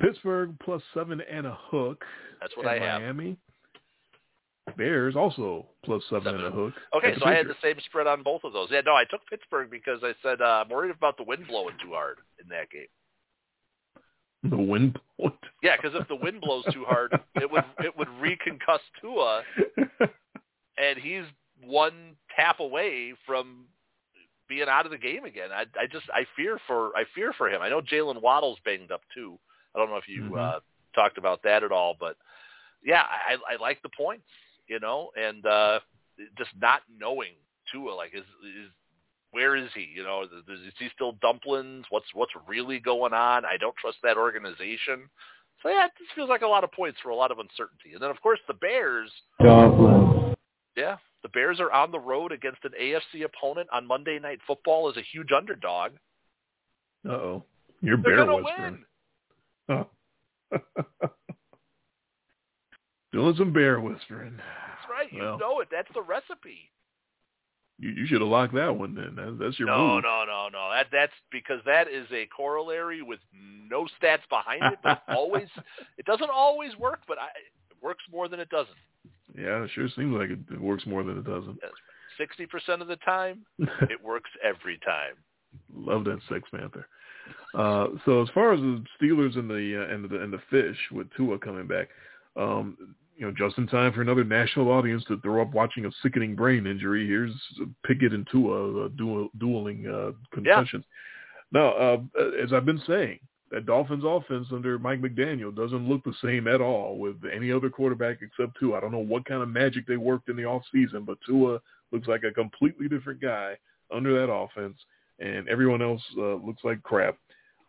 Pittsburgh plus seven and a hook. That's what at I have. Miami. Bears also plus seven, Seven. and a hook. Okay, so I had the same spread on both of those. Yeah, no, I took Pittsburgh because I said uh, I'm worried about the wind blowing too hard in that game. the wind point. Yeah, because if the wind blows too hard, it would it would reconcuss Tua, and he's one tap away from being out of the game again. I I just I fear for I fear for him. I know Jaylen Waddle's banged up too. I don't know if you Mhm. uh, talked about that at all, but yeah, I I like the points, you know, and uh just not knowing Tua like is is where is he? You know, is is he still dumplings? What's what's really going on? I don't trust that organization. So yeah, it just feels like a lot of points for a lot of uncertainty. And then of course the Bears, yeah, the Bears are on the road against an AFC opponent on Monday Night Football as a huge underdog. Uh oh. You're They're Bear gonna whispering. win. Oh. Doing some bear whispering. That's right. You Well, know it. That's the recipe. you, you should have locked that one then. That, that's your No, move. no, no, no. That that's because that is a corollary with no stats behind it. But always, it doesn't always work, but I, it works more than it doesn't. Yeah, it sure seems like it, it works more than it doesn't. Sixty percent of the time, it works every time. Love that Sex Panther. Uh, so as far as the Steelers and the uh, and the and the fish with Tua coming back, um, you know, just in time for another national audience to throw up watching a sickening brain injury. Here's Pickett and Tua uh, dual, dueling uh, concussions. Now, uh, as I've been saying, that Dolphins offense under Mike McDaniel doesn't look the same at all with any other quarterback except Tua. I don't know what kind of magic they worked in the off season, but Tua looks like a completely different guy under that offense, and everyone else uh, looks like crap.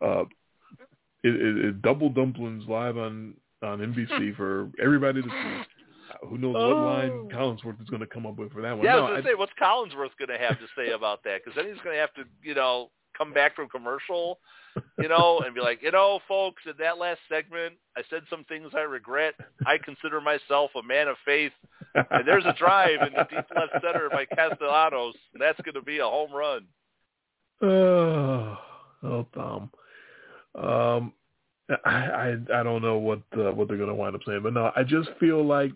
Uh, it, it, it double dumplings live on on NBC for everybody to see. Uh, Who knows what Oh. line Collinsworth is going to come up with for that one? Yeah, I was going to say, what's Collinsworth going to have to say about that? Because then he's going to have to, you know, come back from commercial, you know, and be like, you know, folks, in that last segment, I said some things I regret. I consider myself a man of faith, and there's a drive in the deep left center by Castellanos. And that's going to be a home run. Oh, oh, Tom. Um, I, I I don't know what uh, what they're going to wind up saying, but no, I just feel like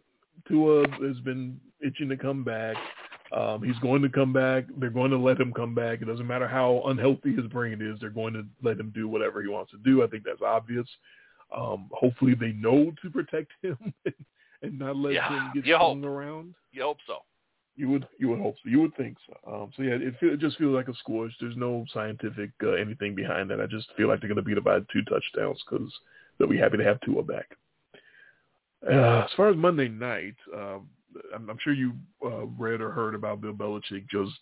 Tua has been itching to come back. Um, he's going to come back. They're going to let him come back. It doesn't matter how unhealthy his brain is. They're going to let him do whatever he wants to do. I think that's obvious. Um, hopefully, they know to protect him and not let Yeah, him get swung around. You hope so. You would you would hope so. You would think so. Um, so yeah, it, feel, it just feels like a squish. There's no scientific uh, anything behind that. I just feel like they're going to beat it by two touchdowns because they'll be happy to have Tua back. Uh, as far as Monday night, um, I'm, I'm sure you uh, read or heard about Bill Belichick just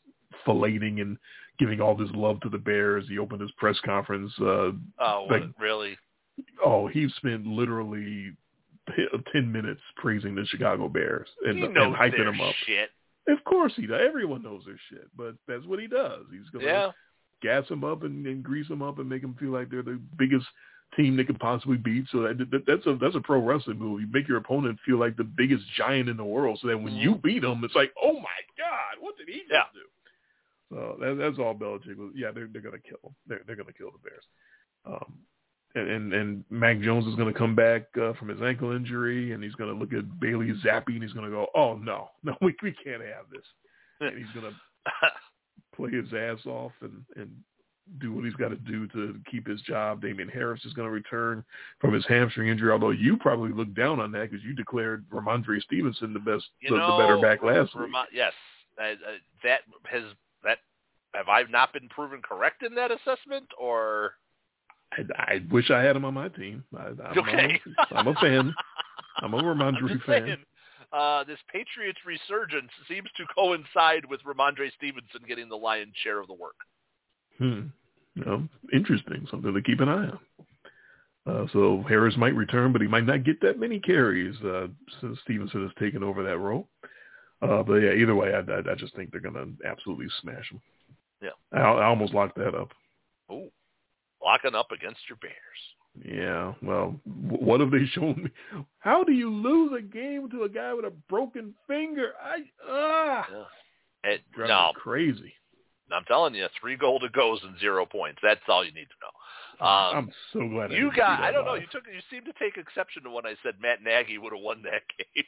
filleting and giving all this love to the Bears. He opened his press conference. Uh, Oh, Like- really? oh, he spent literally ten minutes praising the Chicago Bears and, He and hyping them up. shit. Of course he does. Everyone knows their shit, but that's what he does. He's gonna Yeah. gas them up and, and grease them up and make them feel like they're the biggest team they could possibly beat. So that, that that's a that's a pro wrestling move. You make your opponent feel like the biggest giant in the world, so that when you beat them, it's like, oh my god, what did he just Yeah. do? So that, that's all Belichick was. Yeah, they're they're gonna kill them. They're they're gonna kill the Bears. Um, and, and and Mac Jones is going to come back uh, from his ankle injury, and he's going to look at Bailey Zappe, and he's going to go, "Oh no, no, we we can't have this." And he's going to play his ass off and and do what he's got to do to keep his job. Damien Harris is going to return from his hamstring injury, although you probably looked down on that because you declared Rhamondre Stevenson the best, the, know, the better back last week. Yes, that has that. Have I not been proven correct in that assessment, or I, I wish I had him on my team. I, I'm, okay? I'm, a, I'm a fan. I'm a I'm Rhamondre just fan. saying, uh, this Patriots resurgence seems to coincide with Rhamondre Stevenson getting the lion's share of the work. Hmm. No, interesting. Something to keep an eye on. Uh, so Harris might return, but he might not get that many carries uh, since Stevenson has taken over that role. Uh, but yeah, either way, I, I, I just think they're going to absolutely smash them. Yeah, I, I almost locked that up. Oh, locking up against your Bears. Yeah, well, what have they shown me? How do you lose a game to a guy with a broken finger? I ah, yeah. it, no, crazy. I'm telling you, three goal to goes and zero points. That's all you need to know. Um, I'm so glad you got. I don't know. You took. You seem to take exception to when I said Matt Nagy would have won that game.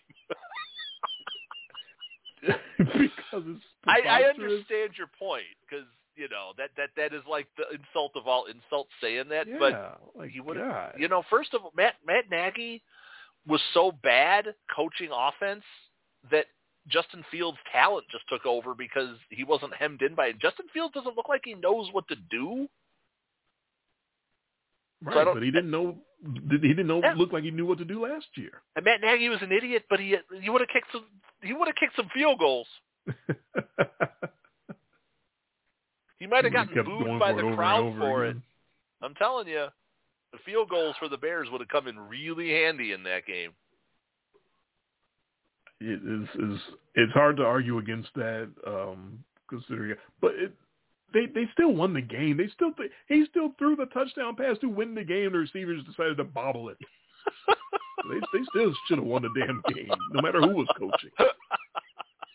because it's I, I understand your point because you know that that that is like the insult of all insults saying that. Yeah, but like he would God. you know first of all Matt Matt Nagy was so bad coaching offense that Justin Fields' talent just took over because he wasn't hemmed in by it. Justin Fields doesn't look like he knows what to do. Right, So but he didn't know. He didn't know. Yeah. Look like he knew what to do last year. And Matt Nagy was an idiot, but he he would have kicked some he would have kicked some field goals. He might have gotten booed by the crowd for it. I'm telling you, the field goals for the Bears would have come in really handy in that game. It is is it's hard to argue against that um considering but it they they still won the game. They still he still threw the touchdown pass to win the game. The receivers decided to bobble it. They they still should have won the damn game no matter who was coaching.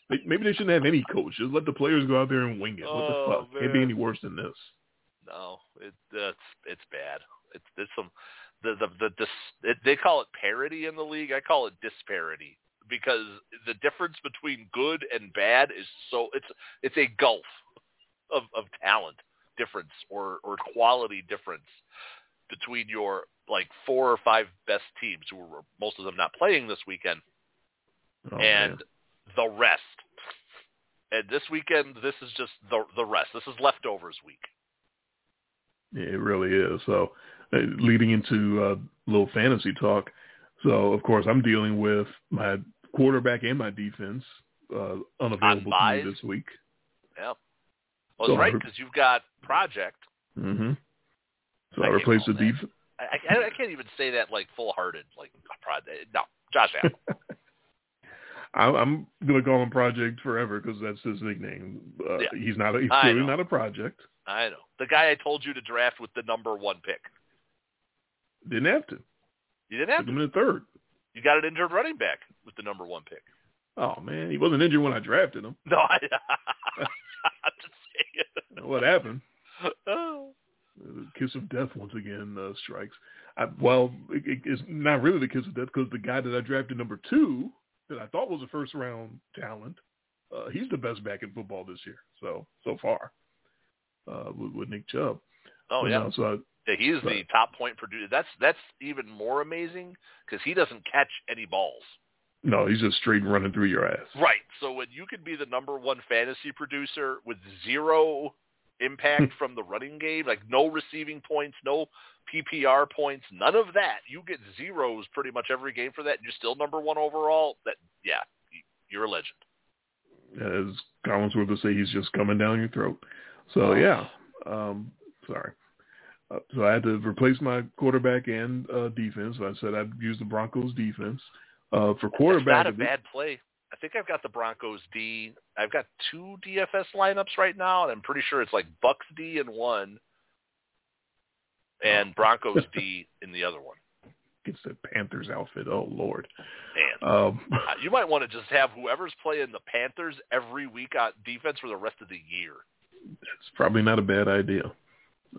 They, maybe they shouldn't have any coach just let the players go out there and wing it. What Oh, the fuck? Can't be any worse than this. No, it that's it's bad. It's it's some the the the dis, it, they call it parity in the league. I call it disparity because the difference between good and bad is so it's it's a gulf of of talent difference or or quality difference between your like four or five best teams who were most of them not playing this weekend oh, and man. the rest. And this weekend, this is just the the rest. This is leftovers week. Yeah, it really is. So, uh, leading into uh, little fantasy talk. So, of course, I'm dealing with my quarterback and my defense uh, unavailable to me this week. Yeah. Well, So it's right because you've got project. hmm So I I, replaced the defense. I, I, I can't even say that like full hearted. Like project. No, Josh Allen. I'm gonna call him Project forever because that's his nickname. Uh, Yeah. He's not. A, he's clearly not a project. I know the guy I told you to draft with the number one pick. Didn't have to. You didn't have Took him to. in the third. You got an injured running back with the number one pick. Oh man, he wasn't injured when I drafted him. No, I. I'm just saying. What happened? Oh. The kiss of death once again uh, strikes. I, well, it, it- it's not really the kiss of death because the guy that I drafted number two, that I thought was a first round talent, uh, he's the best back in football this year. So so far, uh, with, with Nick Chubb. Oh yeah. no, so I, Yeah, he is the top point producer. That's that's even more amazing because he doesn't catch any balls. no, he's just straight running through your ass. Right. So when you could be the number one fantasy producer with zero impact from the running game, like no receiving points, no PPR points, none of that, you get zeros pretty much every game for that, and you're still number one overall. That yeah, you're a legend. As Collinsworth would say, he's just coming down your throat. So yeah, um, sorry. Uh, so I had to replace my quarterback and uh, defense. I said I'd use the Broncos defense uh, for That's quarterback. not a bad play. I think I've got the Broncos D. I've got two DFS lineups right now, and I'm pretty sure it's like Bucks D in one, and Oh. Broncos D in the other one. Gets the Panthers outfit. Oh Lord. Man, Um, Uh, you might want to just have whoever's playing the Panthers every week on defense for the rest of the year. it's probably not a bad idea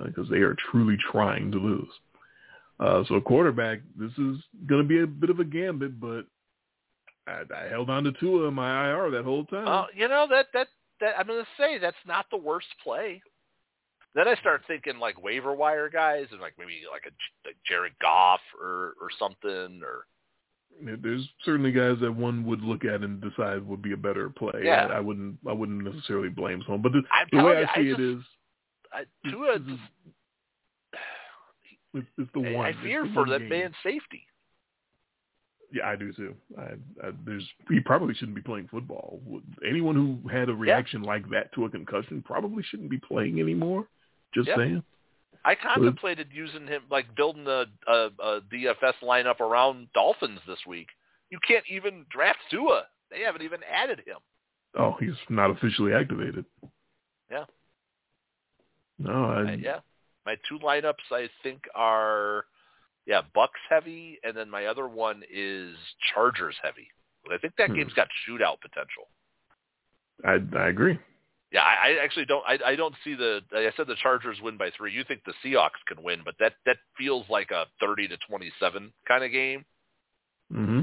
because they are truly trying to lose. Uh, so quarterback, this is going to be a bit of a gambit, but I, I held on to Tua in my IR that whole time. Uh, you know that that that I'm going to say that's not the worst play. Then I start thinking like waiver wire guys and like maybe like a like Jared Goff or or something or There's certainly guys that one would look at and decide would be a better play. Yeah. I, I wouldn't. I wouldn't necessarily blame someone, but the, the way I you, see I just- is, I, Tua. is- it's, it's the I- one. I It's fear the for that game. man's safety. Yeah, I do too. I, I, there's he probably shouldn't be playing football. Anyone who had a reaction yeah. like that to a concussion probably shouldn't be playing anymore. Just yeah. saying. I contemplated using him, like building a, a, a DFS lineup around Dolphins this week. You can't even draft Tua. They haven't even added him. Oh, he's not officially activated. Yeah. No, I, uh, yeah. My two lineups I think are yeah, Bucks heavy and then my other one is Chargers heavy. But I think that hmm. game's got shootout potential. I I agree. Yeah, I, I actually don't. I, I don't see the. I said the Chargers win by three. You think the Seahawks can win, but that that feels like a thirty to twenty-seven kind of game. Mm-hmm.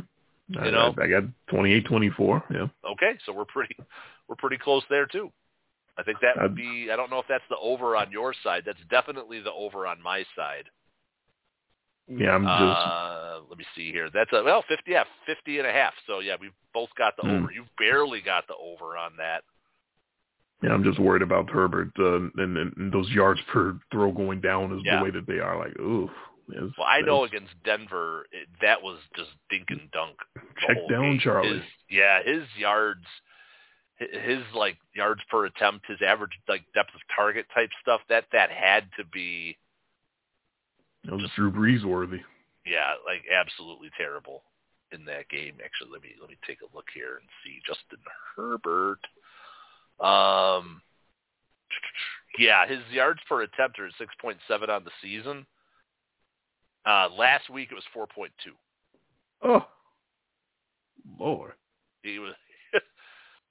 You I, know, I, I got twenty-eight, twenty-four. Yeah. Okay, so we're pretty we're pretty close there too. I think that would be. I don't know if that's the over on your side. That's definitely the over on my side. Yeah, I'm just. Uh, let me see here. That's a well, fifty. Yeah, fifty and a half. So yeah, we've both got the Mm. over. You've barely got the over on that. Yeah, I'm just worried about Herbert uh, and, and those yards per throw going down is Yeah. the way that they are. Like, oof. It's, Well, I know against Denver, it, that was just dink and dunk. Check down, game. Charlie. His, yeah, his yards, his like yards per attempt, his average like depth of target type stuff. That that had to be, It was Drew Brees worthy. yeah, like absolutely terrible in that game. Actually, let me let me take a look here and see Justin Herbert. Um, yeah, his yards per attempt are six point seven on the season. Uh, last week it was four point two. Oh, Lord. He was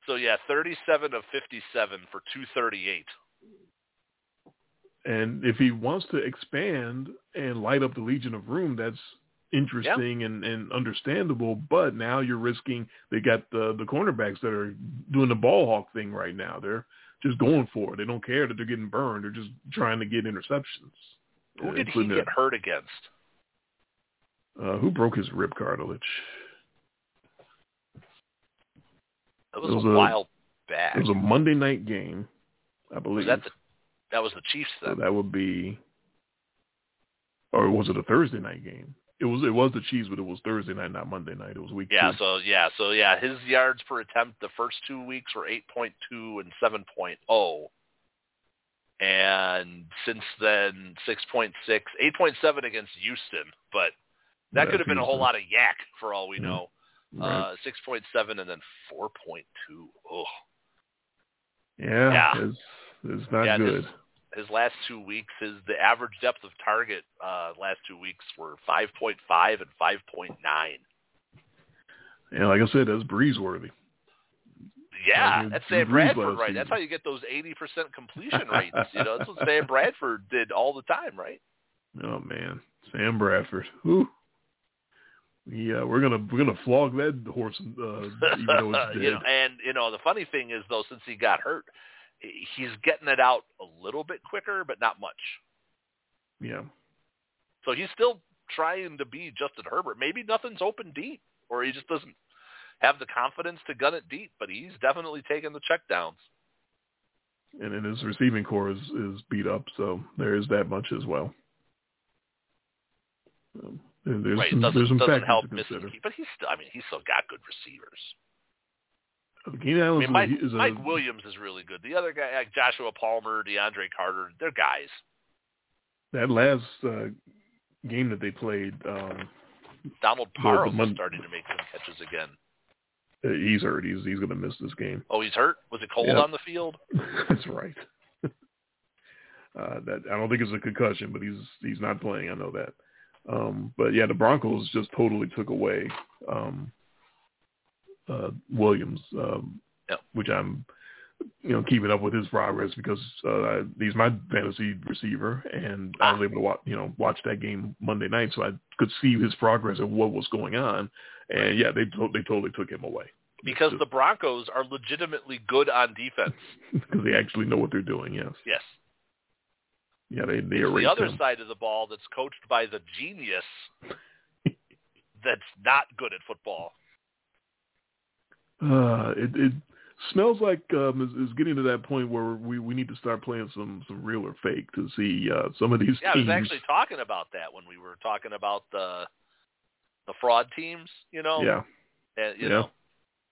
so yeah, thirty-seven of fifty-seven for two thirty-eight. And if he wants to expand and light up the Legion of Boom, that's interesting and, and understandable. But now you're risking they got the the cornerbacks that are doing the ball hawk thing right now. They're just going for it. They don't care that they're getting burned. They're just trying to get interceptions. Who did he get hurt against? Uh, who broke his rib cartilage? That was, It was a, a- while back. It was a Monday night game, I believe. Was that the that was the Chiefs so that would be, or was it a Thursday night game? It was. It was the Chiefs, but it was Thursday night, not Monday night. It was week yeah, two. so yeah, so yeah, his yards per attempt the first two weeks were eight point two and seven point oh. And since then, six point six, eight point seven against Houston, but that could have been a whole lot of YAC for all we Yeah. know. Right. Uh, 6.7 and then 4.2. Oh, yeah, yeah. It's, it's not Yeah, good. this- his last two weeks, his the average depth of target uh, last two weeks were 5.5 and 5.9. Yeah, like I said, that's Brees worthy. Yeah, Like, that's Sam Bradford, right? season. That's how you get those 80% completion rates. You know, that's what Sam Bradford did all the time, right? Oh man, Sam Bradford. Whew. Yeah, we're gonna we're gonna flog that horse. Uh, even though it's dead. you know, and you know, the funny thing is though, since he got hurt, he's getting it out a little bit quicker, but not much. yeah, So he's still trying to be Justin Herbert. Maybe nothing's open deep, or he just doesn't have the confidence to gun it deep. But he's definitely taking the checkdowns. and then his receiving corps is is beat up, so there is that much as well. Um, there's right? some, doesn't, there's some doesn't help missing, but he's still. I mean, he's still got good receivers. Keenan I mean, Mike, is a, Mike Williams is really good. The other guy, like Joshua Palmer, DeAndre Carter, they're guys. that last uh, game that they played. Um, Donald The- the is starting to make some catches again. uh, he's hurt. He's he's gonna miss this game. Oh, he's hurt. Was it cold Yeah. on the field? That's right. uh, that I don't think it's a concussion, but he's he's not playing. I know that. Um, but yeah, the Broncos just totally took away um, uh, Williams, um, Yep. which I'm you know keeping up with his progress because uh, he's my fantasy receiver, and I was Ah. able to watch you know watch that game Monday night, so I could see his progress and what was going on. And yeah, they to- they totally took him away Because the Broncos are legitimately good on defense. because they actually know what they're doing. Yes. Yes. Yeah, they they the other him. side of the ball that's coached by the genius that's not good at football. Uh, it it smells like um, is, is getting to that point where we, we need to start playing some some real or fake to see uh, some of these Yeah, I was actually talking about that when we were talking about the the fraud teams. You know. Yeah. And, you Yeah. know.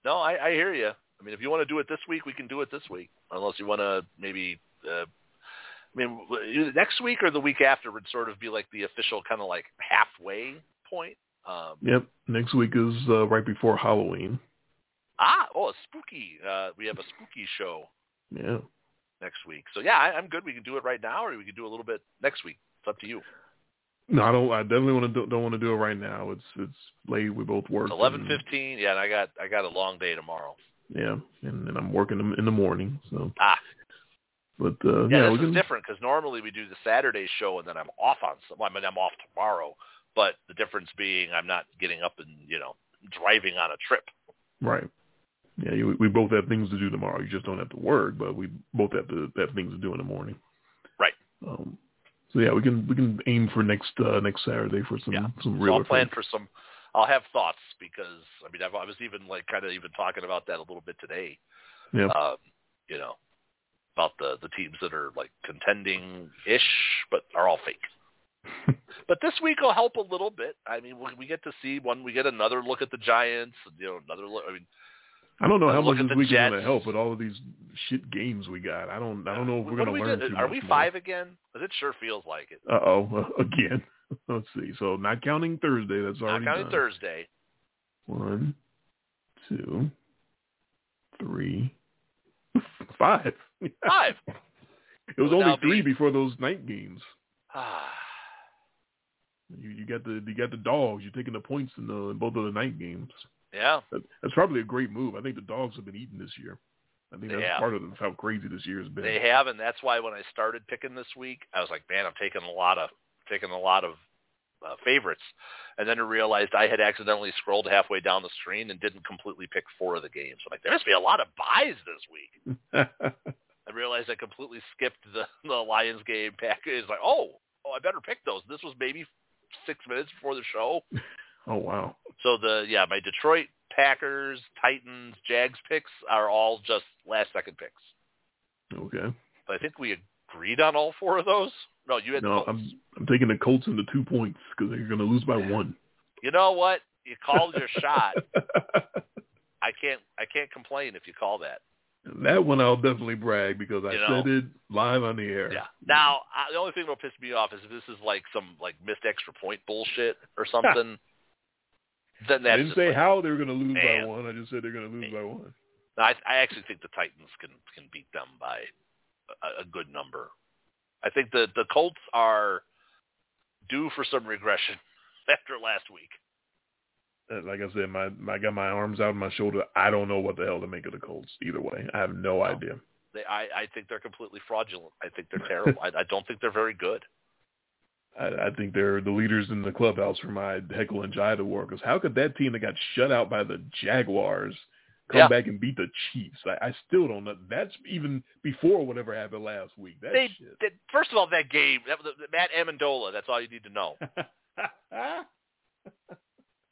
No, I, I hear you. I mean, if you want to do it this week, we can do it this week. Unless you want to maybe. Uh, I mean, next week or the week after would sort of be like the official kind of like halfway point. Um, Yep. Next week is uh, right before Halloween. Ah, oh, a spooky. Uh, we have a spooky show Yeah. next week. So yeah, I, I'm good. We can do it right now, or we can do a little bit next week. It's up to you. No, I don't. I definitely want to do, don't want to do it right now. It's it's late. We both work. Eleven. Yeah, and I got I got a long day tomorrow. Yeah, and, and I'm working in- in the morning. So, Ah, but uh, yeah, yeah, this is can. different because normally we do the Saturday show and then I'm off on. some- I mean, I'm off tomorrow, but the difference being I'm not getting up and you know driving on a trip. Right. Yeah, you, we both have things to do tomorrow. You just don't have to work, but we both have to have things to do in the morning. Right. Um, so yeah, we can we can aim for next uh, next Saturday for some Yeah. some So real. I'll plan for some. I'll have thoughts because I mean I've, I was even like kind of even talking about that a little bit today. Yeah. um, you know, about the the teams that are like contending ish, but are all fake. but this week will help a little bit. I mean, we, we get to see one. We get another look at the Giants. You know, another look. I mean, I don't know how much this week is going to help with all of these shit games we got. I don't I don't know if we're going to learn too Are we more. five again? 'Cause it sure feels like it. Uh oh, again. Let's see. So not counting Thursday, that's already Not counting done. Thursday. One, two, three, five. Five. it was only three be- before those night games. Ah, You, you got the you got the dogs. You're taking the points in, the, in both of the night games. yeah. That, that's probably a great move. I think the dogs have been eating this year. I think that's part of how crazy this year has been. They have, and that's why when I started picking this week, I was like, man, I'm taking a lot of taking a lot of uh, favorites, and then I realized I had accidentally scrolled halfway down the screen and didn't completely pick four of the games. I'm like, there must be a lot of byes this week. I realized I completely skipped the the Lions game. Packers like, oh, oh, I better pick those. This was maybe six minutes before the show. oh wow. So the yeah, my Detroit Packers, Titans, Jags picks are all just last second picks. Okay. But I think we agreed on all four of those. No, you had No. I'm I'm taking the Colts in the two points because they're going to lose by one. You know what? You called your shot. I can't. I can't complain if you call that. That one I'll definitely brag because I You know. said it live on the air. Yeah. Now uh, the only thing that'll piss me off is if this is like some like missed extra point bullshit or something. then I didn't say like, how they were going to lose Man. by one. I just said they're going to lose by one. I, I actually think the Titans can can beat them by a, a good number. I think the the Colts are due for some regression after last week. Uh, Like I said, my, my I got my arms out on my shoulder. I don't know what the hell to make of the Colts. Either way, I have no idea. They, I, I think they're completely fraudulent. I think they're terrible. I, I don't think they're very good. I, I think they're the leaders in the clubhouse for my heckle and jive award. Because how could that team that got shut out by the Jaguars come Yeah. back and beat the Chiefs? I, I still don't know. That's even before whatever happened last week. That They, shit. they first of all that game, that, was Matt Ammendola. That's all you need to know.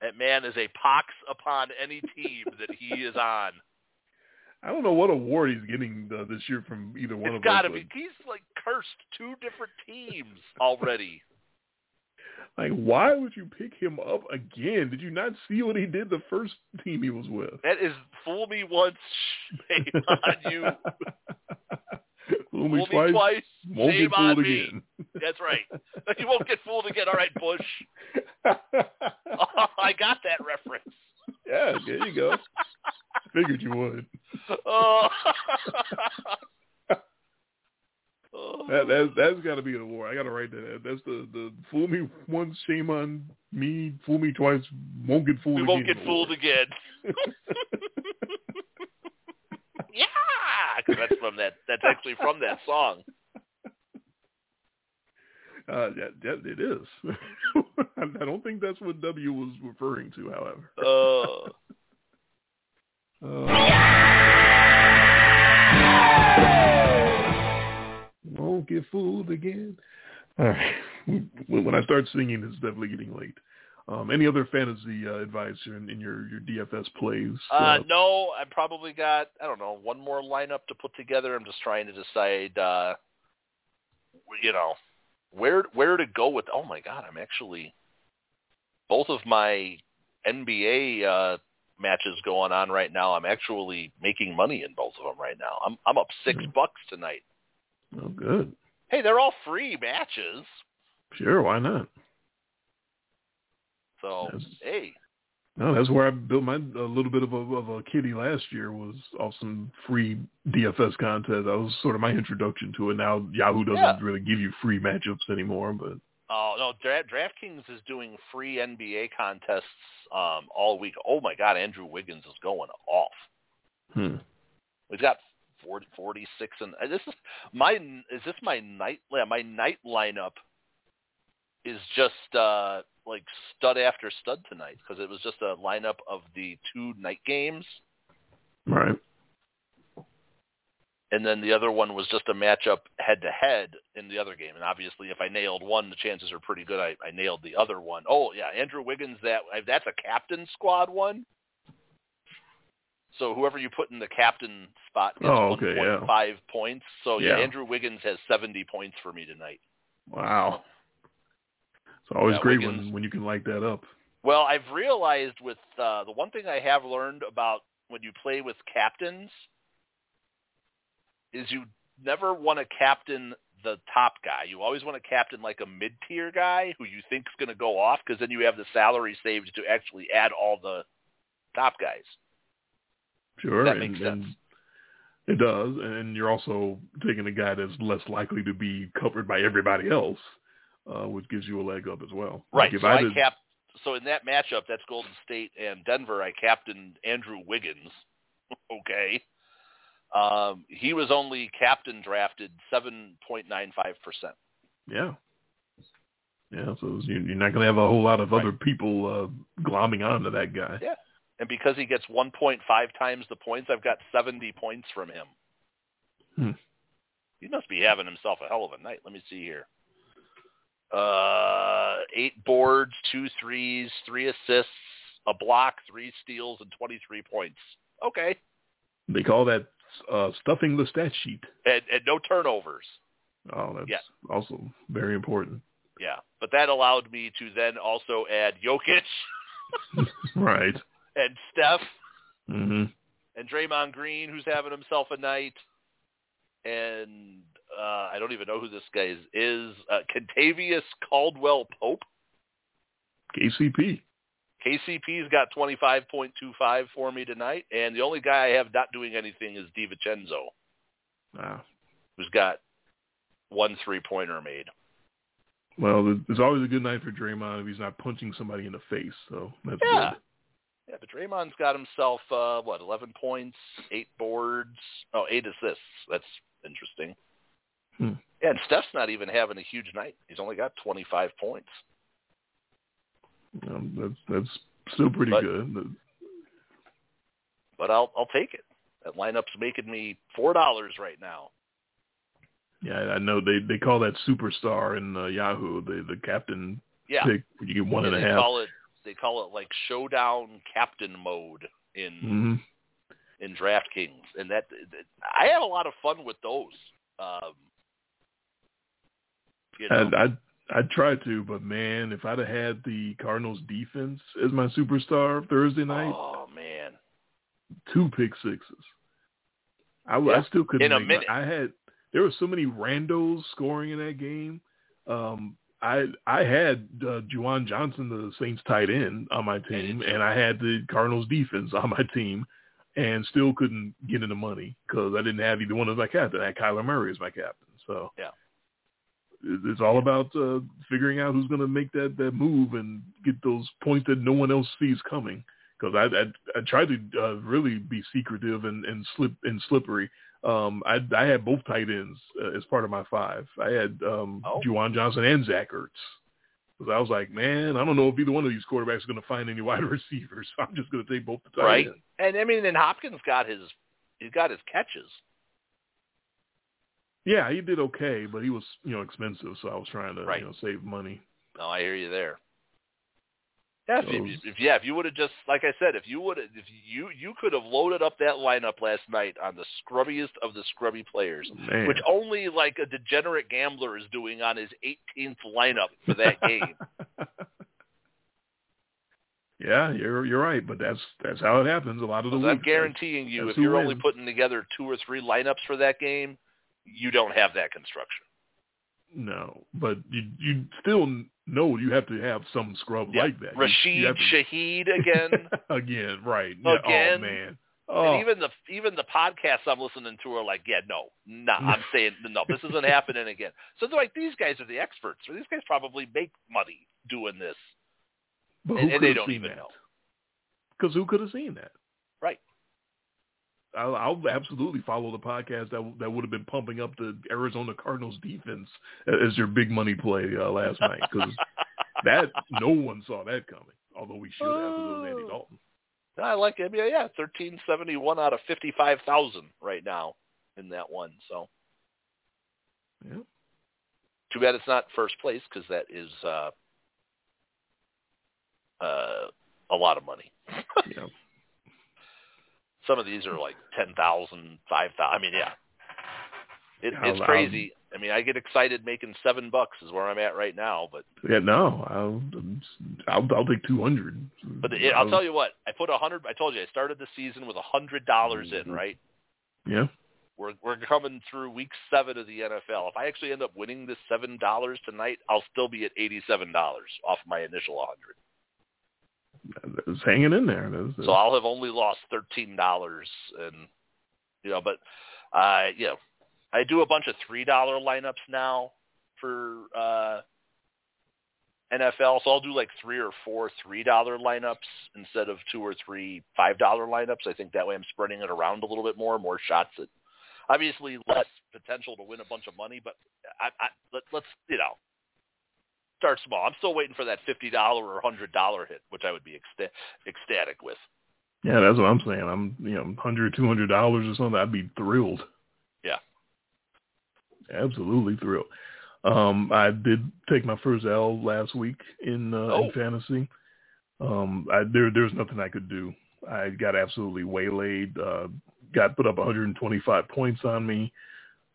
That man is a pox upon any team that he is on. I don't know what award he's getting uh, this year from either one It's of got to us. be. He's like cursed two different teams already. Like, why would you pick him up again? Did you not see what he did the first team he was with? That is fool me once, shame on you. Fool Fool me twice, twice, won't shame get fooled on me. again. That's right. You won't get fooled again. All right, Bush. Oh, I got that reference. yeah, there you go. Figured you would. Oh. Oh. That that that's got to be an award. I got to write that. That's the the fool me once, shame on me. Fool me twice, won't get fooled we again. won't get fooled again. yeah, 'cause that's from that. That's actually from that song. uh, it is. I don't think that's what W was referring to. However, Oh. won't get fooled again. All right. When I start singing, it's definitely getting late. Um, any other fantasy uh, advice in, in your, your DFS plays? Uh, no, I probably got I don't know one more lineup to put together. I'm just trying to decide, uh, you know, where where to go with. Oh my God, I'm actually both of my NBA uh, matches going on right now. I'm actually making money in both of them right now. I'm I'm up six Mhm. bucks tonight. Oh, good. Hey, they're all free matches. Sure, why not? So hey, No, that's where I built my a little bit of a of a kitty last year was off some free DFS contest. That was sort of my introduction to it. Now Yahoo doesn't Yeah. really give you free matchups anymore, but oh no, Dra- DraftKings is doing free NBA contests um, all week. Oh my God, Andrew Wiggins is going off. hmm. We've got 40, 46 and uh, this is my is this my night yeah, my night lineup is just uh like stud after stud tonight because it was just a lineup of the two night games right. and then the other one was just a matchup head to head in the other game and obviously if I nailed one the chances are pretty good I, I nailed the other one. Oh yeah, Andrew Wiggins that that's a captain squad one. So whoever you put in the captain spot gets Oh, okay, yeah. points. So yeah, Yeah. Andrew Wiggins has 70 points for me tonight. Wow. It's always Yeah, great Wiggins- when when you can light that up. Well, I've realized with uh, the one thing I have learned about when you play with captains is you never want to captain the top guy. You always want to captain like a mid-tier guy who you think is going to go off because then you have the salary saved to actually add all the top guys. Sure. That and, makes sense. and it does, and you're also taking a guy that's less likely to be covered by everybody else, uh, which gives you a leg up as well. Right. Like if so I, did- cap. So in that matchup, that's Golden State and Denver. I captained Andrew Wiggins. okay. Um, he was only captain drafted seven point nine five percent. Yeah. Yeah, so you- you're not going to have a whole lot of Right. other people uh, glomming onto that guy. Yeah. And because he gets one point five times the points, I've got seventy points from him. Hmm. He must be having himself a hell of a night. Let me see here. Uh, eight boards, two threes, three assists, a block, three steals, and twenty-three points. Okay. They call that uh, stuffing the stat sheet. and, and no turnovers. Oh, that's Yeah. also very important. Yeah, but that allowed me to then also add Jokic right. and Steph Mm-hmm. and Draymond Green, who's having himself a night, and uh, I don't even know who this guy is. Is uh, Kentavious Caldwell Pope? KCP. KCP's got twenty five point two five for me tonight, and the only guy I have not doing anything is DiVincenzo, Ah. who's got one three pointer made. Well, it's always a good night for Draymond if he's not punching somebody in the face. So that's Yeah. good. Yeah, but Draymond's got himself uh what, eleven points, eight boards, oh, eight assists. That's interesting. Yeah, and Steph's not even having a huge night. He's only got twenty five points. Um, that's that's still pretty But- good. But- I'll I'll take it. That lineup's making me four dollars right now. Yeah, I know they they call that superstar in uh, Yahoo the the captain Yeah. pick. You get one and and a they half. call it they call it like showdown captain mode in hmm in DraftKings, and that, that I have a lot of fun with those. Um, you know, I I I tried to, but man, if I'd have had the Cardinals defense as my superstar Thursday night, oh man, two pick sixes. I, w- I Yeah. still couldn't In a make my- minute. I had there were so many randos scoring in that game. Um, I I had uh, Juwan Johnson, the Saints tight end, on my team, and I had the Cardinals defense on my team, and still couldn't get in the money because I didn't have either one of my captains. I had Kyler Murray as my captain. So Yeah. It- it's all about uh, figuring out who's going to make that that move and get those points that no one else sees coming because I, I I tried to uh, really be secretive and and slip and slippery. Um, I I had both tight ends uh, as part of my five. I had um, Oh. Juwan Johnson and Zach Ertz. Because I was like, man, I don't know if either one of these quarterbacks is going to find any wide receivers. So I'm just going to take both the tight Right. ends. and I mean, and Hopkins got his he's got his catches. Yeah, he did okay, but he was you know expensive, so I was trying to Right. you know save money. No, I hear you there. Yeah, if, you, if yeah, if you would have just like I said, if you would have, if you you could have loaded up that lineup last night on the scrubbiest of the scrubby players, Man. which only like a degenerate gambler is doing on his 18th lineup for that game. Yeah, you're you're right, but that's that's how it happens a lot of the Because I'm guaranteeing you, that's if you're only putting together two or three lineups for that game, you don't have that construction. No, but you you still know you have to have some scrub Yeah. like that. Rashid to- Shaheed again. again, right? Yeah, oh, Again. Oh man. Oh, And even the even the podcasts I'm listening to are like, yeah, no, no, I'm saying no, this isn't happening again. So they're like, these guys are the experts. Or these guys probably make money doing this, but and, and they don't even that? know. Because who could have seen that? Right. I'll, I'll absolutely follow the podcast that that would have been pumping up the Arizona Cardinals defense as your big money play uh, last night because that no one saw that coming. Although we should have was Andy Oh. Dalton. I like it. Yeah, yeah, thirteen seventy one out of fifty five thousand right now in that one. So Yeah. too bad it's not first place because that is uh, uh, a lot of money. Yeah. Some of these are like ten thousand, five thousand. I mean, yeah, it, I'll- it's crazy. Um, I mean, I get excited making seven bucks is where I'm at right now. But Yeah, no, I'll I'll, I'll take two hundred. but it, I'll tell you what, I put a hundred. I told you I started the season with a hundred dollars in. Mm-hmm. Right, Yeah, we're we're coming through week seven of the NFL. If I actually end up winning this seven dollars tonight, I'll still be at eighty seven dollars off my initial hundred. It's hanging in there. That's- So I'll have only lost thirteen dollars, and you know, but uh, you know, I do a bunch of three dollar lineups now for uh, NFL. So I'll do like three or four three dollar lineups instead of two or three five dollar lineups. I think that way I'm spreading it around a little bit more, more shots at obviously less potential to win a bunch of money, but I, I let, let's you know start small. I'm still waiting for that fifty dollar or hundred dollar hit, which I would be ecsta- ecstatic with. yeah, that's what I'm saying. I'm you know hundred, two hundred dollars or something. I'd be thrilled. Yeah. absolutely thrilled. Um, I did take my first L last week in uh, Oh. in fantasy. Um, I, there there's nothing I could do. I got absolutely waylaid. Uh, got put up 125 points on me.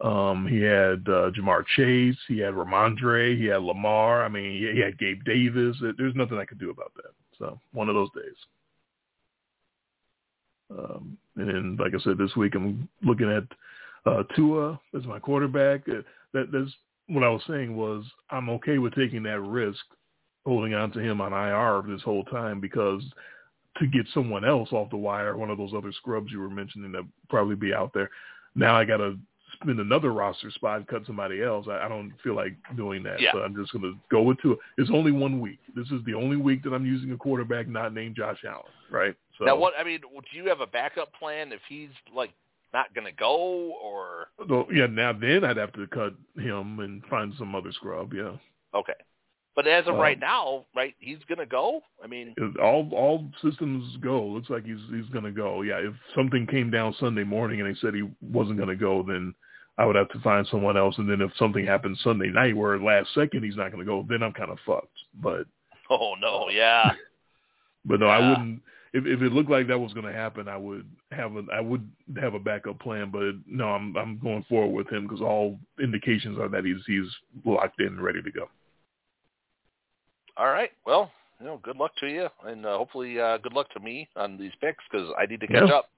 Um, he had uh, Ja'Marr Chase. He had Rhamondre. He had Lamar. I mean, he, had Gabe Davis. There's nothing I could do about that. So one of those days. Um, and then, like I said, this week I'm looking at uh, Tua as my quarterback. Uh, that that's what I was saying was I'm okay with taking that risk, holding on to him on IR this whole time because to get someone else off the wire, one of those other scrubs you were mentioning that probably be out there. Now I got to spend another roster spot and cut somebody else. I, I don't feel like doing that, Yeah. so I'm just going to go with Tua. It's only one week. This is the only week that I'm using a quarterback not named Josh Allen, right? So Now, what I mean, do you have a backup plan if he's like not going to go, or So, yeah, now then I'd have to cut him and find some other scrub. Yeah, okay? But as of Um, right now, right, he's going to go. I mean, all all systems go. Looks like he's he's going to go. Yeah, if something came down Sunday morning and they said he wasn't going to go, then I would have to find someone else. And then if something happens Sunday night where last second he's not going to go, then I'm kind of fucked. But oh no, yeah, but no, I wouldn't. If if it looked like that was going to happen, I would have a I would have a backup plan. But no, I'm I'm going forward with him because all indications are that he's he's locked in, and ready to go. all right. Well, you know, good luck to you, and uh, hopefully, uh, good luck to me on these picks because I need to catch Yeah. up.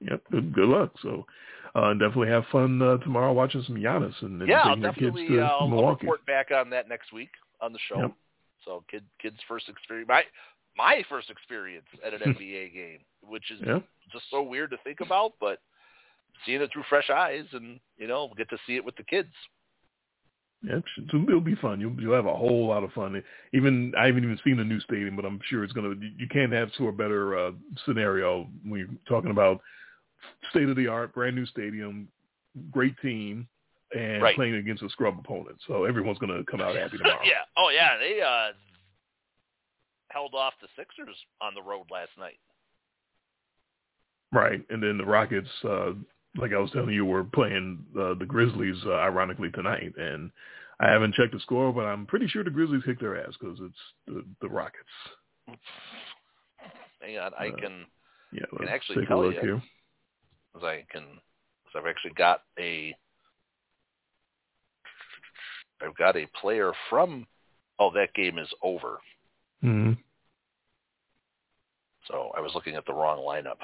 Yep. Good, good luck. So, uh, definitely have fun uh, tomorrow watching some Giannis and, and yeah, I'll kids to uh, I'll Milwaukee. report back on that next week on the show. Yep. So, kid, kids' first experience, my my first experience at an NBA game, which is Yeah. just so weird to think about, but seeing it through fresh eyes, and you know, get to see it with the kids. Yeah, it'll be fun. You'll you'll have a whole lot of fun. Even I haven't even seen the new stadium, but I'm sure it's gonna. You can't have to a better uh, scenario when you're talking about state of the art, brand new stadium, great team, and Right. playing against a scrub opponent. So everyone's gonna come out happy tomorrow. yeah. Oh yeah, they uh held off the Sixers on the road last night. Right, and then the Rockets, uh, like I was telling you, were playing uh, the Grizzlies, uh, ironically tonight, and I haven't checked the score, but I'm pretty sure the Grizzlies kicked their ass because it's the, the Rockets. Hang on, I can Yeah, can let's actually take tell a look you. here. As I can as I've actually got a I've got a player from oh that game is over. hmm So I was looking at the wrong lineup.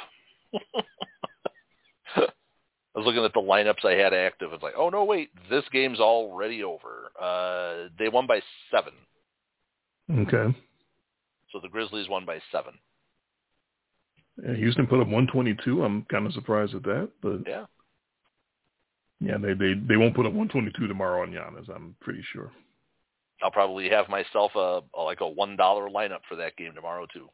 I was looking at the lineups I had active. It's like, oh no, wait, this game's already over. Uh, they won by seven. Okay. So the Grizzlies won by seven. Yeah, Houston put up 122. I'm kind of surprised at that, but Yeah. yeah, they they they won't put up 122 tomorrow on Giannis. I'm pretty sure. I'll probably have myself a, a like a one dollar lineup for that game tomorrow too,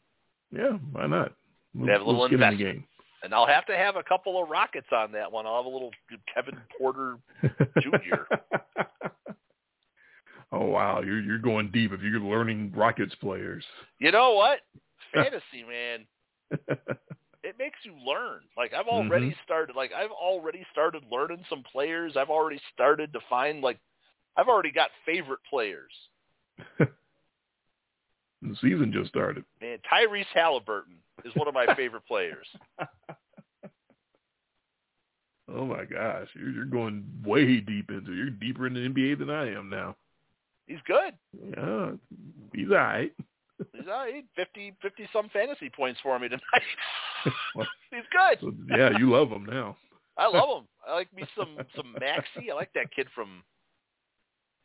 Yeah, why not? They have a little in the investment. game. and I'll have to have a couple of Rockets on that one. I'll have a little Kevin Porter Junior. oh wow, you're you're going deep if you're learning Rockets players. You know what? Fantasy man, it makes you learn. Like I've mm-hmm. already started. Like I've already started learning some players. I've already started to find like I've already got favorite players. the season just started. Man, Tyrese Halliburton is one of my favorite players. Oh my gosh, you're, you're going way deep into. You're deeper in the NBA than I am now. He's good. Yeah, he's all right. He's all right. 50, 50 some fantasy points for me tonight. He's good. yeah, you love him now. I love him. I like me some some Maxi. I like that kid from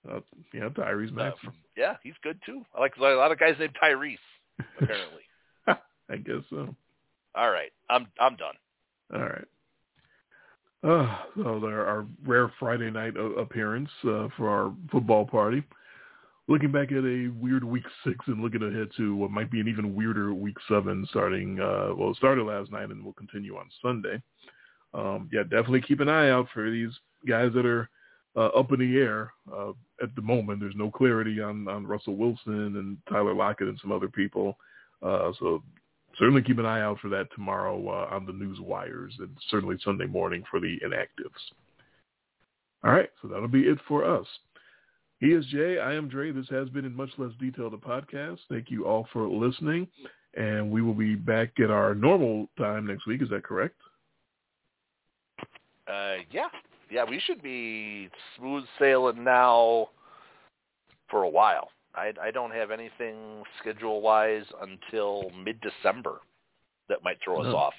Uh, yeah, Tyrese uh, Maxey. from yeah, he's good too. I like a lot of guys named Tyrese apparently. I guess so. All right, I'm I'm done. All right. Uh, so there, our rare Friday night uh, appearance uh, for our football party. Looking back at a weird week six and looking ahead to what might be an even weirder week seven starting, uh, well, started last night and will continue on Sunday. Um, yeah, definitely keep an eye out for these guys that are uh, up in the air uh, at the moment. There's no clarity on, on Russell Wilson and Tyler Lockett and some other people. Uh, so certainly keep an eye out for that tomorrow uh, on the news wires and certainly Sunday morning for the inactives. All right, so that'll be it for us. He is Jay. I am Dre. This has been in much less detail the podcast. Thank you all for listening, and we will be back at our normal time next week. Is that correct? Uh, yeah, yeah, we should be smooth sailing now for a while. I I don't have anything schedule wise until mid December that might throw us Oh. off.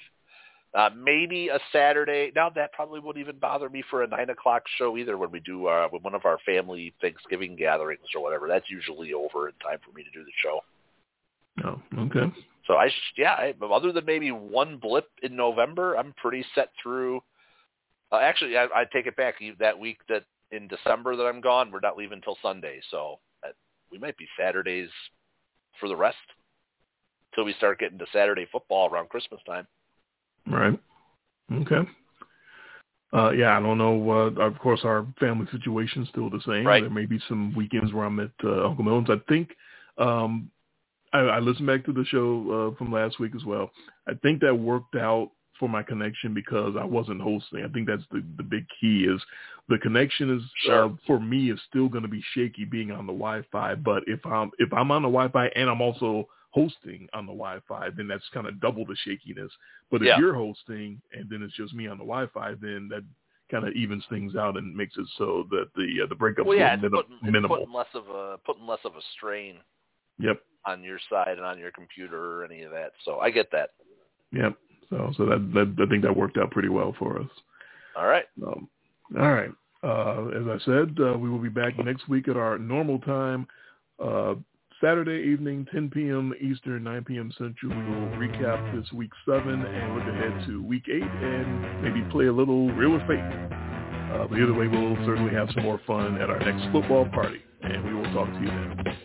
Uh, maybe a Saturday. Now that probably wouldn't even bother me for a nine o'clock show either. When we do uh, when one of our family Thanksgiving gatherings or whatever, that's usually over in time for me to do the show. Oh, okay. So I sh- yeah, I, other than maybe one blip in November, I'm pretty set through. Uh, actually, I, I take it back. That week that in December that I'm gone, we're not leaving until Sunday, so uh, we might be Saturdays for the rest till we start getting to Saturday football around Christmas time. Right. Okay. Uh, yeah, I don't know. Uh, of course, our family situation's still the same. Right. There may be some weekends where I'm at uh, Uncle Milton's. I think um, I, I listened back to the show uh, from last week as well. I think that worked out for my connection because I wasn't hosting. I think that's the the big key is the connection is Sure. uh, for me is still going to be shaky being on the Wi-Fi. But if I'm if I'm on the Wi-Fi and I'm also hosting on the Wi-Fi, then that's kind of double the shakiness. But if Yeah. you're hosting and then it's just me on the Wi-Fi, then that kind of evens things out and makes it so that the uh, the breakups Well, yeah, are it's min- putting, minimal. putting less of a putting less of a strain Yep, on your side and on your computer or any of that. So I get that. yep. So so that, that I think that worked out pretty well for us. All right. Um, all right. Uh, as I said, uh, we will be back next week at our normal time, uh, Saturday evening, 10 p.m. Eastern, 9 p.m. Central. We will recap this week seven and look ahead to week eight and maybe play a little Real Fake. Uh, but either way, we'll certainly have some more fun at our next football party, and we will talk to you then.